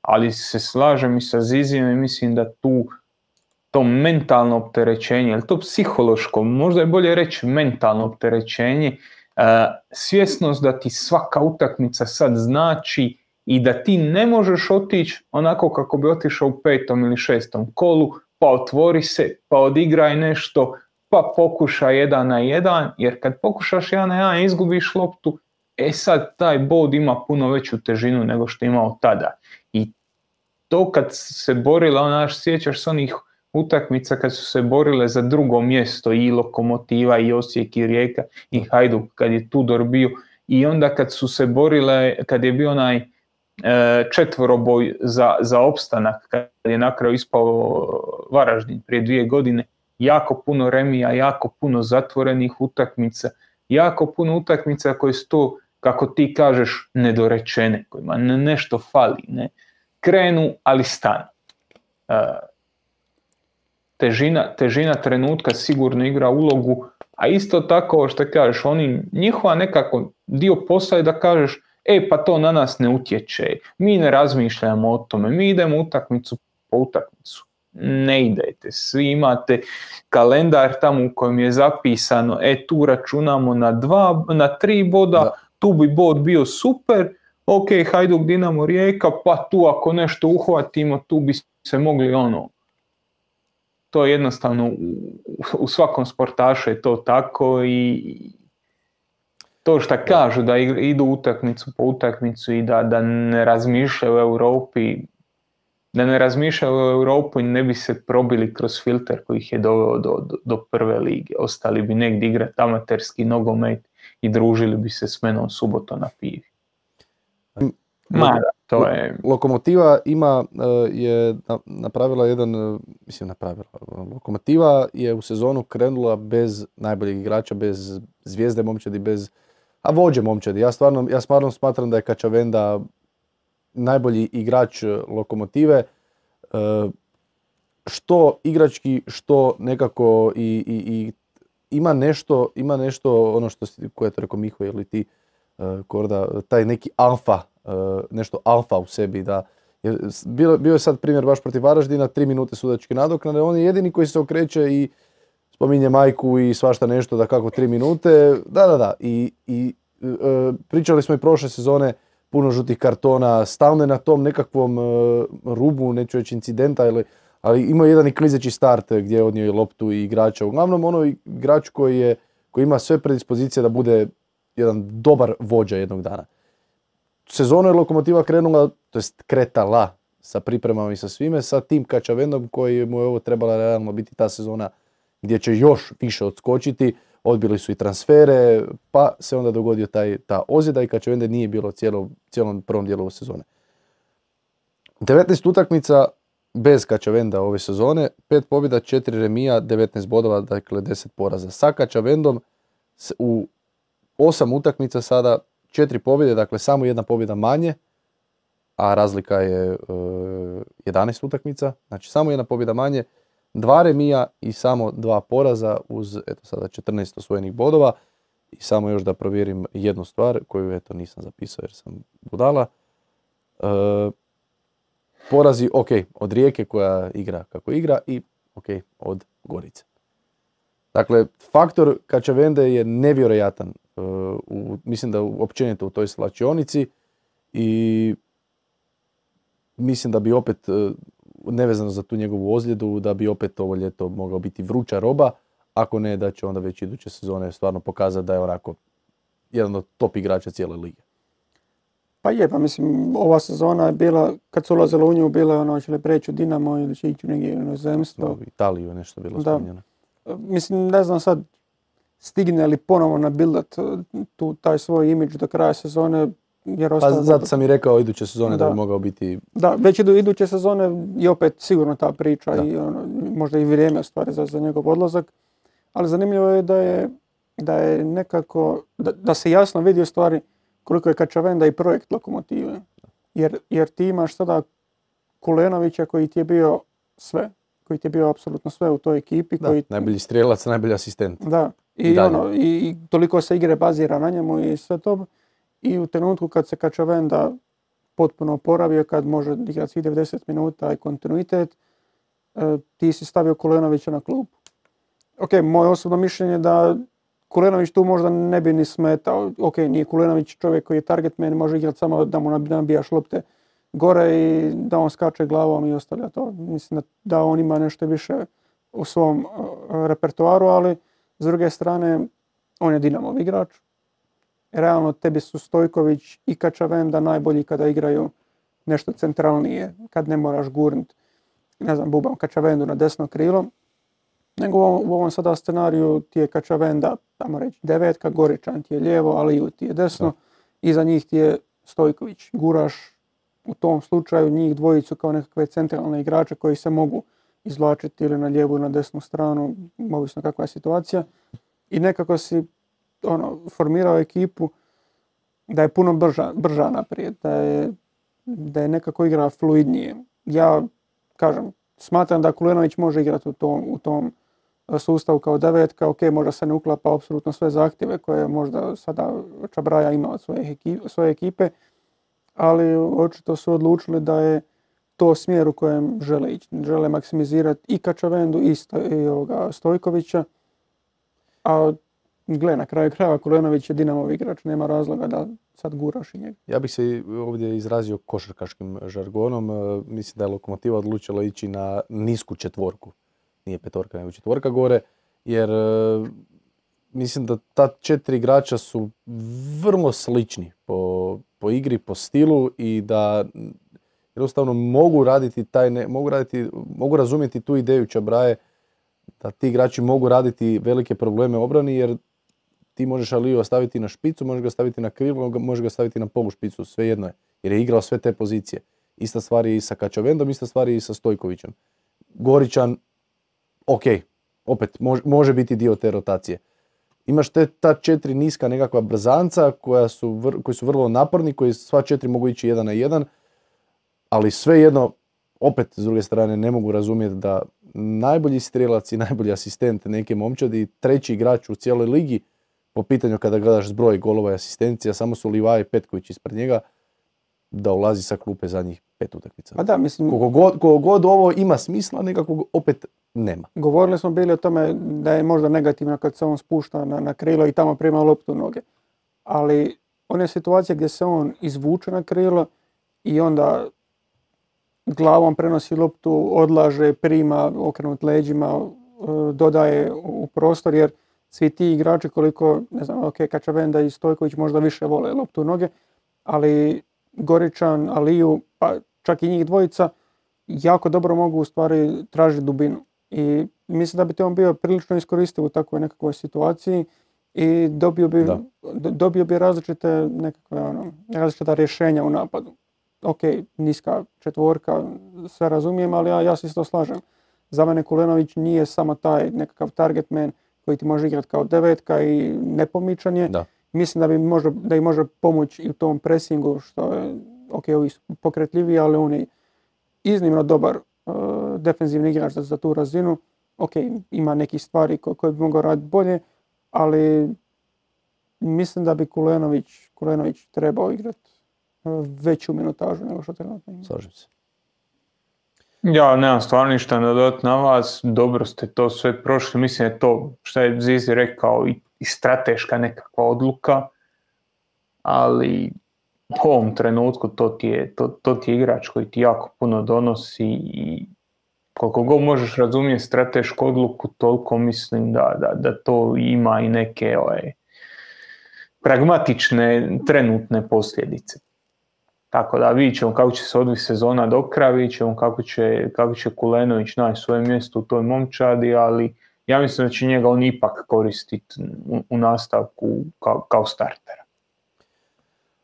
Ali se slažem i sa Zizijem i mislim da tu to mentalno opterećenje, ili to psihološko, možda je bolje reći mentalno opterećenje, e, svjesnost da ti svaka utakmica sad znači i da ti ne možeš otići onako kako bi otišao u petom ili šestom kolu, pa otvori se, pa odigraj nešto, pa pokušaj jedan na jedan, jer kad pokušaš jedan na jedan izgubiš loptu, e sad taj bod ima puno veću težinu nego što je imao tada. I to kad se borila, onaš sjećaš s onih utakmica kad su se borile za drugo mjesto i Lokomotiva i Osijek i Rijeka i Hajduk kad je Tudor bio i onda kad su se borile, kad je bio onaj e, četvoroboj za, za opstanak, kad je na kraju ispao Varaždin prije dvije godine, jako puno remija, jako puno zatvorenih utakmica, jako puno utakmica koje su to kako ti kažeš, nedorečene, kojima nešto fali, ne? krenu, ali stanu. E, težina, težina trenutka sigurno igra ulogu, a isto tako što kažeš, oni, njihova nekako dio posla je da kažeš, e pa to na nas ne utječe, mi ne razmišljamo o tome, mi idemo utakmicu po utakmicu. Ne idete, svi imate kalendar tamo u kojem je zapisano, e tu računamo na, dva, na tri boda, tu bi bod bio super, ok, Hajduk Dinamo Rijeka, pa tu ako nešto uhvatimo, tu bi se mogli ono, to je jednostavno u, svakom sportašu je to tako i to što kažu da idu utakmicu po utakmicu i da, da ne razmišljaju u Europi, da ne razmišljaju u Europu i ne bi se probili kroz filter koji ih je doveo do, do, do prve lige. Ostali bi negdje igrati amaterski nogomet i družili bi se s menom subotom na pivi. Ma, to je... Lokomotiva ima, e, je napravila jedan, e, mislim napravila, Lokomotiva je u sezonu krenula bez najboljeg igrača, bez zvijezde momčadi, bez, a vođe momčadi. Ja stvarno, ja stvarno smatram da je Kačavenda najbolji igrač Lokomotive, e, što igrački, što nekako i, i, i ima nešto, ima nešto ono što si, koje je to rekao Miho ili ti, Korda, taj neki alfa E, nešto alfa u sebi, da bio, bio je sad primjer baš protiv Varaždina, tri minute sudačke nadoknade, on je jedini koji se okreće i spominje majku i svašta nešto da kako tri minute, da, da, da, i, i e, pričali smo i prošle sezone, puno žutih kartona, stalno na tom nekakvom e, rubu, neću reći incidenta, ili, ali ima jedan i klizeći start gdje je odnio i loptu i igrača. Uglavnom ono igrač koji, je, koji ima sve predispozicije da bude jedan dobar vođa jednog dana sezonu je Lokomotiva krenula, to jest kretala sa pripremama i sa svime, sa tim Kačavendom koji mu je ovo trebala realno biti ta sezona gdje će još više odskočiti. Odbili su i transfere, pa se onda dogodio taj, ta ozljeda i Kačavende nije bilo cijelo, cijelom prvom dijelu sezone. 19 utakmica bez Kačavenda ove sezone, 5 pobjeda, 4 remija, 19 bodova, dakle 10 poraza. Sa Kačavendom u 8 utakmica sada četiri pobjede, dakle samo jedna pobjeda manje, a razlika je e, 11 utakmica, znači samo jedna pobjeda manje, dva remija i samo dva poraza uz eto sada 14 osvojenih bodova. I samo još da provjerim jednu stvar koju eto nisam zapisao jer sam budala. E, porazi, ok, od Rijeke koja igra kako igra i ok, od Gorice. Dakle, faktor Kačavende je nevjerojatan u, mislim da općenito u toj slačionici i mislim da bi opet, e, nevezano za tu njegovu ozljedu, da bi opet ovo ljeto mogao biti vruća roba, ako ne da će onda već iduće sezone stvarno pokazati da je onako jedan od top igrača cijele lige. Pa je, pa mislim, ova sezona je bila, kad su ulazilo u nju, bila je ono, hoće li preći u Dinamo ili će ići negdje u inozemstvo. U Italiju nešto bilo spominjeno. Mislim, ne znam sad, stigne li ponovo nabildat tu, taj svoj imidž do kraja sezone. Jer pa zato sam i rekao iduće sezone da, bi mogao biti... Da, već idu iduće sezone i opet sigurno ta priča i ono, možda i vrijeme stvari za, za njegov odlazak. Ali zanimljivo je da je, da je nekako, da, da se jasno vidi u stvari koliko je Kačavenda i projekt lokomotive. Jer, jer ti imaš sada Kulenovića koji ti je bio sve, koji ti je bio apsolutno sve u toj ekipi. Da, koji... najbolji strijelac, najbolji asistent. Da, i, ono, i, toliko se igre bazira na njemu i sve to. I u trenutku kad se Kačavenda potpuno oporavio, kad može igrati svih 90 minuta i kontinuitet, e, ti si stavio Kulenovića na klub. Ok, moje osobno mišljenje da Kulenović tu možda ne bi ni smetao. Ok, nije Kulenović čovjek koji je target man, može igrati samo da mu nabijaš lopte gore i da on skače glavom i ostavlja to. Mislim da on ima nešto više u svom e, repertoaru, ali s druge strane, on je Dinamov igrač. Realno tebi su Stojković i Kačavenda najbolji kada igraju nešto centralnije, kad ne moraš gurnut, ne znam, bubam Kačavendu na desno krilo. Nego u ovom sada scenariju ti je Kačavenda, tamo reći devetka, Goričan ti je lijevo, ali ti je desno. Iza njih ti je Stojković. Guraš u tom slučaju njih dvojicu kao nekakve centralne igrače koji se mogu izvlačiti ili na lijevu ili na desnu stranu, ovisno kakva je situacija. I nekako si ono, formirao ekipu da je puno brža, brža naprijed, da je, da je nekako igra fluidnije. Ja kažem, smatram da Kulenović može igrati u tom, u tom sustavu kao devetka, ok, možda se ne uklapa apsolutno sve zahtjeve koje možda sada Čabraja ima od svoje, svoje ekipe, ali očito su odlučili da je to smjer u kojem žele ići. Žele maksimizirati i Kačavendu i, i ovoga Stojkovića, a gle, na kraju krajeva Kulenović je Dinamov igrač, nema razloga da sad guraš i njega. Ja bih se ovdje izrazio košarkaškim žargonom. E, mislim da je Lokomotiva odlučila ići na nisku četvorku. Nije petorka, nego četvorka gore. Jer e, mislim da ta četiri igrača su vrlo slični po, po igri, po stilu i da jednostavno mogu raditi taj, ne, mogu, raditi, mogu razumjeti tu ideju Čabraje da ti igrači mogu raditi velike probleme obrani jer ti možeš Aliju staviti na špicu, možeš ga staviti na krilo, možeš ga staviti na polu špicu, sve jedno je. Jer je igrao sve te pozicije. Ista stvar je i sa Kačavendom, ista stvar je i sa Stojkovićem. Goričan, ok, opet može, biti dio te rotacije. Imaš te ta četiri niska nekakva brzanca koja su, koji su vrlo naporni, koji sva četiri mogu ići jedan na jedan, ali svejedno, opet s druge strane ne mogu razumjeti da najbolji strelac i najbolji asistent neke momčadi, treći igrač u cijeloj ligi, po pitanju kada gledaš zbroj golova i asistencija, samo su Livaj i Petković ispred njega, da ulazi sa klupe zadnjih pet utakmica. Pa da, mislim... Koliko god, ovo ima smisla, nekako opet nema. Govorili smo bili o tome da je možda negativno kad se on spušta na, na krilo i tamo prima loptu noge. Ali one situacije gdje se on izvuče na krilo i onda glavom prenosi loptu, odlaže, prima, okrenut leđima, e, dodaje u prostor jer svi ti igrači koliko, ne znam, ok, Kačavenda i Stojković možda više vole loptu u noge, ali Goričan, Aliju, pa čak i njih dvojica, jako dobro mogu u stvari tražiti dubinu. I mislim da bi to on bio prilično iskoristiv u takvoj nekakvoj situaciji i dobio bi, dobio bi različite nekakve, ono, različita rješenja u napadu. Ok, niska četvorka, sve razumijem, ali ja, ja se to slažem. Za mene Kulenović nije samo taj nekakav target man koji ti može igrati kao devetka i nepomičan je. Da. Mislim da, bi možda, da im može pomoći i u tom pressingu što je ok, ovi pokretljiviji, ali on je iznimno dobar uh, defensivni igrač za, za tu razinu. Ok, ima neki stvari koje, koje bi mogao raditi bolje, ali mislim da bi Kulenović, Kulenović trebao igrati uh, veću minutažu nego što trenutno ima. Slažem se. Ja nemam stvarno ništa dodati na vas, dobro ste to sve prošli, mislim je to što je Zizi rekao i, strateška nekakva odluka, ali u ovom trenutku to ti, je, to, to ti je igrač koji ti jako puno donosi i koliko god možeš razumjeti stratešku odluku, toliko mislim da, da, da to ima i neke ovaj, pragmatične trenutne posljedice. Tako da vidit ćemo kako će se odviti sezona do kraja, vidit ćemo kako će, kako će Kulenović naći svoje mjesto u toj momčadi, ali ja mislim da će njega on ipak koristiti u, nastavku kao, kao startera.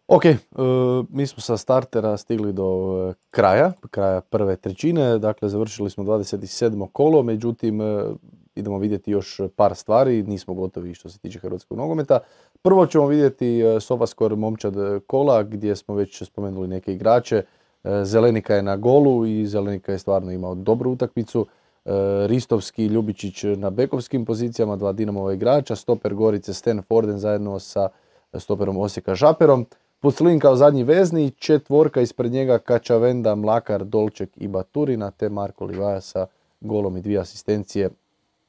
Ok, uh, mi smo sa startera stigli do e, kraja, kraja prve trećine, dakle završili smo 27. kolo, međutim uh, idemo vidjeti još par stvari, nismo gotovi što se tiče hrvatskog nogometa. Prvo ćemo vidjeti e, Sofaskor momčad kola gdje smo već spomenuli neke igrače. E, Zelenika je na golu i Zelenika je stvarno imao dobru utakmicu. E, Ristovski Ljubičić na bekovskim pozicijama, dva Dinamova igrača. Stoper Gorice Sten Forden zajedno sa stoperom Osijeka Žaperom. Puslin kao zadnji vezni, četvorka ispred njega Kačavenda, Mlakar, Dolček i Baturina, te Marko Livaja sa golom i dvije asistencije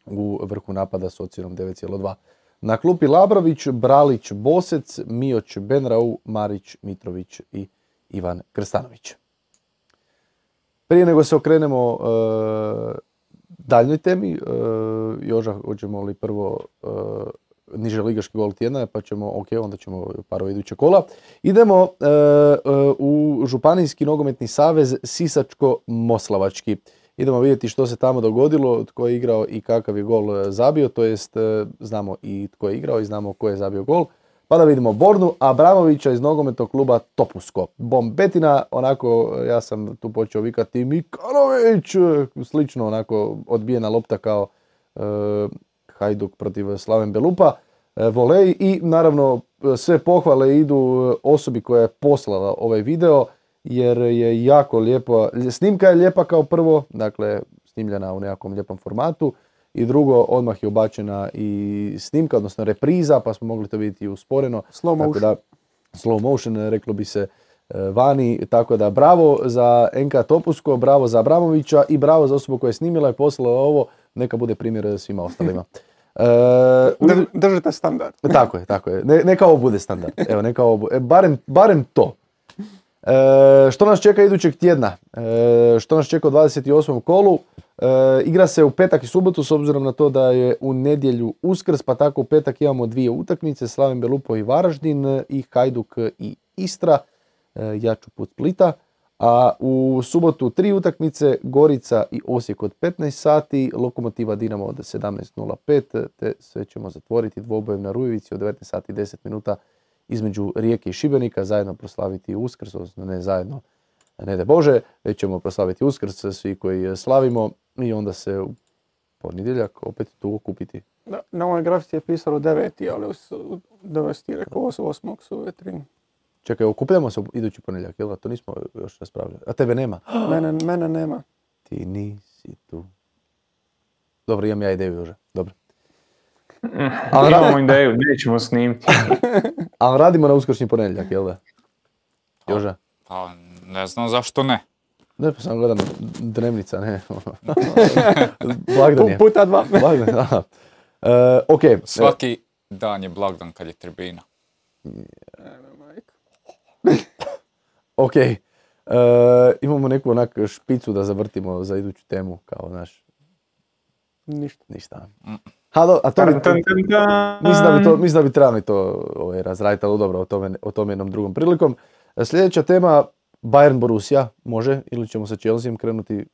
u vrhu napada s ocjenom 9,2. Na klupi Labrović, Bralić, Bosec, Mioć, Benrau, Marić, Mitrović i Ivan Krstanović. Prije nego se okrenemo e, daljnjoj temi, e, Joža, hoćemo li prvo e, niže ligaški gol tjedna, pa ćemo, ok, onda ćemo par iduće kola. Idemo e, u Županijski nogometni savez Sisačko-Moslavački. Idemo vidjeti što se tamo dogodilo, tko je igrao i kakav je gol e, zabio, to jest e, znamo i tko je igrao i znamo tko je zabio gol. Pa da vidimo Bornu Abramovića iz nogometnog kluba Topusko. Bombetina, onako, ja sam tu počeo vikati Mikanović, slično onako odbijena lopta kao e, Hajduk protiv Slaven Belupa. e, volej i naravno sve pohvale idu osobi koja je poslala ovaj video jer je jako lijepo, snimka je lijepa kao prvo, dakle snimljena u nekakvom lijepom formatu i drugo odmah je ubačena i snimka, odnosno repriza pa smo mogli to vidjeti usporeno. Slow motion. Da, slow motion reklo bi se e, vani, tako da bravo za NK Topusko, bravo za Abramovića i bravo za osobu koja je snimila i poslala ovo, neka bude primjer svima ostalima. E, držite standard. Tako je, tako je. neka ovo bude standard. Evo, neka ovo bude. E, barem, barem to. E, što nas čeka idućeg tjedna? E, što nas čeka u 28. kolu? E, igra se u petak i subotu s obzirom na to da je u nedjelju uskrs, pa tako u petak imamo dvije utakmice, Slavim Belupo i Varaždin i Hajduk i Istra, e, ja ću put Splita. A u subotu tri utakmice, Gorica i Osijek od 15 sati, Lokomotiva Dinamo od 17.05, te sve ćemo zatvoriti dvobojem na Rujevici od 19 sati 10 minuta između Rijeke i Šibenika, zajedno proslaviti Uskrs, odnosno ne zajedno, ne de Bože, već ćemo proslaviti Uskrs svi koji slavimo i onda se u ponedjeljak opet tu okupiti. Da, na ovoj grafici je pisalo deveti, ali dovesti rekao osmog su ove tri. Čekaj, okupljamo se idući ponedjeljak, jel To nismo još raspravljali. A tebe nema? (gasps) mene, mene nema. Ti nisi tu. Dobro, imam ja ideju, Jože. Ali Imamo ideju, nećemo snimiti. (laughs) Ali radimo na uskršnji ponedjeljak, jel da? Jože? Pa, ne znam zašto ne. Ne, pa sam gledam dnevnica, ne. (laughs) blagdan je. Puta dva. (laughs) blagdan, da. E, ok. E, Svaki dan je blagdan kad je tribina. ok. E, imamo neku onak špicu da zavrtimo za iduću temu, kao naš... Ništa. Ništa. Ha, a to bi, mislim, da bi to, mislim da bi trebali to ovaj, razraditi, ali dobro, o tome, o tome jednom drugom prilikom. Sljedeća tema, Bayern Borussia, može, ili ćemo sa Chelsea krenuti,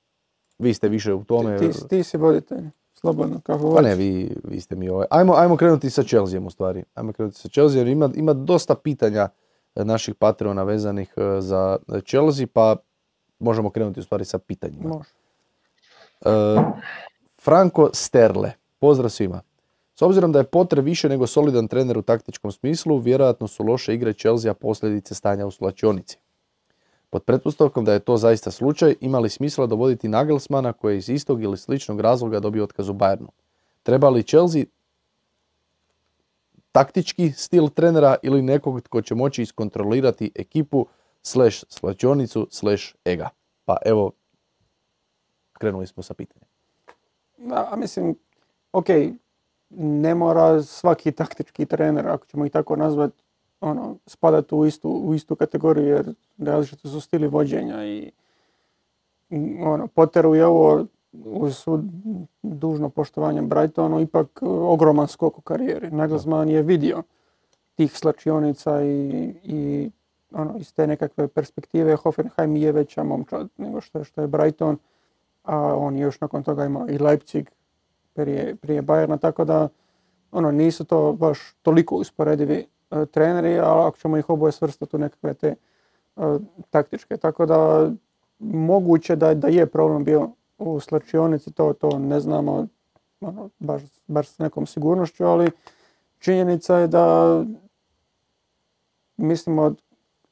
vi ste više u tome. Ti, ti, ti si voditelj, slobodno, kako Pa ne, vi, vi ste mi ovaj. Ajmo, ajmo krenuti sa Chelsea u stvari. Ajmo krenuti sa Chelsea, jer ima, ima dosta pitanja naših patrona vezanih eh, za Chelsea, pa možemo krenuti u stvari sa pitanjima. Može. Uh, Franco Sterle. Pozdrav svima. S obzirom da je Potter više nego solidan trener u taktičkom smislu, vjerojatno su loše igre Chelsea posljedice stanja u slačionici. Pod pretpostavkom da je to zaista slučaj, imali smisla dovoditi Nagelsmana koji je iz istog ili sličnog razloga dobio otkaz u Bayernu. Treba li Chelsea taktički stil trenera ili nekog tko će moći iskontrolirati ekipu slash slačionicu slash ega? Pa evo, krenuli smo sa pitanjem. Da, mislim, ok, ne mora svaki taktički trener, ako ćemo ih tako nazvati, ono, spadati u istu, u istu kategoriju jer različito su stili vođenja i ono, Potteru je ovo uz dužno poštovanje Brightonu ipak ogroman skok u karijeri. Naglasman je vidio tih slačionica i, i ono, iz te nekakve perspektive Hoffenheim je veća momčad nego što je, što je Brighton, a on je još nakon toga imao i Leipzig prije, prije Bayerna, tako da ono, nisu to baš toliko usporedivi e, treneri, ali ako ćemo ih oboje svrstati u nekakve te e, taktičke. Tako da moguće da, da je problem bio u slačionici, to, to ne znamo ono, baš, baš s nekom sigurnošću, ali činjenica je da mislimo od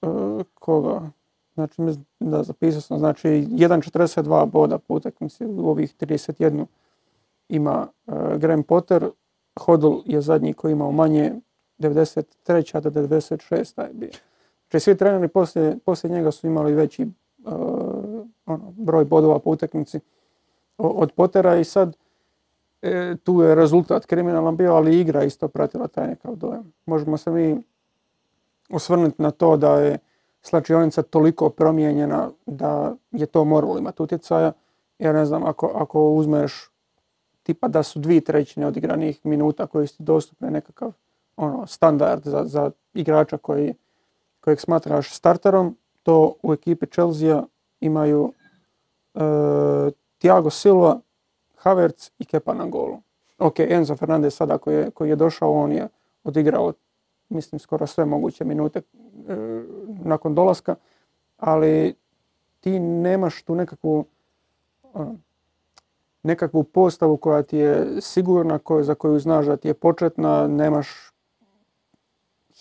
e, koga, znači da zapisao sam, znači 1.42 boda po utakmici u ovih 31 ima uh, Graham Potter, Hodl je zadnji koji imao manje, 93. do 96. je bio. Znači svi treneri poslije, poslije njega su imali veći uh, ono, broj bodova po utakmici od Pottera i sad e, tu je rezultat kriminalan bio, ali igra isto pratila taj nekav dojam. Možemo se mi osvrnuti na to da je slačionica toliko promijenjena da je to moralo imati utjecaja. Ja ne znam, ako, ako uzmeš tipa da su dvije trećine odigranih minuta koji su dostupne nekakav ono, standard za, za igrača koji, kojeg smatraš starterom, to u ekipi Chelsea imaju e, Thiago Silva, Havertz i Kepa na golu. Ok, Enzo Fernandez sada koji je, koji je došao, on je odigrao mislim skoro sve moguće minute e, nakon dolaska, ali ti nemaš tu nekakvu ono, nekakvu postavu koja ti je sigurna, za koju znaš da ti je početna, nemaš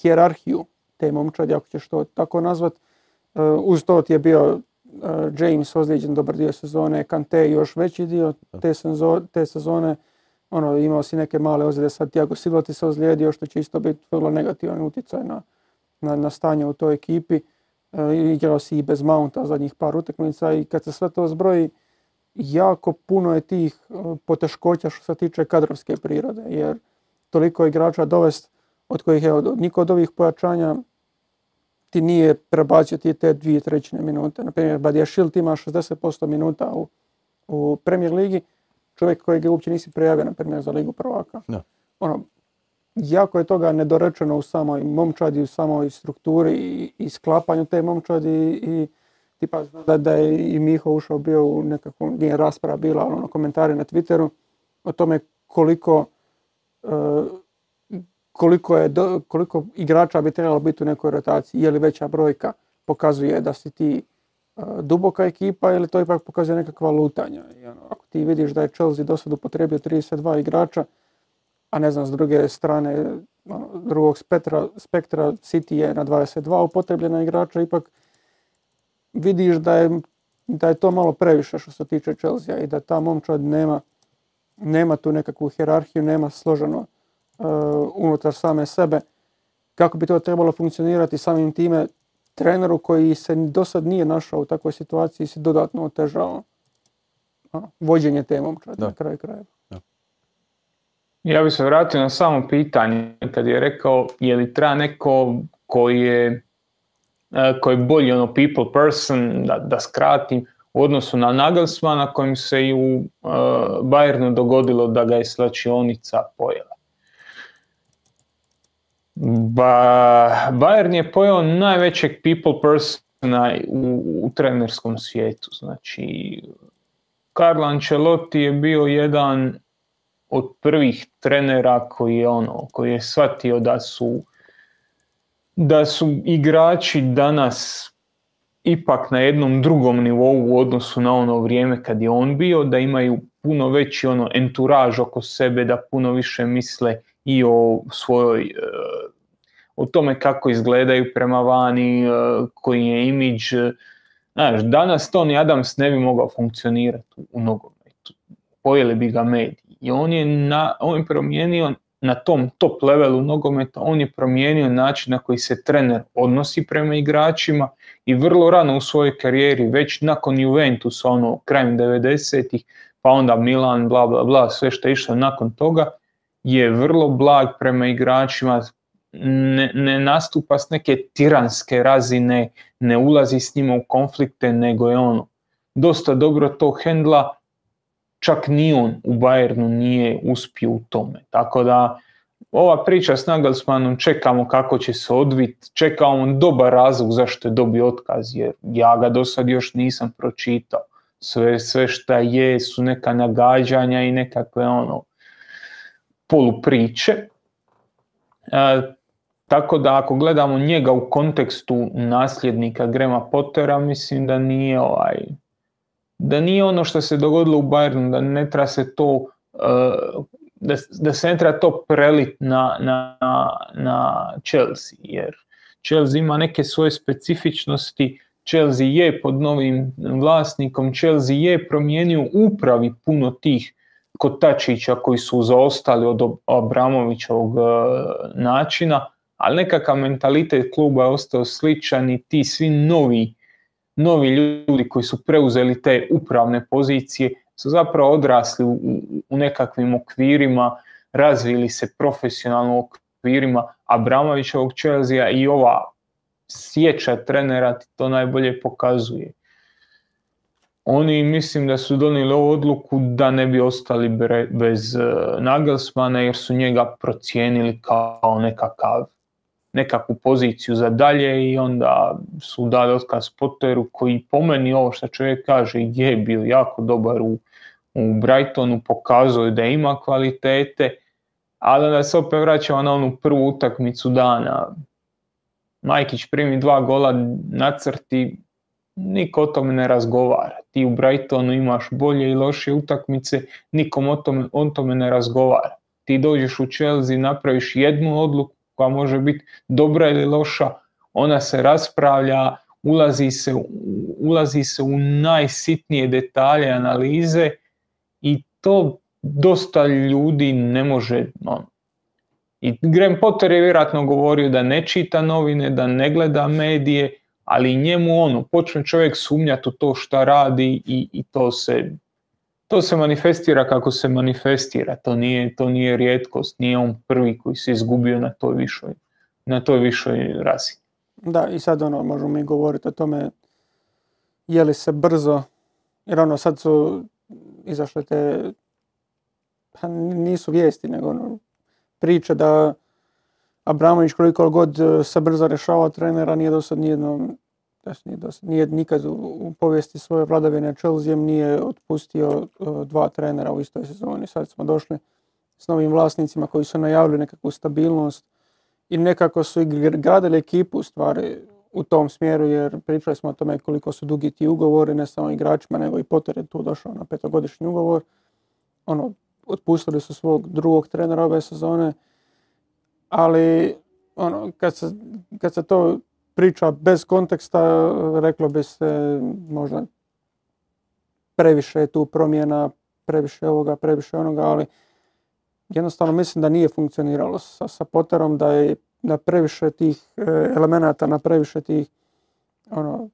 hjerarhiju te momčadi, ako ćeš to tako nazvat. E, uz to ti je bio James ozlijeđen dobar dio sezone, Kante još veći dio te, te sezone. Ono, imao si neke male ozljede, sad Tiago Silva ti se ozlijedio, što će isto biti vrlo negativan utjecaj na, na, na stanje u toj ekipi. E, igrao si i bez Mounta zadnjih par utakmica i kad se sve to zbroji, jako puno je tih e, poteškoća što se tiče kadrovske prirode, jer toliko igrača dovest od kojih je od, niko od ovih pojačanja ti nije prebacio ti te dvije trećine minute. Naprimjer, Badija Šilt ima 60% minuta u, u Premier Ligi, čovjek kojeg uopće nisi prijavio, na primjer, za Ligu prvaka. Ono, jako je toga nedorečeno u samoj momčadi, u samoj strukturi i, i sklapanju te momčadi i tipa da, da je i Miho ušao bio u nekakvu, nije rasprava bila, ali ono komentari na Twitteru o tome koliko e, koliko, je, koliko igrača bi trebalo biti u nekoj rotaciji, je li veća brojka pokazuje da si ti e, duboka ekipa ili to ipak pokazuje nekakva lutanja. I ono, ako ti vidiš da je Chelsea do sad upotrebio 32 igrača, a ne znam, s druge strane ono, drugog spektra, spektra City je na 22 upotrebljena igrača, ipak vidiš da je, da je to malo previše što se tiče Chelsea i da ta momčad nema, nema tu nekakvu hjerarhiju, nema složeno uh, unutar same sebe. Kako bi to trebalo funkcionirati samim time treneru koji se do sad nije našao u takvoj situaciji se dodatno otežao vođenje te momčadi na kraju krajeva. Ja bih se vratio na samo pitanje kad je rekao je li treba neko koji je, koji je bolji ono people person, da, da skratim, u odnosu na Nagelsmana kojim se i u uh, Bayernu dogodilo da ga je slačionica pojela. Ba, Bayern je pojeo najvećeg people persona u, u trenerskom svijetu. Znači, Carlo Ancelotti je bio jedan od prvih trenera koji je ono, koji je shvatio da su da su igrači danas ipak na jednom drugom nivou u odnosu na ono vrijeme kad je on bio, da imaju puno veći ono enturaž oko sebe, da puno više misle i o svojoj e, o tome kako izgledaju prema vani, e, koji je imidž. Znaš, danas Tony Adams ne bi mogao funkcionirati u nogometu. Pojeli bi ga mediji i on je, na, on je promijenio na tom top levelu nogometa, on je promijenio način na koji se trener odnosi prema igračima i vrlo rano u svojoj karijeri, već nakon Juventusa, ono, krajem 90-ih, pa onda Milan, bla, bla, bla, sve što je išlo nakon toga, je vrlo blag prema igračima, ne, ne nastupa s neke tiranske razine, ne ulazi s njima u konflikte, nego je ono dosta dobro to hendla, čak ni on u Bayernu nije uspio u tome. Tako da ova priča s Nagelsmanom čekamo kako će se odvit, čekamo dobar razlog zašto je dobio otkaz, jer ja ga do sad još nisam pročitao. Sve, sve šta je su neka nagađanja i nekakve ono polupriče. E, tako da ako gledamo njega u kontekstu nasljednika Grema Pottera, mislim da nije ovaj, da nije ono što se dogodilo u Bayernu, da ne treba se to eh, da, da se ne treba to prelit na, na, na Chelsea, jer Chelsea ima neke svoje specifičnosti, Chelsea je pod novim vlasnikom, Chelsea je promijenio upravi puno tih kotačića koji su zaostali od Abramovićevog eh, načina, ali nekakav mentalitet kluba je ostao sličan i ti svi novi novi ljudi koji su preuzeli te upravne pozicije su zapravo odrasli u, u nekakvim okvirima, razvili se profesionalno u okvirima Abramovićevog Chelsea i ova sjeća trenera ti to najbolje pokazuje. Oni mislim da su donijeli ovu odluku da ne bi ostali bez eh, Nagelsmana jer su njega procijenili kao nekakav nekakvu poziciju za dalje i onda su dali otkaz Potteru koji po meni ovo što čovjek kaže je bio jako dobar u, u Brightonu, pokazuje da ima kvalitete, ali da se opet vraćamo na onu prvu utakmicu dana. Majkić primi dva gola na crti, niko o tome ne razgovara. Ti u Brightonu imaš bolje i loše utakmice, nikom o tome, o tome ne razgovara. Ti dođeš u Chelsea, napraviš jednu odluku, koja može biti dobra ili loša, ona se raspravlja, ulazi se, ulazi se u najsitnije detalje analize i to dosta ljudi ne može ono, i Graham Potter je vjerojatno govorio da ne čita novine, da ne gleda medije, ali njemu ono, počne čovjek sumnjati u to šta radi i, i to se to se manifestira kako se manifestira, to nije, to nije rijetkost, nije on prvi koji se izgubio na toj višoj, na toj višoj razini. Da, i sad ono, možemo mi govoriti o tome je li se brzo, jer ono sad su izašle te, pa nisu vijesti, nego ono, priče da Abramović koliko god se brzo rješavao trenera, nije do sad nijednom nije, nije nikad u, povijesti svoje vladavine Chelsea nije otpustio dva trenera u istoj sezoni. Sad smo došli s novim vlasnicima koji su najavili nekakvu stabilnost i nekako su i gradili ekipu stvari u tom smjeru jer pričali smo o tome koliko su dugi ti ugovori, ne samo igračima nego i Potter je tu došao na petogodišnji ugovor. Ono, otpustili su svog drugog trenera ove sezone, ali ono, kad se, kad se to priča bez konteksta, reklo bi se možda previše tu promjena, previše ovoga, previše onoga, ali jednostavno mislim da nije funkcioniralo sa, sa Potterom, da je na previše tih e, elemenata, na previše tih ono,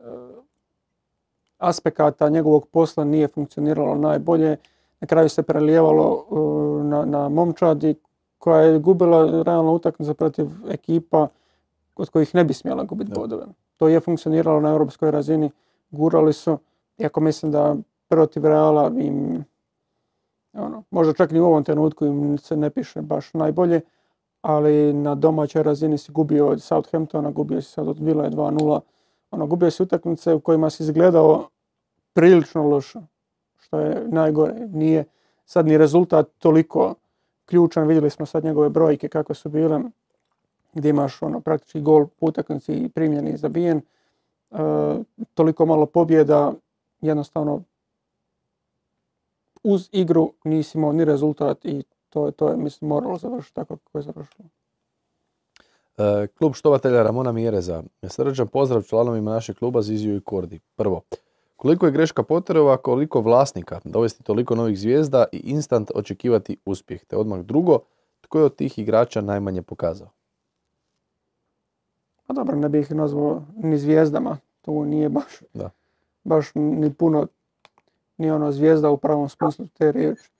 e, aspekata njegovog posla nije funkcioniralo najbolje. Na kraju se prelijevalo e, na, na momčadi koja je gubila realno utakmicu protiv ekipa od kojih ne bi smjela gubiti bodove. To je funkcioniralo na europskoj razini, gurali su, iako mislim da protiv Reala im, ono, možda čak ni u ovom trenutku im se ne piše baš najbolje, ali na domaćoj razini si gubio od Southamptona, gubio si sad od Villa 2-0, ono, gubio si utakmice u kojima si izgledao prilično loše, što je najgore. Nije sad ni rezultat toliko ključan, vidjeli smo sad njegove brojke kako su bile, gdje imaš ono, praktički gol po utakmici primljen i zabijen. E, toliko malo pobjeda, jednostavno uz igru nisi imao ni rezultat i to, to je, mislim, moralo završiti tako kako je završilo. E, klub štovatelja Ramona Mjereza. Srđan pozdrav članovima našeg kluba Ziziju i Kordi. Prvo, koliko je greška Potterova, koliko vlasnika dovesti toliko novih zvijezda i instant očekivati uspjeh. Te odmah drugo, tko je od tih igrača najmanje pokazao? Pa dobro, ne bih ih nazvao ni zvijezdama. To nije baš, da. baš ni puno, ni ono zvijezda u pravom smislu te riječi.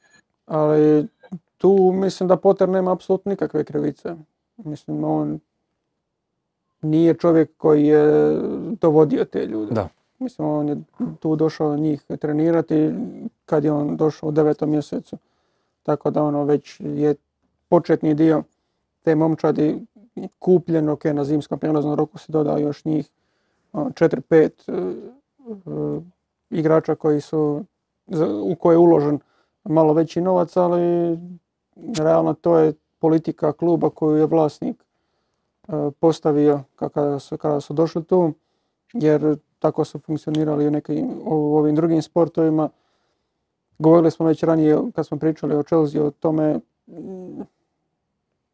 Ali tu mislim da Potter nema apsolutno nikakve krivice. Mislim, on nije čovjek koji je dovodio te ljude. Da. Mislim, on je tu došao njih trenirati kad je on došao u devetom mjesecu. Tako da ono već je početni dio te momčadi kupljen, ok, na zimskom prijelaznom roku se dodao još njih 4-5 e, e, igrača koji su, u koje je uložen malo veći novac, ali realno to je politika kluba koju je vlasnik e, postavio kada su, kada su došli tu, jer tako su funkcionirali u, nekim, ovim drugim sportovima. Govorili smo već ranije kad smo pričali o Chelsea o tome,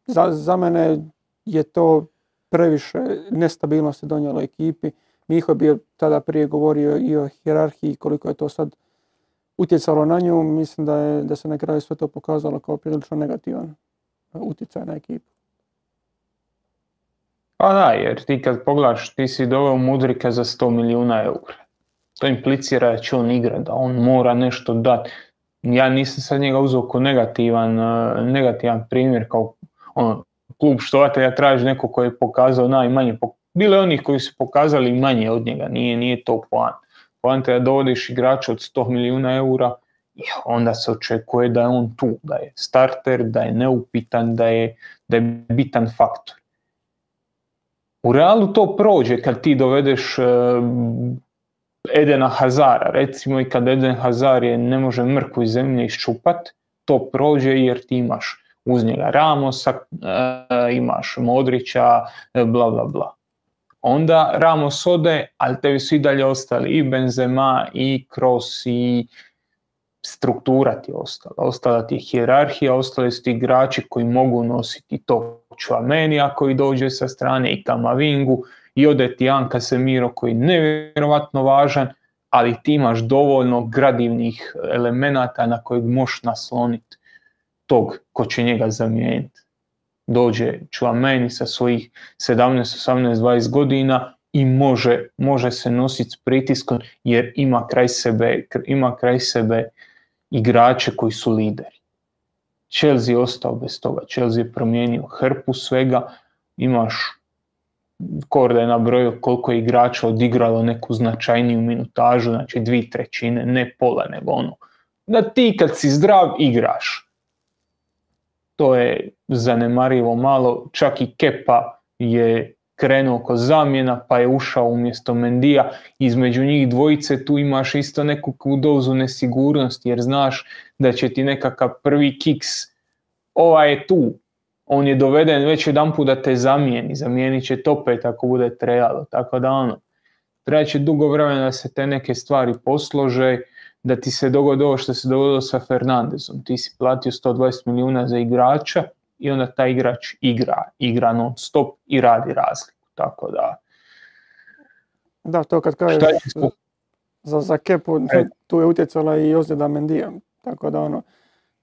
za, za mene je to previše nestabilnosti donijelo ekipi. Miho bi tada prije govorio i o hjerarhiji, koliko je to sad utjecalo na nju. Mislim da, je, da se na kraju sve to pokazalo kao prilično negativan utjecaj na ekipu. Pa da, jer ti kad pogledaš, ti si doveo Mudrika za 100 milijuna eura. To implicira da će on igrati, da on mora nešto dati. Ja nisam sad njega uzeo kao negativan, negativan primjer, kao ono, klub štovatelja traži neko koji je pokazao najmanje. Bilo je onih koji su pokazali manje od njega, nije, nije to plan. Poanta je da dovodiš igrača od 100 milijuna eura onda se očekuje da je on tu, da je starter, da je neupitan, da je, da je bitan faktor. U realu to prođe kad ti dovedeš e, Edena Hazara, recimo i kad Eden Hazar je ne može mrku iz zemlje iščupat, to prođe jer ti imaš uz njega Ramosa, e, imaš Modrića, e, bla bla bla. Onda Ramos ode, ali tebi su i dalje ostali i Benzema, i Kroos, i struktura ti je ostala. Ostala ti je hjerarhija, ostali su ti igrači koji mogu nositi topču. Čuamenija koji dođe sa strane i Kamavingu i ode ti Anka Semiro koji je nevjerojatno važan, ali ti imaš dovoljno gradivnih elemenata na kojeg možeš nasloniti tog ko će njega zamijeniti. Dođe Čuameni sa svojih 17, 18, 20 godina i može, može se nositi s pritiskom jer ima kraj sebe, ima kraj sebe igrače koji su lideri. Chelsea je ostao bez toga. Chelsea je promijenio hrpu svega. Imaš Korda je nabrojio koliko je igrača odigralo neku značajniju minutažu, znači dvi trećine, ne pola, nego ono. Da ti kad si zdrav igraš. To je zanemarivo malo, čak i Kepa je krenuo oko zamjena pa je ušao umjesto Mendija. Između njih dvojice tu imaš isto neku dozu nesigurnosti jer znaš da će ti nekakav prvi kiks, ovaj je tu, on je doveden već jedan put da te zamijeni, zamijenit će to opet ako bude trebalo, tako da ono, treba će dugo vremena da se te neke stvari poslože, da ti se dogodi ovo što se dogodilo sa Fernandezom, ti si platio 120 milijuna za igrača i onda taj igrač igra, igra non stop i radi razliku, tako da... Da, to kad kažeš za, za Kepu, e. tu je utjecala i ozljeda Mendija, tako da ono,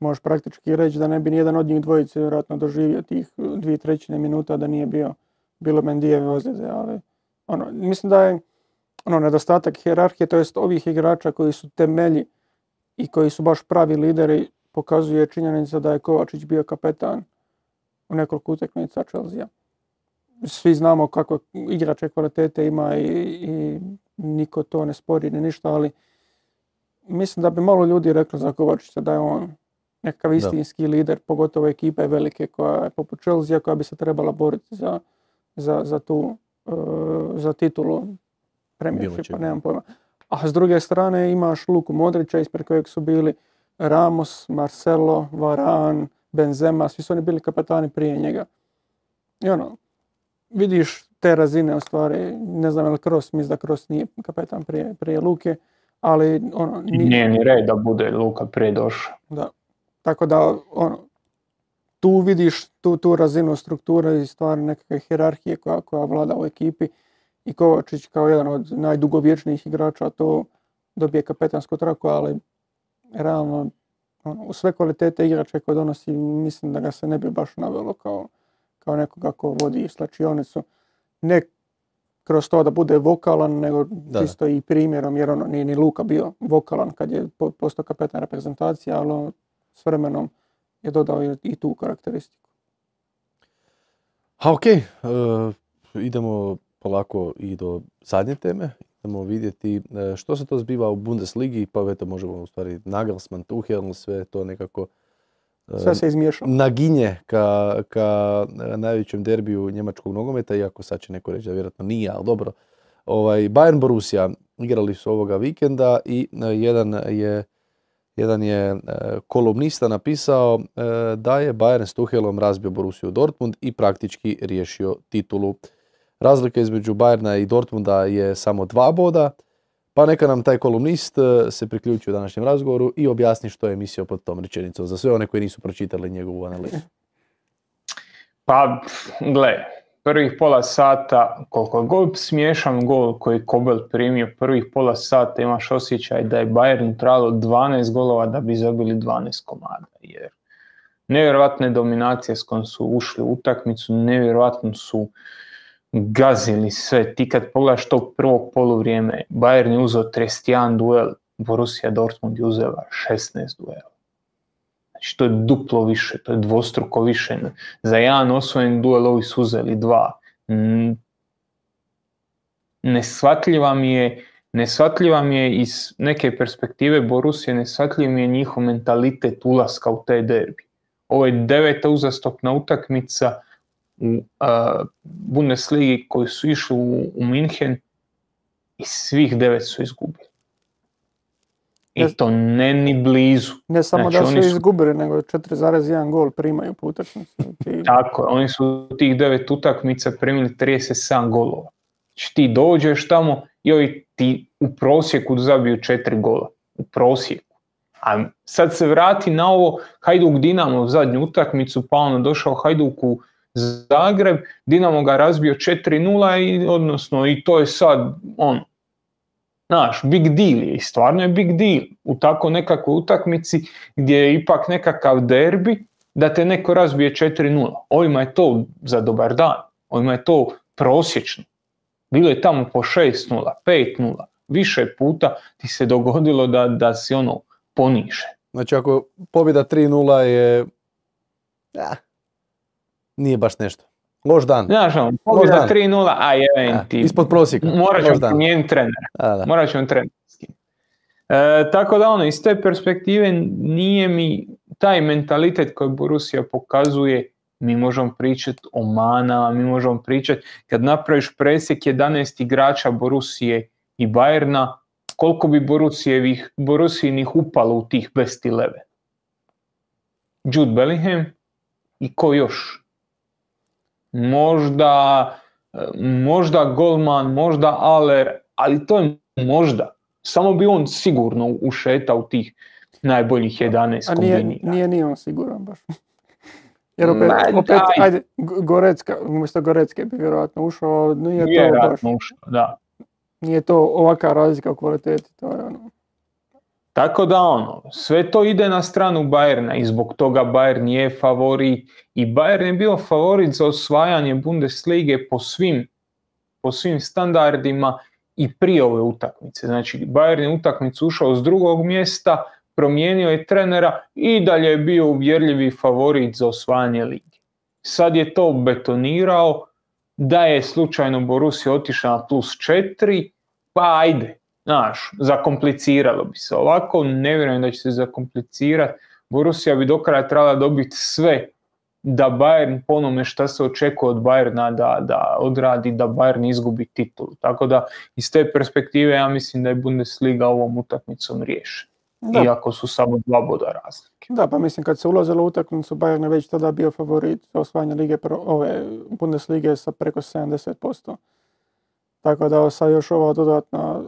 možeš praktički reći da ne bi nijedan od njih dvojice vjerojatno doživio tih dvije trećine minuta da nije bio bilo Mendijeve ozljede, ali ono, mislim da je ono, nedostatak hjerarhije, to jest ovih igrača koji su temelji i koji su baš pravi lideri, pokazuje činjenica da je Kovačić bio kapetan u nekoliko utakmica Chelsea. Svi znamo kako igrače kvalitete ima i, i niko to ne spori ni ništa, ali mislim da bi malo ljudi reklo za Kovačića da je on nekakav istinski lider, pogotovo ekipe velike koja je poput Chelsea koja bi se trebala boriti za, za, za tu uh, za titulu premijershipa, nemam pojma. A s druge strane imaš Luku Modrića ispred kojeg su bili Ramos, Marcelo, Varan, Benzema, svi su oni bili kapetani prije njega. I ono, vidiš te razine u stvari, ne znam je li Kroos, mislim da Kroos nije kapetan prije, prije Luke, ali ono... Nije ni red da bude Luka prije došao. Da, tako da ono, tu vidiš tu, tu razinu strukture i stvari nekakve hjerarhije koja, koja vlada u ekipi i Kovačić kao jedan od najdugovječnijih igrača to dobije kapetansku traku, ali realno ono, u sve kvalitete igrača koje donosi mislim da ga se ne bi baš navelo kao, kao nekoga ko vodi slačionicu. Ne kroz to da bude vokalan, nego da. čisto i primjerom, jer ono nije ni Luka bio vokalan kad je postao kapetan reprezentacija, ali s vremenom je dodao i tu karakteristiku. Ha, ok, idemo polako i do zadnje teme. Idemo vidjeti e, što se to zbiva u Bundesligi, pa eto možemo u stvari Nagelsmann, Tuchel, sve to nekako e, sve se izmiješalo. Naginje ka, ka najvećem derbiju njemačkog nogometa, iako sad će neko reći da vjerojatno nije, ali dobro. Ovaj, Bayern Borussia igrali su ovoga vikenda i e, jedan je jedan je kolumnista napisao da je Bayern s Tuhelom razbio Borussiju Dortmund i praktički riješio titulu. Razlika između Bayerna i Dortmunda je samo dva boda, pa neka nam taj kolumnist se priključi u današnjem razgovoru i objasni što je mislio pod tom rečenicom za sve one koji nisu pročitali njegovu analizu. Pa, gle, prvih pola sata, koliko god smiješan gol koji Kobel primio, prvih pola sata imaš osjećaj da je Bayern trajalo 12 golova da bi zabili 12 komada. Jer nevjerojatne dominacije s kojom su ušli u utakmicu, nevjerojatno su gazili sve. Ti kad pogledaš to prvog poluvrijeme, Bayern je uzeo 31 duel, Borussia Dortmund je uzela 16 duela. Znači to je duplo više, to je dvostruko više. Za jedan osvojen duel ovi su uzeli dva. Neshvatljiva mi je Neshvatljiva mi je iz neke perspektive Borusije, neshvatljiv mi je njihov mentalitet ulaska u te derbi. Ovo je deveta uzastopna utakmica, u Bundesligi koji su išli u, u Minhen i svih devet su izgubili. I to ne ni blizu. Ne samo znači, da su izgubili, nego 4,1 gol primaju po utakmici. (laughs) Tako oni su tih devet utakmica primili 37 golova. Znači ti dođeš tamo i ovi ti u prosjeku zabiju četiri gola. U prosjeku. A sad se vrati na ovo Hajduk Dinamo u zadnju utakmicu, pa ono došao Hajduk u Zagreb, Dinamo ga razbio 4-0 i odnosno i to je sad on Znaš, big deal je stvarno je big deal u tako nekakvoj utakmici gdje je ipak nekakav derbi da te neko razbije 4-0. Ovima je to za dobar dan, ovima je to prosječno. Bilo je tamo po 6-0, 5-0, više puta ti se dogodilo da, da si ono poniše. Znači ako pobjeda 3-0 je... Ja, nije baš nešto. Loš dan. Znaš, ono, pobjeda 3-0, a jevem ti. Ispod prosjeka. Morat ćemo promijeniti trenera. Morat ćemo trenera. E, tako da ono, iz te perspektive nije mi taj mentalitet koji Borussia pokazuje, mi možemo pričati o mana, mi možemo pričati kad napraviš presjek 11 igrača Borusije i Bayerna, koliko bi Borusijevih, Borusijinih upalo u tih best 11. Jude Bellingham i ko još? Možda, možda Golman, možda Aller, ali to je možda. Samo bi on sigurno ušetao tih najboljih 11 A nije, nije, nije on siguran baš. (laughs) Jer opet, opet ajde, Gorecka, umjesto Gorecke bi vjerojatno ušao, nije to baš. Ušao, da. Nije to ovakva razlika u kvaliteti, to je ono. Tako da ono, sve to ide na stranu Bayerna i zbog toga Bayern je favorit i Bayern je bio favorit za osvajanje Bundeslige po svim, po svim standardima i prije ove utakmice. Znači Bayern je utakmicu ušao s drugog mjesta, promijenio je trenera i dalje je bio uvjerljivi favorit za osvajanje lige. Sad je to betonirao, da je slučajno Borussia otišao na plus 4, pa ajde, znaš, zakompliciralo bi se. Ovako ne vjerujem da će se zakomplicirati. Borussia bi do kraja trebala dobiti sve da Bayern ponome šta se očekuje od Bayerna da, da odradi, da Bayern izgubi titulu. Tako da iz te perspektive ja mislim da je Bundesliga ovom utakmicom riješena. Iako su samo dva boda razlike. Da, pa mislim kad se ulazilo u utakmicu Bayern je već tada bio favorit za osvajanje lige ove Bundeslige sa preko 70%. Tako da sad još ova dodatna,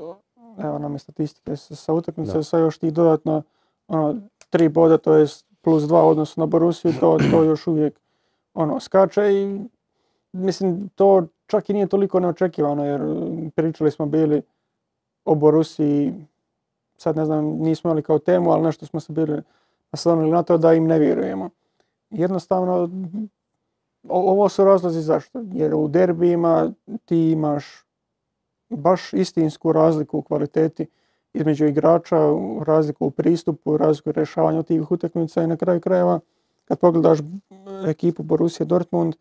evo nam je statistike sa utakmice, sa još tih dodatno ono, tri boda, to je plus dva odnosno na Borusiju, to, to (clears throat) još uvijek ono, skače i mislim to čak i nije toliko neočekivano jer pričali smo bili o Borusiji sad ne znam, nismo imali kao temu, ali nešto smo se bili naslonili na to da im ne vjerujemo. Jednostavno, ovo su razlozi zašto. Jer u derbijima ti imaš baš istinsku razliku u kvaliteti između igrača, razliku u pristupu, razliku u rješavanju tih utakmica i na kraju krajeva kad pogledaš ekipu Borussia Dortmund,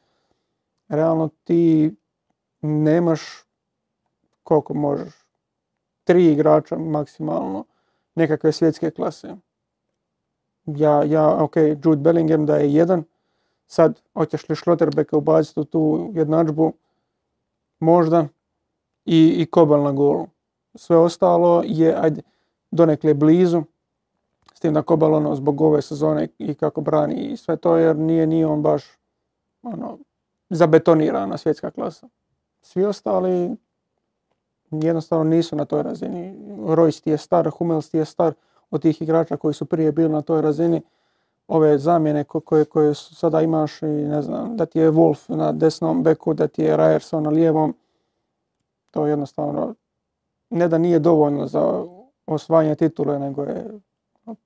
realno ti nemaš koliko možeš. Tri igrača maksimalno nekakve svjetske klase. Ja, ja, ok, Jude Bellingham da je jedan, sad hoćeš li Schlotterbecka ubaciti u tu jednadžbu, možda, i, i Kobel na golu. Sve ostalo je ajde, donekle blizu, s tim da Kobel ono, zbog ove sezone i kako brani i sve to, jer nije, nije on baš ono, zabetonirana svjetska klasa. Svi ostali jednostavno nisu na toj razini. Royce ti je star, Hummels je star od tih igrača koji su prije bili na toj razini. Ove zamjene koje, koje sada imaš i ne znam, da ti je Wolf na desnom beku, da ti je Ryerson na lijevom, to jednostavno ne da nije dovoljno za osvajanje titule, nego je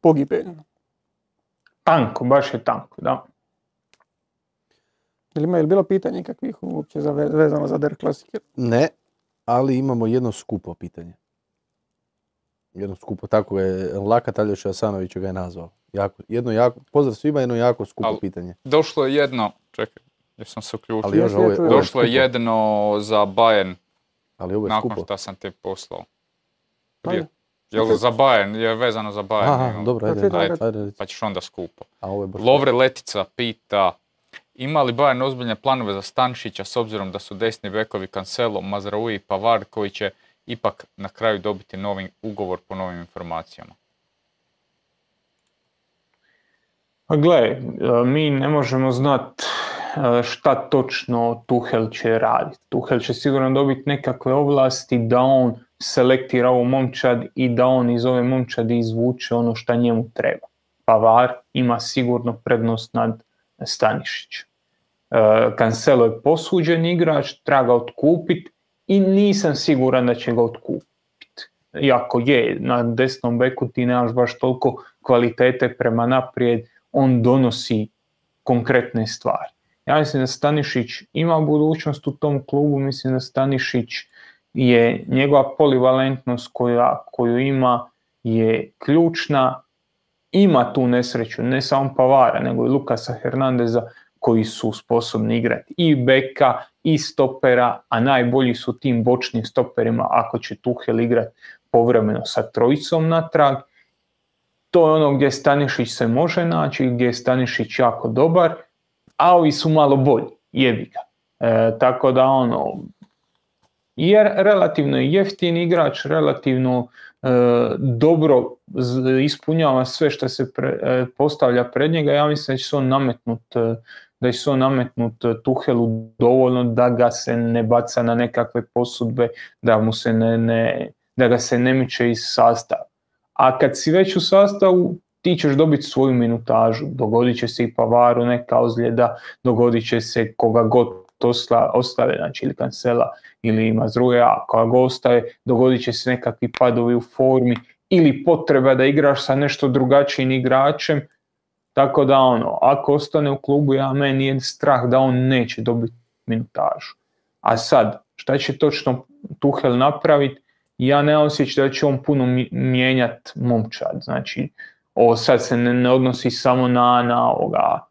pogibeljno. Tanko, baš je tanko, da. Ili ima je bilo pitanje kakvih uopće vezano za Der Klasike? Ne, ali imamo jedno skupo pitanje. Jedno skupo, tako je Laka Taljoša Asanović ga je nazvao. Jako, jedno jako, pozdrav svima, jedno jako skupo pitanje. Došlo je jedno, čekaj, sam se uključio. Ali još ovo je, došlo je jedno za Bayern. Ali ovo je nakon skupo. što sam te poslao. Prije. Jel za Bayern, je vezano za Bayern. Aha, dobro, ajde, ajde, ajde, Pa ćeš onda skupo. A ovo je baš Lovre Letica pita, ima li Bayern ozbiljne planove za Stanšića s obzirom da su desni bekovi Cancelo, Mazraoui i Pavard koji će ipak na kraju dobiti novi ugovor po novim informacijama? Pa gle, mi ne možemo znati šta točno Tuhel će raditi. Tuhel će sigurno dobiti nekakve ovlasti da on selektira ovu momčad i da on iz ove momčadi izvuče ono šta njemu treba. Pavar ima sigurno prednost nad Stanišićem. Cancelo je posuđen igrač, treba ga otkupiti i nisam siguran da će ga otkupiti. Iako je, na desnom beku ti nemaš baš toliko kvalitete prema naprijed, on donosi konkretne stvari. Ja mislim da Stanišić ima budućnost u tom klubu, mislim da Stanišić je njegova polivalentnost koja, koju ima je ključna, ima tu nesreću, ne samo Pavara, nego i Lukasa Hernandeza koji su sposobni igrati. I beka i stopera, a najbolji su tim bočnim stoperima ako će Tuhel igrati povremeno sa trojicom natrag. To je ono gdje Stanišić se može naći, gdje je Stanišić jako dobar, a ovi su malo bolji, jebi. E, tako da ono, jer relativno je jeftin igrač, relativno e, dobro ispunjava sve što se e, postavlja pred njega, ja mislim da će se on nametnut da će se on nametnut Tuhelu dovoljno da ga se ne baca na nekakve posudbe, da mu se ne, ne, da ga se ne miče iz sastava. A kad si već u sastavu, ti ćeš dobiti svoju minutažu. Dogodit će se i Pavaru neka ozljeda, dogodit će se koga god ostave, znači ili Kancela ili Mazruja, koga god ostaje, dogodit će se nekakvi padovi u formi ili potreba da igraš sa nešto drugačijim igračem, tako da ono, ako ostane u klubu, ja meni je strah da on neće dobiti minutažu. A sad, šta će točno Tuhel napraviti? Ja ne osjećam da će on puno mijenjati momčad. Znači, ovo sad se ne, odnosi samo na, na ovoga,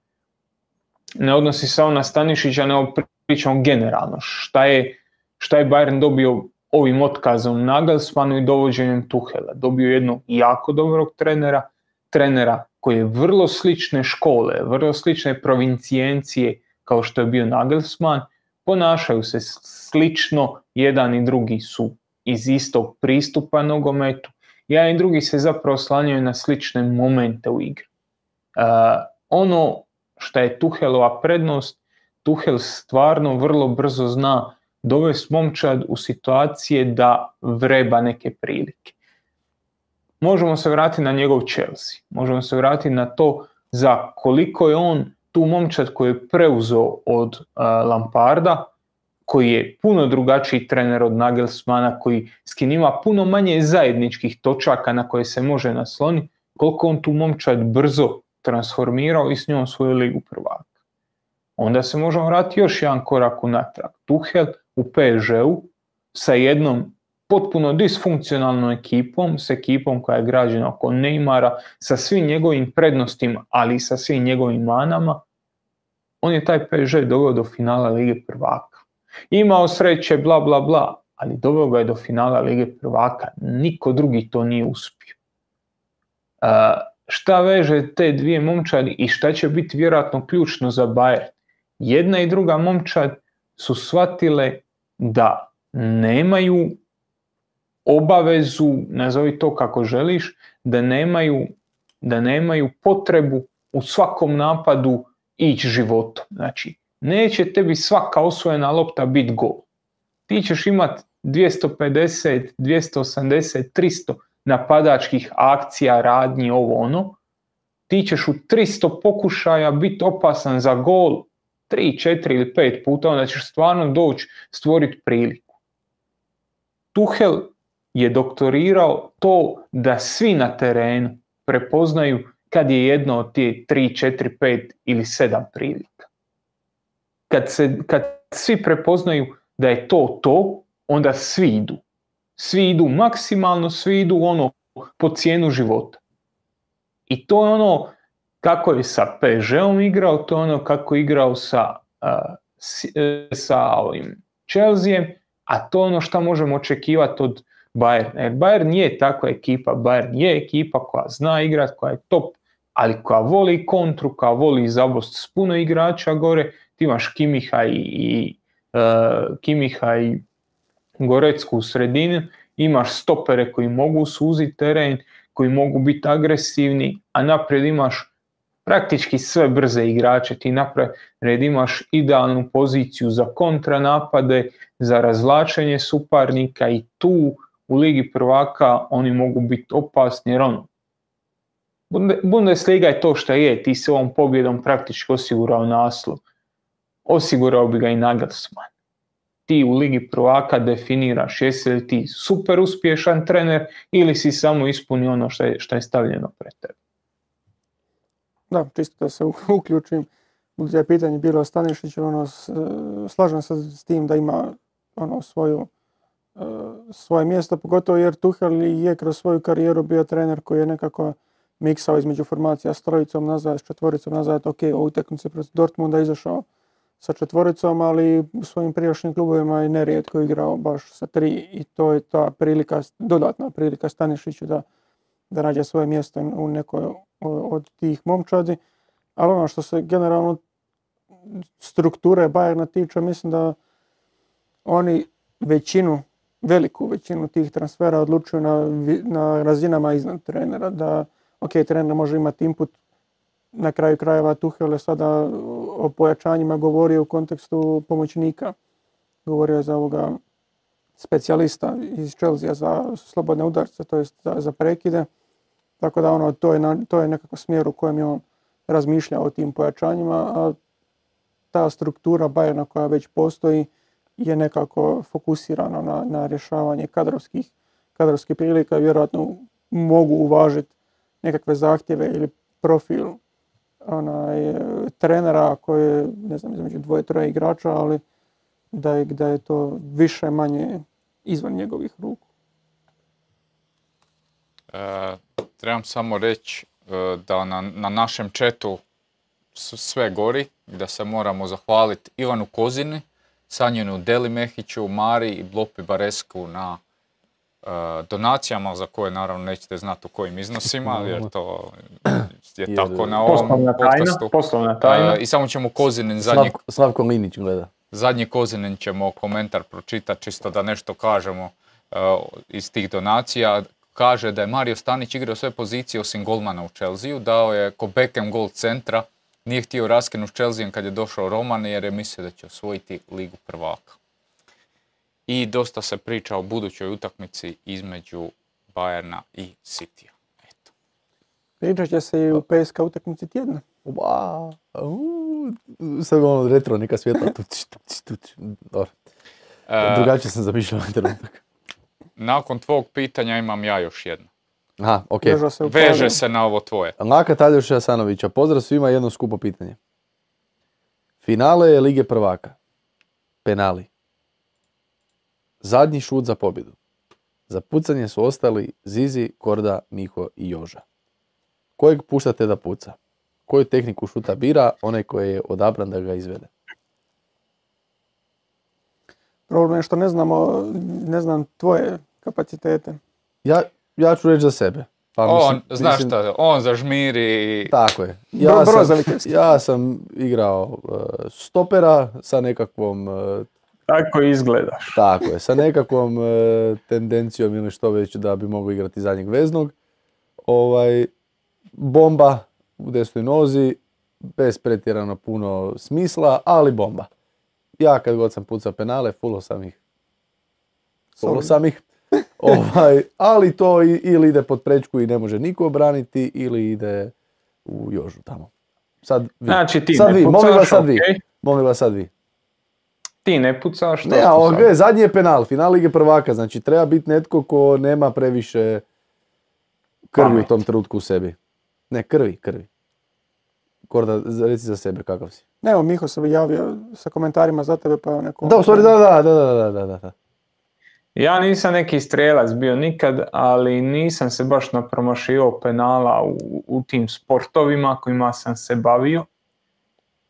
ne odnosi samo na Stanišića, nego pričamo generalno. Šta je, šta je Bayern dobio ovim otkazom Nagelsmanu i dovođenjem Tuhela? Dobio jednog jako dobrog trenera, trenera koji je vrlo slične škole, vrlo slične provincijencije kao što je bio Nagelsmann, ponašaju se slično, jedan i drugi su iz istog pristupa nogometu, jedan i drugi se zapravo slanjaju na slične momente u igri. Uh, ono što je Tuhelova prednost, Tuhel stvarno vrlo brzo zna dovesti momčad u situacije da vreba neke prilike. Možemo se vratiti na njegov Chelsea, možemo se vratiti na to za koliko je on tu momčad koju je preuzeo od uh, Lamparda, koji je puno drugačiji trener od Nagelsmana, koji s ima puno manje zajedničkih točaka na koje se može nasloniti, koliko on tu momčad brzo transformirao i s njom svoju ligu prvaka. Onda se možemo vratiti još jedan korak unatrag. Tuhel u PSG-u sa jednom potpuno disfunkcionalnom ekipom, s ekipom koja je građena oko Neymara, sa svim njegovim prednostima, ali i sa svim njegovim manama, on je taj PSG doveo do finala Lige prvaka. Imao sreće, bla, bla, bla, ali doveo ga je do finala Lige prvaka. Niko drugi to nije uspio. Šta veže te dvije momčadi i šta će biti vjerojatno ključno za Bayern? Jedna i druga momčad su shvatile da nemaju obavezu, nazovi to kako želiš, da nemaju, da nemaju potrebu u svakom napadu ići životom. Znači, neće tebi svaka osvojena lopta biti gol. Ti ćeš imati 250, 280, 300 napadačkih akcija, radnji, ovo ono. Ti ćeš u 300 pokušaja biti opasan za gol 3, 4 ili 5 puta, onda ćeš stvarno doći stvoriti priliku. Tuhel je doktorirao to da svi na terenu prepoznaju kad je jedno od tije 3, 4, 5 ili 7 prilika. Kad, se, kad svi prepoznaju da je to to, onda svi idu. Svi idu maksimalno, svi idu ono po cijenu života. I to je ono kako je sa PSG-om igrao, to je ono kako je igrao sa, uh, sa ovim Chelsea, a to je ono što možemo očekivati od Bayern. Jer Bayern je takva ekipa, Bayern je ekipa koja zna igrat, koja je top, ali koja voli kontru, koja voli zabost s puno igrača gore, ti imaš Kimiha i, i uh, Kimiha i Gorecku u sredini, imaš stopere koji mogu suziti teren, koji mogu biti agresivni, a naprijed imaš praktički sve brze igrače, ti naprijed imaš idealnu poziciju za kontranapade, za razlačenje suparnika i tu u Ligi prvaka oni mogu biti opasni jer ono, Bundesliga je to što je, ti se ovom pobjedom praktički osigurao naslov. Osigurao bi ga i Nagelsmann. Ti u Ligi prvaka definiraš jesi li ti super uspješan trener ili si samo ispunio ono što je, što je stavljeno pred tebe. Da, čisto da se (laughs) uključim. Budući je pitanje bilo o Stanišiću, ono, slažem se s tim da ima ono, svoju, e, svoje mjesto, pogotovo jer Tuhel je kroz svoju karijeru bio trener koji je nekako miksao između formacija s trojicom nazad, s četvoricom nazad, ok, u utakmici protiv Dortmunda izašao sa četvoricom, ali u svojim prijašnjim klubovima je nerijetko igrao baš sa tri i to je ta prilika, dodatna prilika Stanišiću da, da nađe svoje mjesto u nekoj od tih momčadi. Ali ono što se generalno strukture Bayerna tiče, mislim da oni većinu, veliku većinu tih transfera odlučuju na, na razinama iznad trenera. Da, ok, trener može imati input na kraju krajeva Tuhel je sada o pojačanjima govorio u kontekstu pomoćnika. Govorio je za ovoga specijalista iz Chelsea za slobodne udarce, to jest za, prekide. Tako da ono, to je, na, to je nekako smjer u kojem je on razmišljao o tim pojačanjima, a ta struktura Bayerna koja već postoji je nekako fokusirana na, na rješavanje kadrovskih, kadrovskih prilika vjerojatno mogu uvažiti nekakve zahtjeve ili profil onaj, trenera koji je, ne znam, između dvoje, troje igrača, ali da je, da je to više manje izvan njegovih ruku. E, trebam samo reći e, da na, na našem četu sve gori da se moramo zahvaliti Ivanu Kozini, Sanjinu Delimehiću, Mari i Blopi Baresku na E, donacijama za koje naravno nećete znati u kojim iznosima (laughs) jer to je (clears throat) tako na ovom poslovna podcastu. poslovna tajna. E, I samo ćemo Kozinin zadnji, Slavko Linić gleda. zadnji Kozinin ćemo komentar pročitati čisto da nešto kažemo e, iz tih donacija. Kaže da je Mario Stanić igrao sve pozicije osim golmana u Chelsea, dao je ko Beckham gol centra, nije htio raskinuti Chelsea kad je došao Roman jer je mislio da će osvojiti ligu prvaka i dosta se priča o budućoj utakmici između Bayerna i Citya. Eto. Pričat će se i u PSK utakmici tjedna. Wow. Sad ono retro neka svjetla. (laughs) Dobro. E, Drugačije sam zamišljao trenutak. Nakon tvog pitanja imam ja još jedno. Aha, ok. Veže se na ovo tvoje. Laka Taljoša Jasanovića, pozdrav svima, jedno skupo pitanje. Finale je Lige prvaka. Penali. Zadnji šut za pobjedu. Za pucanje su ostali Zizi, Korda, Miho i Joža. Kojeg puštate da puca? Koju tehniku šuta bira onaj koji je odabran da ga izvede? Problem je što ne znamo, ne znam tvoje kapacitete. Ja, ja ću reći za sebe. Pa on, znaš šta, on zažmiri. Tako je. Ja, sam, ja sam igrao uh, stopera sa nekakvom uh, tako izgledaš. Tako je, sa nekakvom e, tendencijom ili što već da bi mogao igrati zadnjeg veznog. Ovaj, bomba u desnoj nozi, bez pretjerano puno smisla, ali bomba. Ja kad god sam pucao penale, fulo sam ih. Fulo sam ih. (laughs) ovaj, ali to ili ide pod prečku i ne može niko obraniti, ili ide u jožu tamo. Sad vi. Znači ti sad vi, molim vas sad vi. Molim vas sad vi ti ne pucaš, što Ne, a zadnji je penal, final Lige prvaka, znači treba biti netko ko nema previše krvi u tom trenutku u sebi. Ne, krvi, krvi. Korda, reci za sebe kakav si. Ne, evo Miho se javio sa komentarima za tebe pa neko... Da, u stvari da, da, da, da, da, da. Ja nisam neki strelac bio nikad, ali nisam se baš napromašio penala u, u tim sportovima kojima sam se bavio.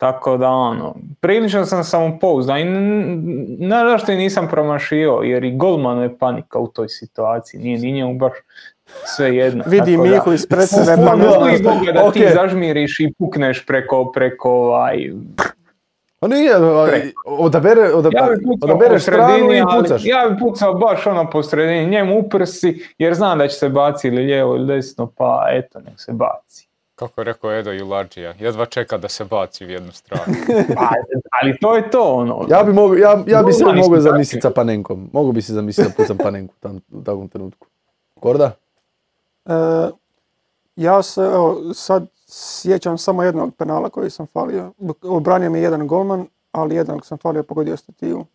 Tako da ono, prilično sam samopouzdan i naravno i nisam promašio jer i golmanu je panika u toj situaciji, nije ni njemu baš sve jedno. Vidi Mihu iz predsede pa da okay. ti zažmiriš i pukneš preko, preko ovaj... Pa nije, odabere, odabere, ja odabereš stranu i pucaš. Ja bi pucao baš ono po sredini, njemu uprsi jer znam da će se baci ili lijevo ili desno, pa eto nek se baci. Kako je rekao Edo Jularđija, jedva čeka da se baci u jednu stranu. (laughs) Pa, ali to je to ono. Ja bi, mogu, ja, ja bi se mogao zamisliti sa Panenkom. Mogu bi se zamisliti da pucam Panenku tam, u takvom trenutku. Korda? E, ja se evo, sad sjećam samo jednog penala koji sam falio. Obranio mi jedan golman ali jednog sam falio pogodio stativu.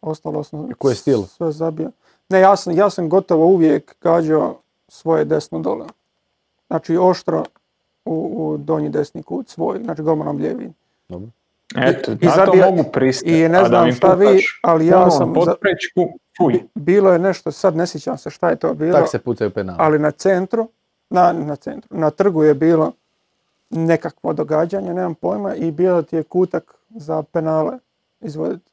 Ostalo sam Koji je stil? sve zabio. Ne, ja sam, ja sam gotovo uvijek gađao svoje desno dole. Znači oštro u, u donji desni kut svoj, znači golmanom lijevi. Dobro. Eto, I na to mogu pristati. I ne da znam šta vi, ali ja onom sam... za- potprečku, fuj. bilo je nešto, sad ne sjećam se šta je to bilo, Tak se pucaju penali. ali na centru, na, na centru, na trgu je bilo nekakvo događanje, nemam pojma, i bilo ti je kutak za penale izvoditi.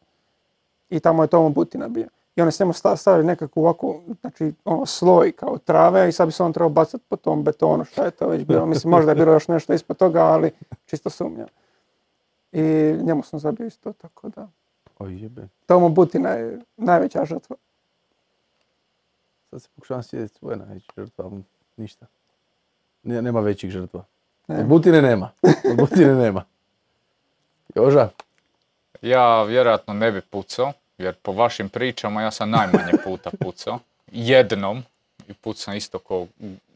I tamo je Tomo Butina bio. I oni su njemu sta- stavili nekakvu ovako, znači ono sloj kao trave i sad bi se on trebao bacati po tom betonu, šta je to već bilo. Mislim, možda je bilo još nešto ispod toga, ali čisto sumnjam. I njemu sam zabio isto, tako da. Oj jebe. Tomo Butina je najveća žrtva. Sad se pokušavam sjetiti svoje najveće žrtva, ali ništa. Ne- nema većih žrtva. Ne. Od Butine nema. Od Butine nema. Joža? Ja vjerojatno ne bi pucao, jer po vašim pričama ja sam najmanje puta pucao. Jednom i pucam isto ko,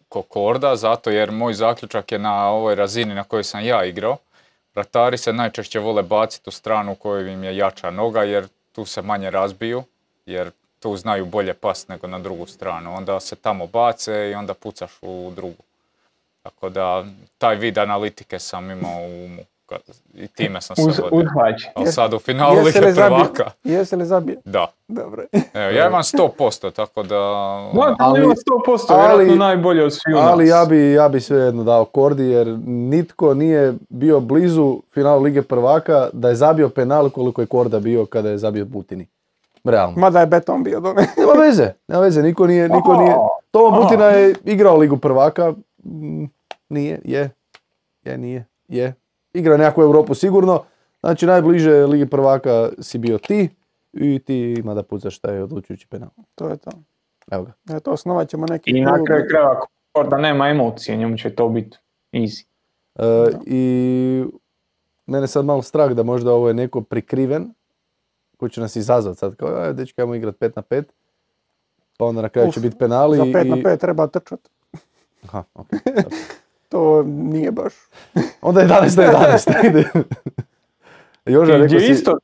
ko Korda, zato jer moj zaključak je na ovoj razini na kojoj sam ja igrao. Vratari se najčešće vole baciti u stranu u kojoj im je jača noga, jer tu se manje razbiju, jer tu znaju bolje pas nego na drugu stranu. Onda se tamo bace i onda pucaš u drugu. Tako da, taj vid analitike sam imao u umu i time sam se Uz, vodio. Ali sad u finalu Lige prvaka. Jesi li zabio? Da. Dobro. Evo, ja imam 100%, tako da... Da, ono, to Ali- ima 100%, ali- vjerojatno najbolje od sviju Ali nas. ja bi, ja bi svejedno dao Kordi jer nitko nije bio blizu finalu Lige prvaka da je zabio penal koliko je Korda bio kada je zabio Butini. Realno. Mada je beton bio dole. Nema veze, nema veze, niko nije, niko nije. Tomo Butina je igrao Ligu prvaka, nije, je, je, nije, je. Igra nekakvu Europu sigurno, znači najbliže Ligi prvaka si bio ti i ti ima da pucaš taj odlučujući penal. to je to. Evo ga. Eto, osnovat ćemo neki I na kraju krajeva, Korda nema emocije, njemu će to biti easy. E, I mene sad malo strah da možda ovo je neko prikriven koji će nas izazvati sad kao, aj, dečki, ajmo igrat 5 na 5. Pa onda na kraju će Uf, biti penali. Za 5 na i- 5 treba trčat. Aha, okej, dobro. (laughs) To nije baš. (laughs) Onda 11 na 11. ide. Joža, rekao si, isto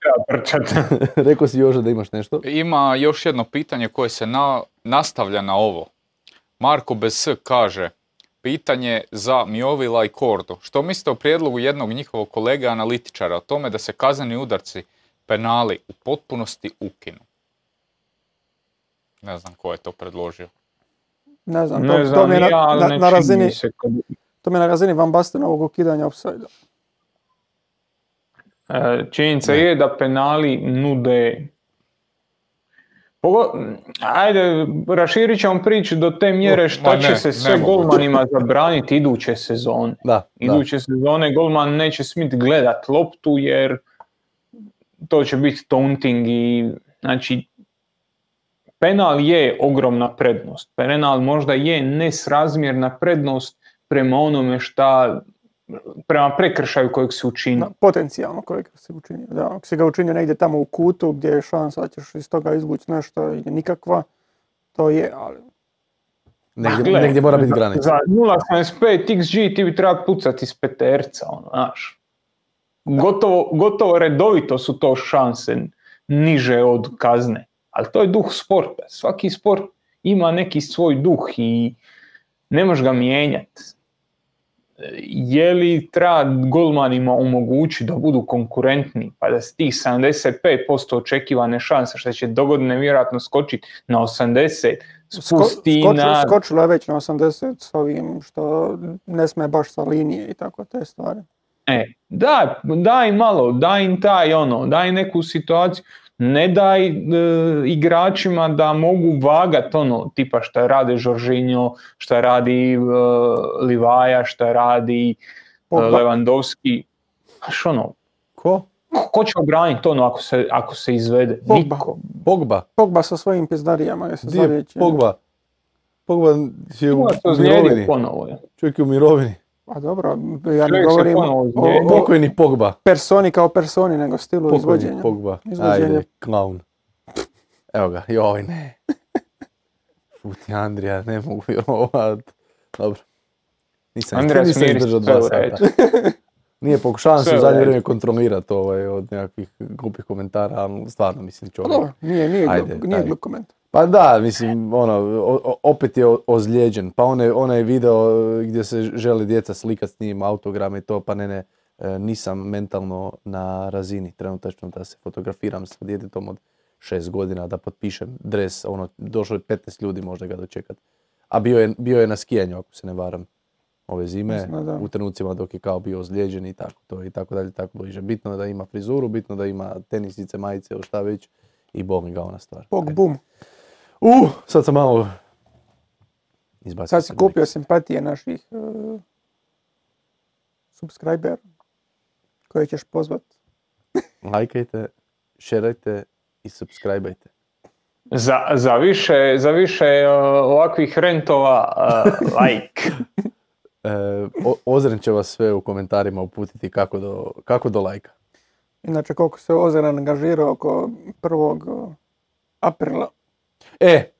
(laughs) rekao si Joža da imaš nešto. Ima još jedno pitanje koje se na, nastavlja na ovo. Marko bez S kaže, pitanje za Miovila i Kordu. Što mislite o prijedlogu jednog njihovog kolega analitičara o tome da se kazneni udarci, penali u potpunosti ukinu? Ne znam ko je to predložio. Ne znam, to, Ne to znam mi je na, ja, na, na razini, mi se to mi je na razini Van Bastenovog ukidanja offside E, Činjenica je da penali nude Pogo- Ajde, raširit ćemo priču do te mjere šta ne, će se sve golmanima zabraniti iduće sezone. Da, da. Iduće sezone golman neće smit gledat loptu jer to će biti taunting i znači penal je ogromna prednost. Penal možda je nesrazmjerna prednost prema onome šta prema prekršaju kojeg se učini. Da, potencijalno kojeg si učinio. Da, ako si ga učinio negdje tamo u kutu gdje je šansa da ćeš iz toga izvući nešto je nikakva, to je, ali Negdje, Gle, negdje mora biti granica. Za 0,75 XG ti bi trebao pucati iz peterca, ono, znaš. Gotovo, gotovo redovito su to šanse niže od kazne. Ali to je duh sporta. Svaki sport ima neki svoj duh i ne možeš ga mijenjati. Je li treba golmanima omogućiti da budu konkurentni, pa da s tih 75% očekivane šanse, što će dogodine vjerojatno skočiti na 80, spusti Sko- na... skočilo je već na 80 s ovim što ne sme baš sa linije i tako te stvari. E, da, daj malo, daj im taj ono, daj neku situaciju, ne daj e, igračima da mogu vagat ono, tipa šta rade Žoržinjo, šta radi e, Livaja, šta radi e. Lewandowski. Znaš ono, Ko? ko, će obraniti ono ako se, ako se izvede? Pogba. Niko. Pogba. Pogba sa svojim pizdarijama. Je se Gdje je. Pogba? Pogba je u, u mirovini. ponovo. je. Čovjek je u mirovini. A dobro, ja ne govorim o, o Pokojni Pogba. personi kao personi, nego stilu Pokojni izvođenja. Pogba. Ajde, klaun. Evo ga, joj ne. Futi Andrija, ne mogu vjerovat. Dobro. Nisam, Andrija, nisam izdržao dva sata. Nije, pokušavam se u zadnje vrijeme kontrolirati ovaj, od nekakvih glupih komentara, ali stvarno mislim Pa čovjek. dobro, nije, nije, Ajde, glup- nije glup komentar. Pa da, mislim, ono, opet je ozlijeđen. Pa onaj, onaj video gdje se želi djeca slikat s njim, autograme i to, pa ne, ne, e, nisam mentalno na razini trenutačno da se fotografiram sa djetetom od šest godina, da potpišem dres, ono, došlo je 15 ljudi možda ga dočekat. A bio je, bio je na skijanju, ako se ne varam, ove zime, Mislim da da. u trenucima dok je kao bio ozlijeđen i tako to i tako dalje, tako bliže. Bitno je da ima frizuru, bitno da ima tenisice, majice ili šta već i boli ga ona stvar. Bog bum. Uh, sad sam malo izbacio. Sad si kupio simpatije naših uh, subscribera koje ćeš pozvat. (laughs) Lajkajte, šerajte i subscribeajte. Za, za više, za više uh, ovakvih rentova, uh, (laughs) like. E, O- Ozren će vas sve u komentarima uputiti kako do, kako do lajka. Inače, koliko se Ozeran angažirao oko prvog aprila. E,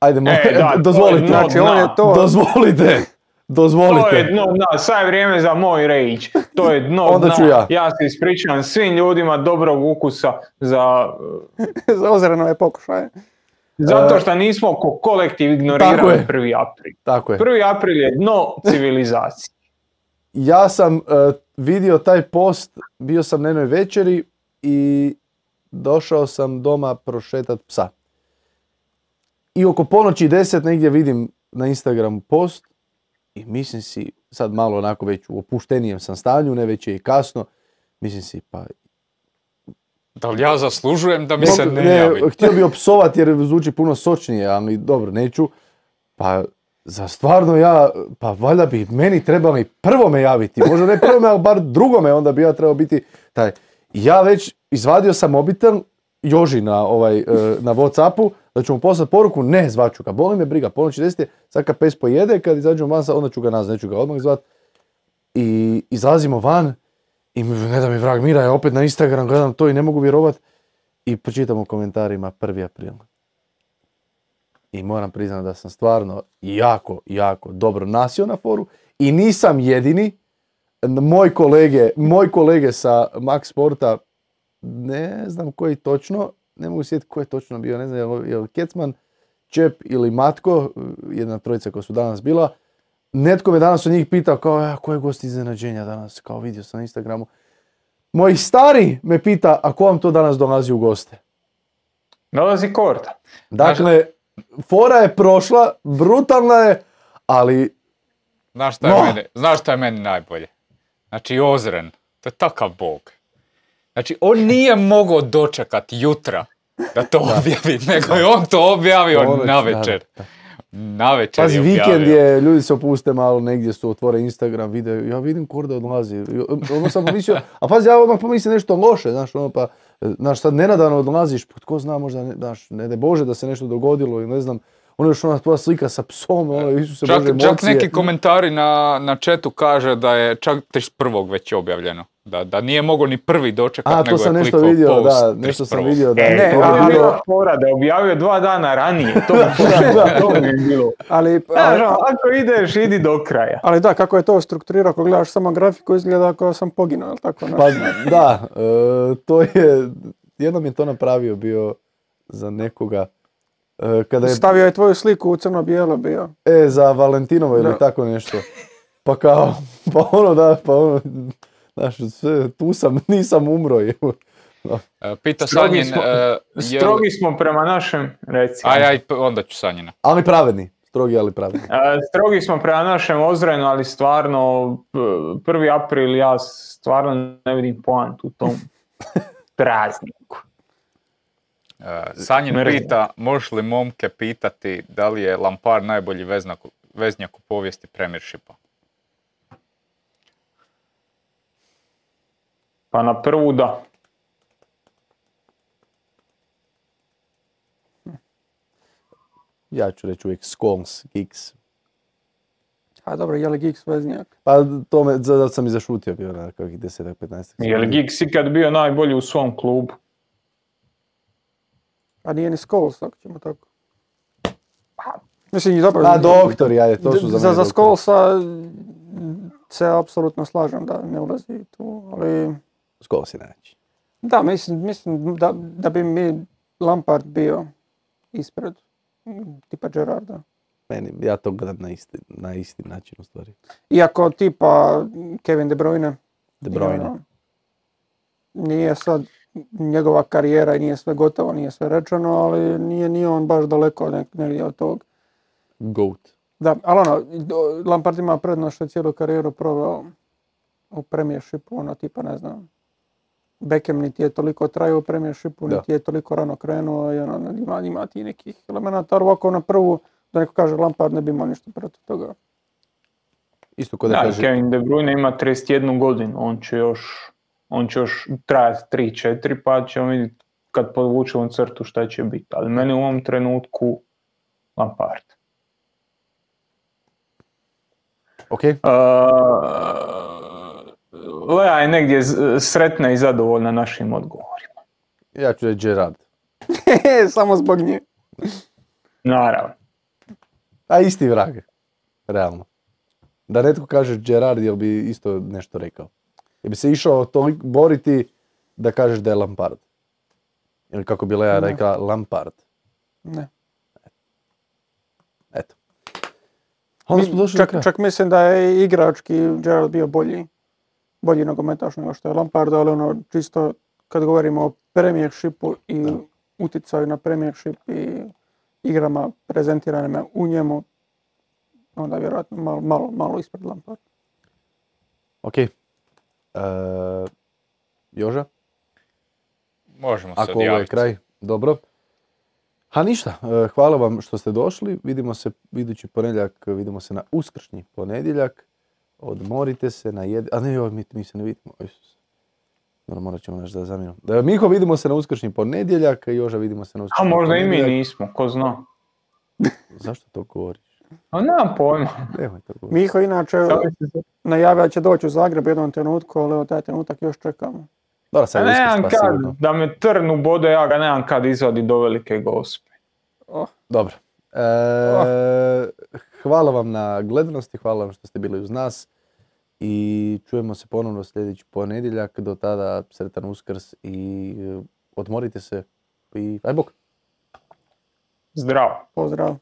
ajde, E, (laughs) da, to je dozvolite. Znači, on je to... Dozvolite. To je Dozvolite. dno dna, sad je vrijeme za moj rage. To je dno Onda dna. ću ja. Ja se ispričavam svim ljudima dobrog ukusa za, uh, (laughs) za Ozeranove pokušaje. zato što nismo ko kolektiv Tako ignorirali je. prvi april. Tako je. Prvi april je dno civilizacije. Ja sam e, vidio taj post, bio sam na jednoj večeri i došao sam doma prošetat psa. I oko ponoći deset negdje vidim na Instagramu post i mislim si, sad malo onako već u opuštenijem sam stanju, ne već je i kasno, mislim si pa... Da li ja zaslužujem da mi se ne, ne, javi? htio bi (laughs) opsovat jer zvuči puno sočnije, ali dobro, neću. Pa za stvarno ja, pa valjda bi meni trebali prvome javiti, možda ne prvome, ali bar drugome, onda bi ja trebao biti taj. Ja već izvadio sam mobitel, Joži na, ovaj, e, na Whatsappu, da ću mu poslati poruku, ne, zvaću ga, boli me briga, ponoći 10 sad kad pes pojede, kad izađemo van, onda ću ga nazvat, neću ga odmah zvat. I izlazimo van i ne da mi vrag mira, ja opet na Instagram gledam to i ne mogu vjerovat i pročitam u komentarima 1. april. I moram priznati da sam stvarno jako, jako dobro nasio na foru i nisam jedini. Moj kolege, moj kolege sa Max Sporta, ne znam koji točno, ne mogu sjetiti ko je točno bio, ne znam je li- Kecman, Čep ili Matko, jedna trojica koja su danas bila. Netko me danas od njih pitao kao, a ko je gost iznenađenja danas, kao vidio sam na Instagramu. Moj stari me pita, a ko vam to danas dolazi u goste? Dolazi korta. Dakle, fora je prošla, brutalna je, ali Znaš šta je, No. meni, znaš šta je meni najbolje? Znači Ozren, to je takav bog. Znači on nije mogao dočekati jutra da to (laughs) objavi, nego je on to objavio na večer. Na večer pazi, je vikend je, ljudi se opuste malo, negdje su otvore Instagram, vide, ja vidim Korda odlazi. I Ono sam pomislio, (laughs) a pazi, ja odmah pomislim nešto loše, znaš, ono pa, znaš, sad nenadano odlaziš, pa tko zna, možda, ne, znaš, ne daj Bože da se nešto dogodilo ili ne znam, ono još ona tvoja slika sa psom, ono, Isuse Čak, Bože, emocije. čak neki komentari na, na chatu kaže da je čak 31. već je objavljeno. Da, da nije mogao ni prvi dočekati, A, nego to sam je nešto vidio, post da, nešto sam 31.. vidio da E, je Ne, to ali- bi bilo- fora da je objavio dva dana ranije. To bi, (laughs) to bi bilo. Ali, ali, ako ideš, idi do kraja. ali da, kako je to strukturirao, ako gledaš samo grafiku, izgleda kao sam poginuo, jel tako? Pa da, e, to je, jednom je to napravio bio za nekoga, kada je, Stavio je tvoju sliku u crno-bijelo bio. e, za Valentinovo ili Da. tako nešto. Pa kao, pa ono da, pa ono, znaš, sve, tu sam, (laughs) nisam umro. evo. E, Pita Strogi Sanjin, smo- e, (laughs) je li- Strogi smo prema našem, reci. Aj, aj, onda ću Sanjina. Ali pravedni, strogi ali pravedni. E, Strogi smo prema našem Ozrenu, ali stvarno, prvi april ja stvarno ne vidim poantu u tom (laughs) prazniku. E, Sanjin Mrzim. pita, možeš li momke pitati da li je Lampard najbolji veznak, veznjak u povijesti Premiershipa? Pa na prvu da. Ja ću reći uvijek Scones, Giggs. A dobro, je li Giggs veznjak? Pa to me, zato sam i zašutio bio na kakvih 10-15. Je li Giggs ikad bio najbolji u svom klubu? A nije ni Scholes, ako ćemo tako. Mislim, dobro. A doktori, ajde, to su za za, za. Scholesa se apsolutno slažem da ne ulazi tu, ali Skolo si naći. da, mislim, mislim da, da bi mi Lampard bio ispred tipa Gerarda. Meni, ja to gledam na isti, na isti način u stvari. Iako tipa Kevin De Bruyne, De Bruyne. ono, nije sad njegova karijera i nije sve gotovo, nije sve rečeno, ali nije ni on baš daleko nek- negdje od tog. Goat. Da, ali ono, Lampard ima prednost što je cijelu karijeru proveo u premiershipu, ono tipa ne znam, Beckham niti je toliko trajao u premiershipu, niti je toliko rano krenuo i ono, ima, ima ti nekih elemenata, ali ovako na prvu, da neko kaže Lampard ne bi imao ništa protiv toga. Isto ko da, Da, kaže, Kevin De Bruyne ima 31 godinu, on će još, on će još trajati 3-4 pa ćemo vidjeti kad podvučemo crtu šta će biti. Ali meni u ovom trenutku Lampard. ok, Uh, Lea je negdje sretna i zadovoljna našim odgovorima. ja ću reći Gerard. (laughs) Samo zbog nje. Naravno. A isti vrag, realno. Da netko kaže Gerard, jel bi isto nešto rekao? Jel bi se išao toliko boriti da kažeš da je Lampard? Ili kako bi Lea Ne. rekla, Lampard. Ne. Eto. Onda smo došli do čak, čak mislim da je igrački Gerard bio bolji, bolji nogometaš nego što je Lampard, ali ono čisto kad govorimo o premiershipu i Da. utjecaju na premiership i igrama prezentiranima u njemu, onda vjerojatno malo, malo, malo ispred Lampard. Ok. E, Joža, Možemo se ako ovo je kraj, dobro. Ha ništa, e, hvala vam što ste došli. Vidimo se idući ponedjeljak, vidimo se na uskršnji ponedjeljak. Odmorite se na jed... A ne, joj, mi, mi se ne vidimo. Dobro, morat ćemo nešto da zamijenu. Da, Miho, vidimo se na uskršnji ponedjeljak, Joža, vidimo se na A uskršnji možda i mi nismo, ko zna. Zašto to govoriš? A nemam pojma. Miho inače najavio da će doći u Zagreb u jednom trenutku, ali taj trenutak još čekamo. Dobro, sad nemam kad, da me trnu bode, ja ga nemam kad izvadi do velike gospe. Oh, Dobro. E, hvala vam na gledanosti, hvala vam što ste bili uz nas i čujemo se ponovno sljedeći ponedjeljak. Do tada sretan uskrs i e, odmorite se i aj bok. Zdravo. pozdrav.